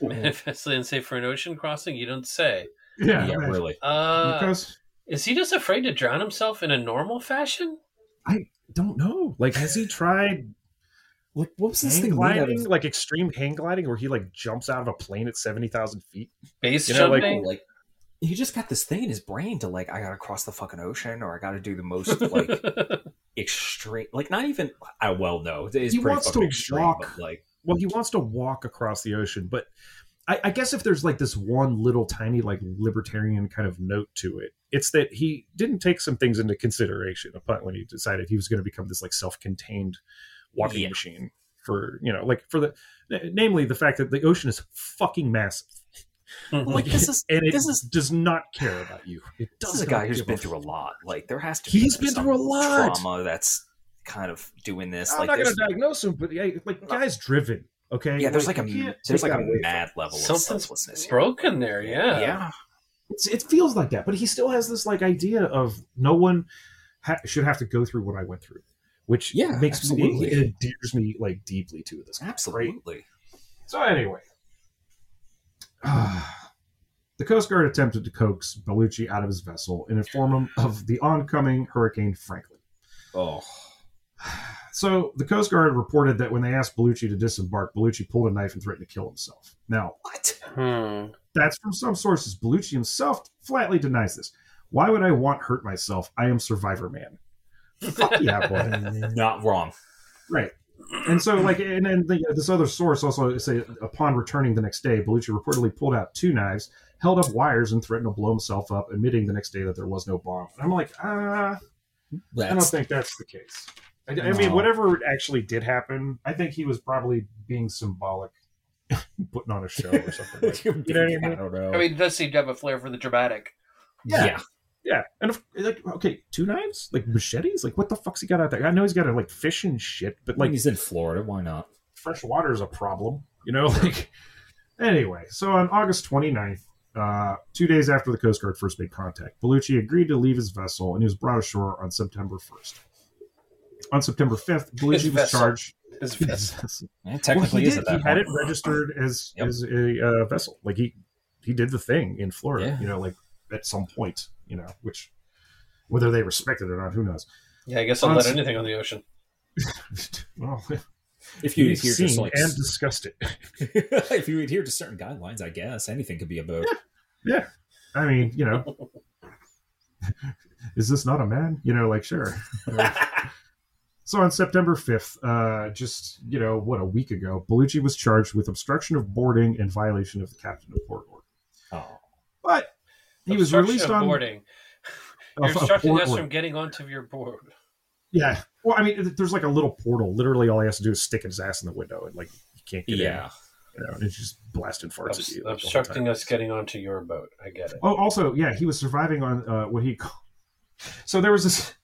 Manifestly unsafe for an ocean crossing? You don't say. yeah, Yeah, really. Uh, Because is he just afraid to drown himself in a normal fashion? I don't know. Like, has he tried Like, what was this hang thing made out gliding, of? like extreme hang gliding, where he like jumps out of a plane at seventy thousand feet? Base You know, like- jumping? Like, he just got this thing in his brain to like, I gotta cross the fucking ocean, or I gotta do the most like extreme, like not even. I well, no, it's He pretty wants to extreme, walk. like, Well, he wants to walk across the ocean, but I, I guess if there's like this one little tiny like libertarian kind of note to it, it's that he didn't take some things into consideration upon when he decided he was going to become this like self-contained walking Yeah. machine for you know like for the namely the fact that the ocean is fucking massive mm-hmm. like this is and it this is does not care about you. It this does is a guy who's been through a lot. Like there has to be he's been through a lot. trauma that's kind of doing this. I'm like not going to diagnose him, but yeah, like guy's driven. Okay, yeah, there's like, you a there's like a mad level of Something's selflessness. here. broken there, yeah. Yeah, it's, it feels like that, but he still has this like idea of no one ha- should have to go through what I went through, which Yeah, makes me absolutely. it endears me like deeply to this. guy, right? absolutely. So anyway, the Coast Guard attempted to coax Baluchi out of his vessel and inform him of the oncoming Hurricane Franklin. Oh, So the Coast Guard reported that when they asked Baluchi to disembark, Baluchi pulled a knife and threatened to kill himself. Now, what? Hmm. That's from some sources. Baluchi himself flatly denies this. Why would I want hurt myself? I am Survivor Man. Fuck yeah, boy. Not wrong. right. And so, like, and then the, this other source also say upon returning the next day, Baluchi reportedly pulled out two knives, held up wires, and threatened to blow himself up, admitting the next day that there was no bomb. And I'm like, ah, I don't think that's the case. I, I mean, whatever actually did happen, I think he was probably being symbolic, putting on a show or something. Like, you know what I mean? I don't know. I mean, it does seem to have a flair for the dramatic. Yeah. yeah. Yeah, and if, like, okay, two knives, like machetes, like what the fuck's he got out there? I know he's got to like fish and shit, but Like like he's in Florida. Why not? fresh water is a problem, you know. Like anyway, so on August 29th, uh, two days after the Coast Guard first made contact, Baluchi agreed to leave his vessel, and he was brought ashore on September 1st. On September 5th, Baluchi His was charged. His His vessel. vessel. Yeah, Well, technically, he is did. He had it registered as Yep. as a uh, vessel. Like he he did the thing in Florida. Yeah. You know, like at some point. You know, which whether they respect it or not, who knows? Yeah, I guess I'll let anything on the ocean. well, If you adhere seen to like, and discussed it. if you adhere to certain guidelines, I guess anything could be a boat. Yeah, I mean, you know, is this not a man? You know, like sure. So on September 5th, uh, just, you know, what, a week ago, Baluchi was charged with obstruction of boarding and violation of the captain of port order. Oh, But he was released on boarding. You're obstructing us from getting onto your board. Yeah. Well, I mean, there's like a little portal. Literally, all he has to do is stick his ass in the window, and like he can't get yeah. in. You know, and it's just blasting farts Obs- at you. like, obstructing us getting onto your boat. I get it. Oh, also, yeah, he was surviving on uh, what he. called- So there was this.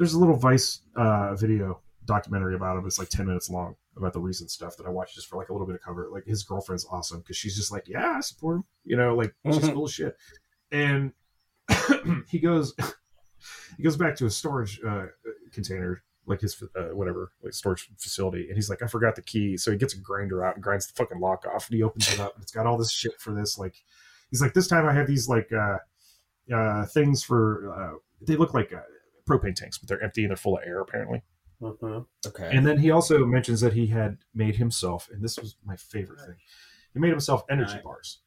There's a little Vice uh, video documentary about him. It's like ten minutes long about the recent stuff that I watched just for like a little bit of cover. Like his girlfriend's awesome because she's just like, yeah, I support him. You know, like she's Mhm. cool shit. And he goes, he goes back to his storage uh, container, like his uh, whatever, like storage facility, and he's like, I forgot the key. So he gets a grinder out and grinds the fucking lock off, and he opens it up, and it's got all this shit for this. Like, he's like, this time I have these like uh, uh, things for. Uh, they look like uh, propane tanks, but they're empty and they're full of air apparently. Mhm. Okay. And then he also mentions that he had made himself, and this was my favorite thing. He made himself energy Right. bars.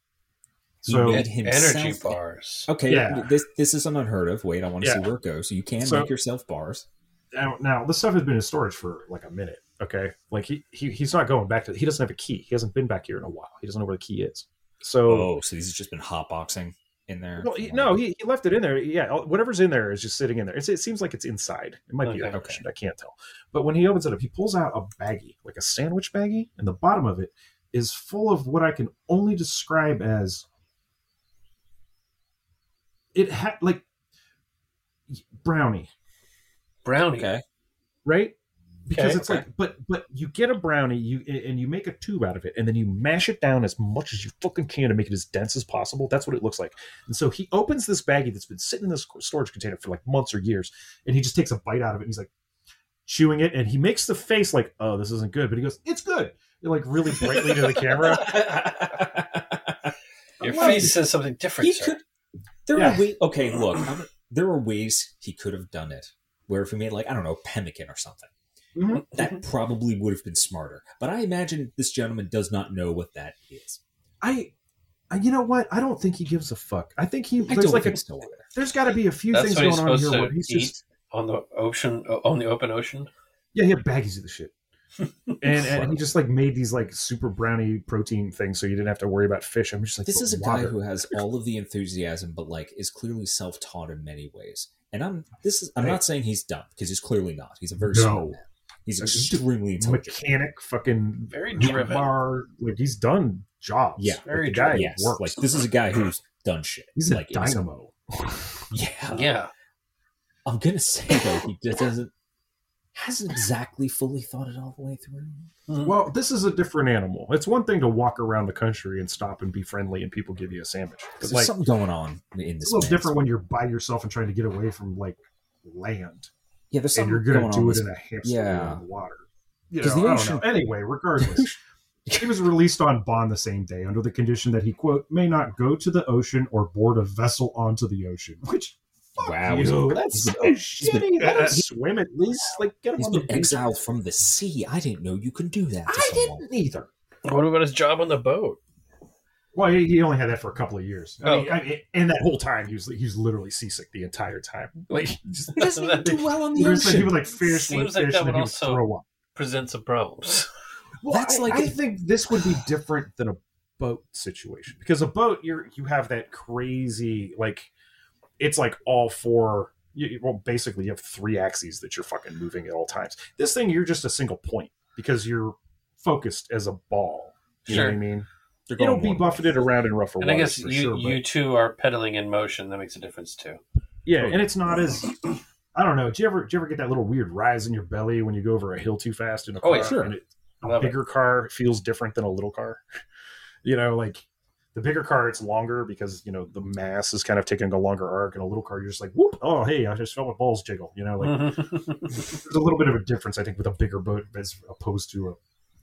He So made himself- Energy bars. Okay, Yeah. this this is an unheard of. Wait, I want to Yeah. see where it goes. So you can So- make yourself bars. now, now this stuff has been in storage for like a minute. Okay, like he, he he's not going back to. He doesn't have a key. He hasn't been back here in a while. He doesn't know where the key is. So Oh, so he's just been hotboxing in there. Well, he, no, he, he left it in there. Yeah, whatever's in there is just sitting in there. It's, it seems like it's inside. It might be Okay. air. I can't tell. But when he opens it up, he pulls out a baggie, like a sandwich baggie, and the bottom of it is full of what I can only describe as it had like brownie, Brownie. Okay. right? Because Okay, it's okay. like but but you get a brownie you and you make a tube out of it and then you mash it down as much as you fucking can to make it as dense as possible that's what it looks like and so he opens this baggie that's been sitting in this storage container for like months or years and he just takes a bite out of it and he's like chewing it and he makes the face like oh this isn't good but he goes it's good like really brightly to the camera Your Well, face says something different, he sir. could. There Yeah. are ways. Okay, look, there are ways he could have done it. Where if he made like I don't know pemmican or something, Mhm. that probably would have been smarter. But I imagine this gentleman does not know what that is. I, I you know what i don't think he gives a fuck i think he I there's like think a so there's got to be a few That's things going on here where he's eat? just on the ocean, on the open ocean. Yeah, he had baggies of the shit. and, and he just like made these like super brownie protein things so you didn't have to worry about fish. I'm just like This is a water. guy who has all of the enthusiasm, but like is clearly self-taught in many ways. And I'm this is I'm Hey. not saying he's dumb because he's clearly not. He's a very No. smart man. He's He's extremely intelligent. mechanic, fucking Very driven. bar. Like he's done jobs. Yeah, very the guy driven. yes, works. like this is a guy who's done shit. he's like in his- dynamo. Yeah, Yeah. I'm gonna say though he doesn't hasn't exactly fully thought it all the way through. Hmm. Well, this is a different animal. It's one thing to walk around the country and stop and be friendly, and people give you a sandwich. But There's like, something going on in it's this. a little different when you're by yourself and trying to get away from like land, Yeah, there's and you're going going to do with it this- in a hamster Yeah. on the water. You 'Cause know, the I don't ocean- know. Anyway, regardless, he was released on bond the same day under the condition that he quote may not go to the ocean or board a vessel onto the ocean. Which fuck Wow, you, that's so he's been- shitty. Let him swim at least. Like get him He's on the been beach. exiled from the sea. I didn't know you could do that. To I someone. didn't either. What about his job on the boat? Well, he, he only had that for a couple of years. I Oh, mean, I mean, and that whole time he was he was literally seasick the entire time. Like he just, He doesn't even do well on he the was, he ocean. would like fish, Seems like like fish, that and then would he would throw up. Present some problems. Well, That's I, like I a- think this would be different than a boat situation because a boat you're you have that crazy like it's like all four. You, you- well, basically, you have three axes that you're fucking moving at all times. This thing, you're just a single point because you're focused as a ball. You know Sure. what I mean? They're It'll be buffeted around in rougher And I guess you sure. but- you two are pedaling in motion. That makes a difference too. Yeah, and it's not as I don't know. Do you ever do you ever get that little weird rise in your belly when you go over a hill too fast in a car? Oh, yeah, sure. And it, a Love it. bigger car feels different than a little car. you know, like the bigger car, it's longer because you know the mass is kind of taking a longer arc, and a little car, you're just like, whoop! Oh, hey, I just felt my balls jiggle. You know, like there's a little bit of a difference, I think, with a bigger boat as opposed to a.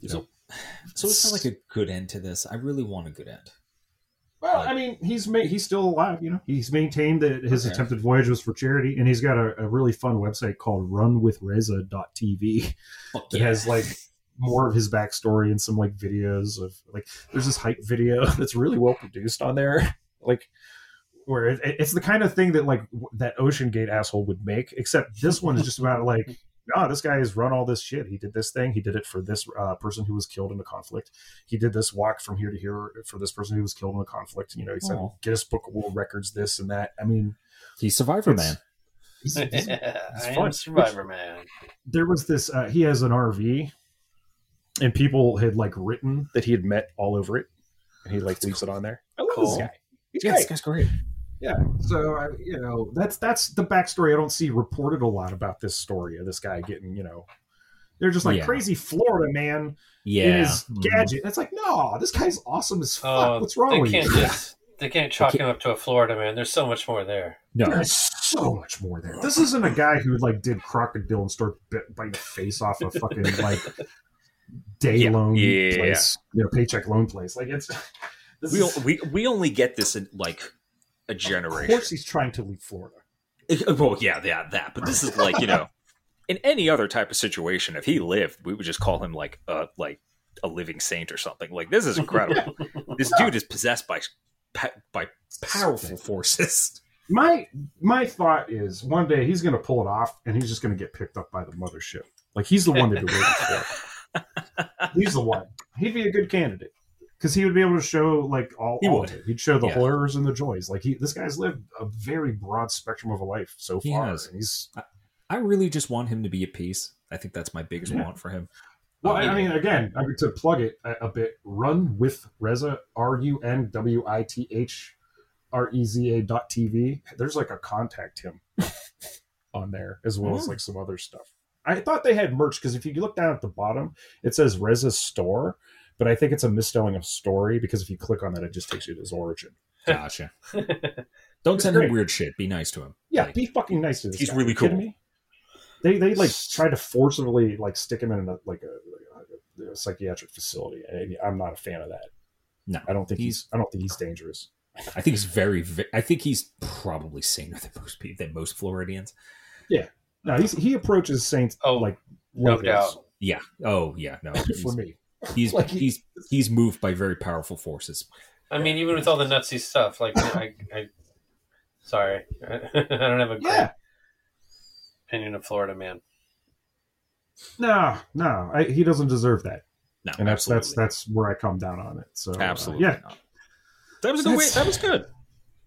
Know, So it's not like a good end to this. I really want a good end. well, I mean, he's ma- he's still alive. You know, he's maintained that his Okay. attempted voyage was for charity, and he's got a, a really fun website called RunWithReza.tv. Fuck that yeah. has like more of his backstory and some like videos of like there's this hype video that's really well produced on there like where it, it's the kind of thing that like that OceanGate asshole would make except this one is just about like oh this guy has run all this shit he did this thing he did it for this uh, person who was killed in a conflict he did this walk from here to here for this person who was killed in a conflict you know he said Oh. guinness book of world records this and that i mean He's Survivor It's- Man. he's, he's I fun. am Survivor Man. there was this uh, he has an rv and people had like written that he had met all over it and he like leaves it on there i love Cool. this guy he's Yeah, great this guy's great. Yeah so I, you know that's that's the backstory i don't see reported a lot about this story of this guy getting you know they're just like Yeah. crazy florida man in Yeah. his Mhm. gadget it's like no this guy's awesome as fuck Oh, what's wrong they with can't you just they can't chalk him up to a Florida man. There's so much more there. No. There's so much more there. This isn't a guy who like did crocodile and started bit, biting the face off a fucking like day Yeah, loan yeah, place, you know, paycheck loan place. Like it's this We, is, we we only get this in like a of course he's trying to leave Florida. Uh, Well, yeah, yeah, that. But this is like you know, in any other type of situation, if he lived, we would just call him like a like a living saint or something. Like this is incredible. this dude is possessed by by powerful forces. My my thought is one day he's going to pull it off and he's just going to get picked up by the mothership. Like he's the one they've been waiting for. He's the one. He'd be a good candidate because he would be able to show like all, He all would. it. He'd show the Yeah. horrors and the joys. Like he, this guy's lived a very broad spectrum of a life so He far. has. And he's I really just want him to be at peace. I think that's my biggest Yeah. want for him. Well, Um, I I mean, again, I mean, to plug it a, a bit, run with Reza, R U N W I T H R E Z A dot TV. There's like a contact him on there as well as Oh. like some other stuff. I thought they had merch because if you look down at the bottom, it says Reza's store, but I think it's a misspelling of story because if you click on that, it just takes you to his origin. Gotcha. Don't It's send him weird shit. Be nice to him. Yeah, Like, be fucking nice to this. he's guy. really You kidding cool. me? They they like try to forcibly like stick him in a, like a, a, a psychiatric facility, and I'm not a fan of that. No, I don't think he's, he's- I don't think he's dangerous. I think he's very. ve- I think he's probably saner than most people, than most Floridians. Yeah. No, he's, he approaches Saints Oh, like no locals doubt. Yeah. Oh yeah. No. for me. He's, Like, he- he's he's moved by very powerful forces. I mean, even with all the nutsy stuff, like I, I sorry, I don't have a great Yeah, opinion of Florida man. no, no, I, he doesn't deserve that, No, and that's that's absolutely. that's where I come down on it. So uh, absolutely. yeah, not. That was a good way. That was good.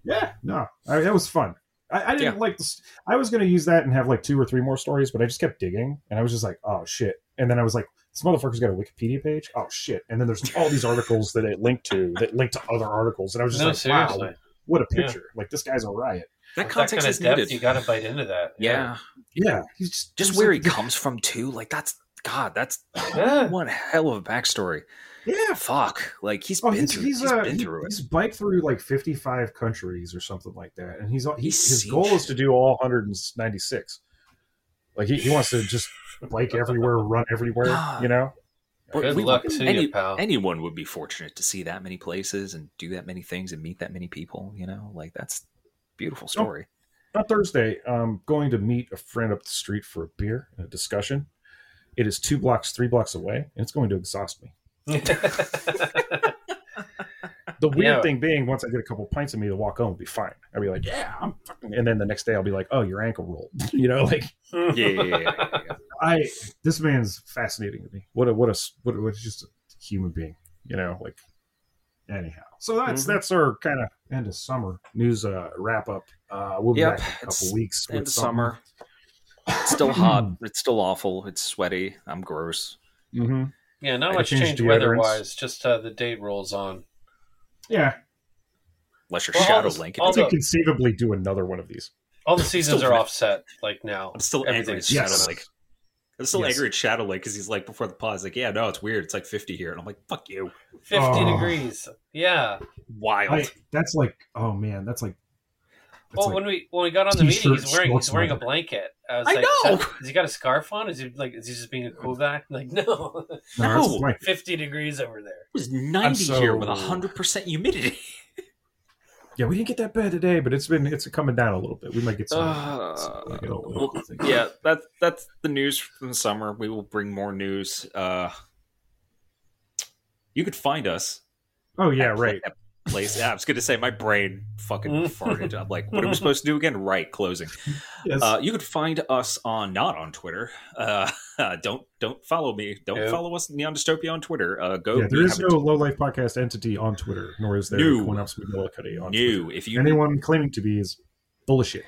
Yeah, no, I, that was fun. I, I didn't Yeah. like this. I was going to use that and have like two or three more stories, but I just kept digging, and I was just like, oh shit. And then I was like, this motherfucker's got a Wikipedia page. Oh shit. And then there's all these articles that it linked to that link to other articles, and I was just No, like, seriously. wow, what a Yeah. picture! Like this guy's a riot. That With that context kind is of depth, needed. you got to bite into that. yeah. Yeah, he's just Just where like- he comes from too. Like that's God. That's Yeah. one hell of a backstory. Yeah. Fuck. Like he's Oh, been he's through. he's, he's uh, been he- through it. he's biked through like 55 countries or something like that, and he's, he, He's his seen goal is to do all 196. Like he, he wants to just bike everywhere, run everywhere. You know. Good We- luck to any- you, pal. Anyone would be fortunate to see that many places and do that many things and meet that many people. You know, like that's a beautiful story. on Thursday, I'm going to meet a friend up the street for a beer and a discussion. It is two blocks, three blocks away, and it's going to exhaust me. The weird Yeah. thing being, once I get a couple pints of me, the walk home will be fine. I'll be like, yeah, I'm fucking. And then the next day, I'll be like, oh, your ankle rolled. you know, like Yeah, yeah, yeah, yeah, yeah. I. This man's fascinating to me. What a what a what, a, what a just a human being. You know, like anyhow. So that's Mhm. that's our kind of end of summer news uh, wrap up. Uh, we'll be Yep, back in a couple weeks. End with of something. summer. It's still hot. It's still awful. It's sweaty. I'm gross. Mm-hmm. yeah, not I much changed change deodorants. weather-wise. Just uh, the date rolls on. Yeah, Unless you're Well, Shadow this- Link. all I the- conceivably do another one of these. All the seasons Still are offset. Like now, I'm still angry at Everything's Shadow Yes. Link. I'm still Yes. angry at Shadow Link because he's like before the pause, like, yeah, no, it's weird. It's like 50 here, and I'm like, fuck you, fifty Oh. degrees. Yeah. wild. I, that's like, oh man, that's like. That's Well, like when we when we got on the meeting, T-shirt, he's wearing he's wearing a blanket. I was I like, know! "So- Has he got a scarf on? Is he like is he just being a cool guy? Like, no, no, No. fifty degrees over there. it was 90 so- here with 100% humidity. yeah, we didn't get that bad today, but it's been it's coming down a little bit. We might get some. Uh, some- like, it'll- well, yeah, that's that's the news from the summer. We will bring more news. Uh, you could find us Oh yeah, at right. at place. Yeah, I was going to say my brain fucking Mm. farted. I'm like, what are we supposed to do again? Right, closing. Yes. Uh, you could find us on not on Twitter. Uh, don't don't follow me. Don't follow us Neon Dystopia on Twitter. Uh, go. yeah, there is no low life podcast entity on Twitter, nor is there No. CoinOps McGillicuddy on new. Twitter. If you Anyone claiming to be is bullshit.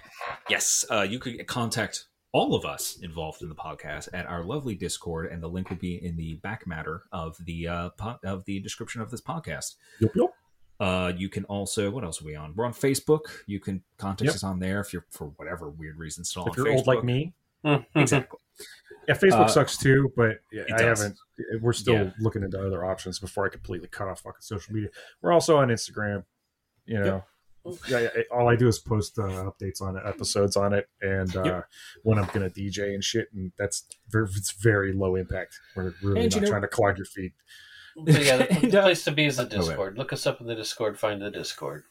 yes, uh, you could contact all of us involved in the podcast at our lovely Discord, and the link will be in the back matter of the uh, po- of the description of this podcast. Yup, yup. Uh, you can also what else are we on? We're on Facebook. You can contact Yep. us on there if you're for whatever weird reason still If on you're Facebook. old like me, exactly. yeah, Facebook Uh, sucks too. But yeah, I does. haven't. We're still Yeah. looking into other options before I completely cut off fucking social media. We're also on Instagram. You know, yeah, yeah, all I do is post uh, updates on it, episodes on it, and uh, Yep. when I'm gonna DJ and shit, and that's very, it's very low impact. We're really And not you know- trying to clog your feet. But yeah, the, And, the uh, place to be is the okay. Discord. Look us up in the Discord. Find the Discord.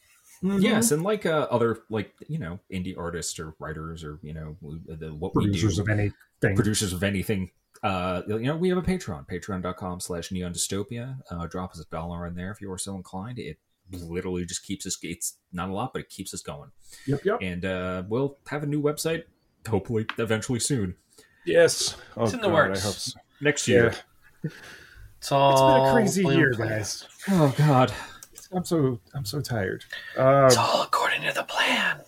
Yes, and like uh, other like you know indie artists or writers or you know the, what producers we of anything. producers of anything. Uh, you know, we have a Patreon, patreon.com slash neon dystopia. Uh, drop us a dollar in there if you are so inclined. It literally just keeps us, it's not a lot, but it keeps us going. Yep, yep. And uh, we'll have a new website, hopefully, eventually soon. Yes, oh, It's in the God, works. I hope so. Next year. it's It's all been a crazy plan- year, plan. guys. Oh, God. I'm so I'm so tired. Uh, It's all according to the plan.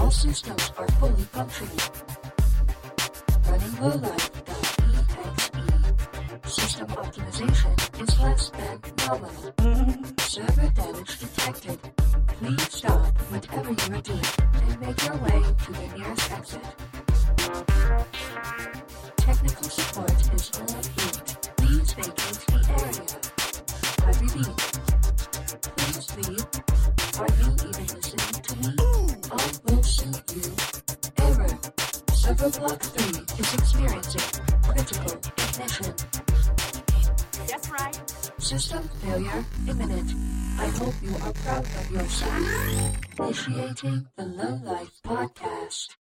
All systems are fully functioning. Running low lowlife.exe. System optimization is less than nominal. Server damage detected. Please stop whatever you are doing and make your way to the nearest exit vacant the area. I repeat. Are even listening to me? I you. Server block 3 is experiencing critical ignition. That's right. System failure imminent. I hope you are proud of yourself. Initiating the Low Life Podcast.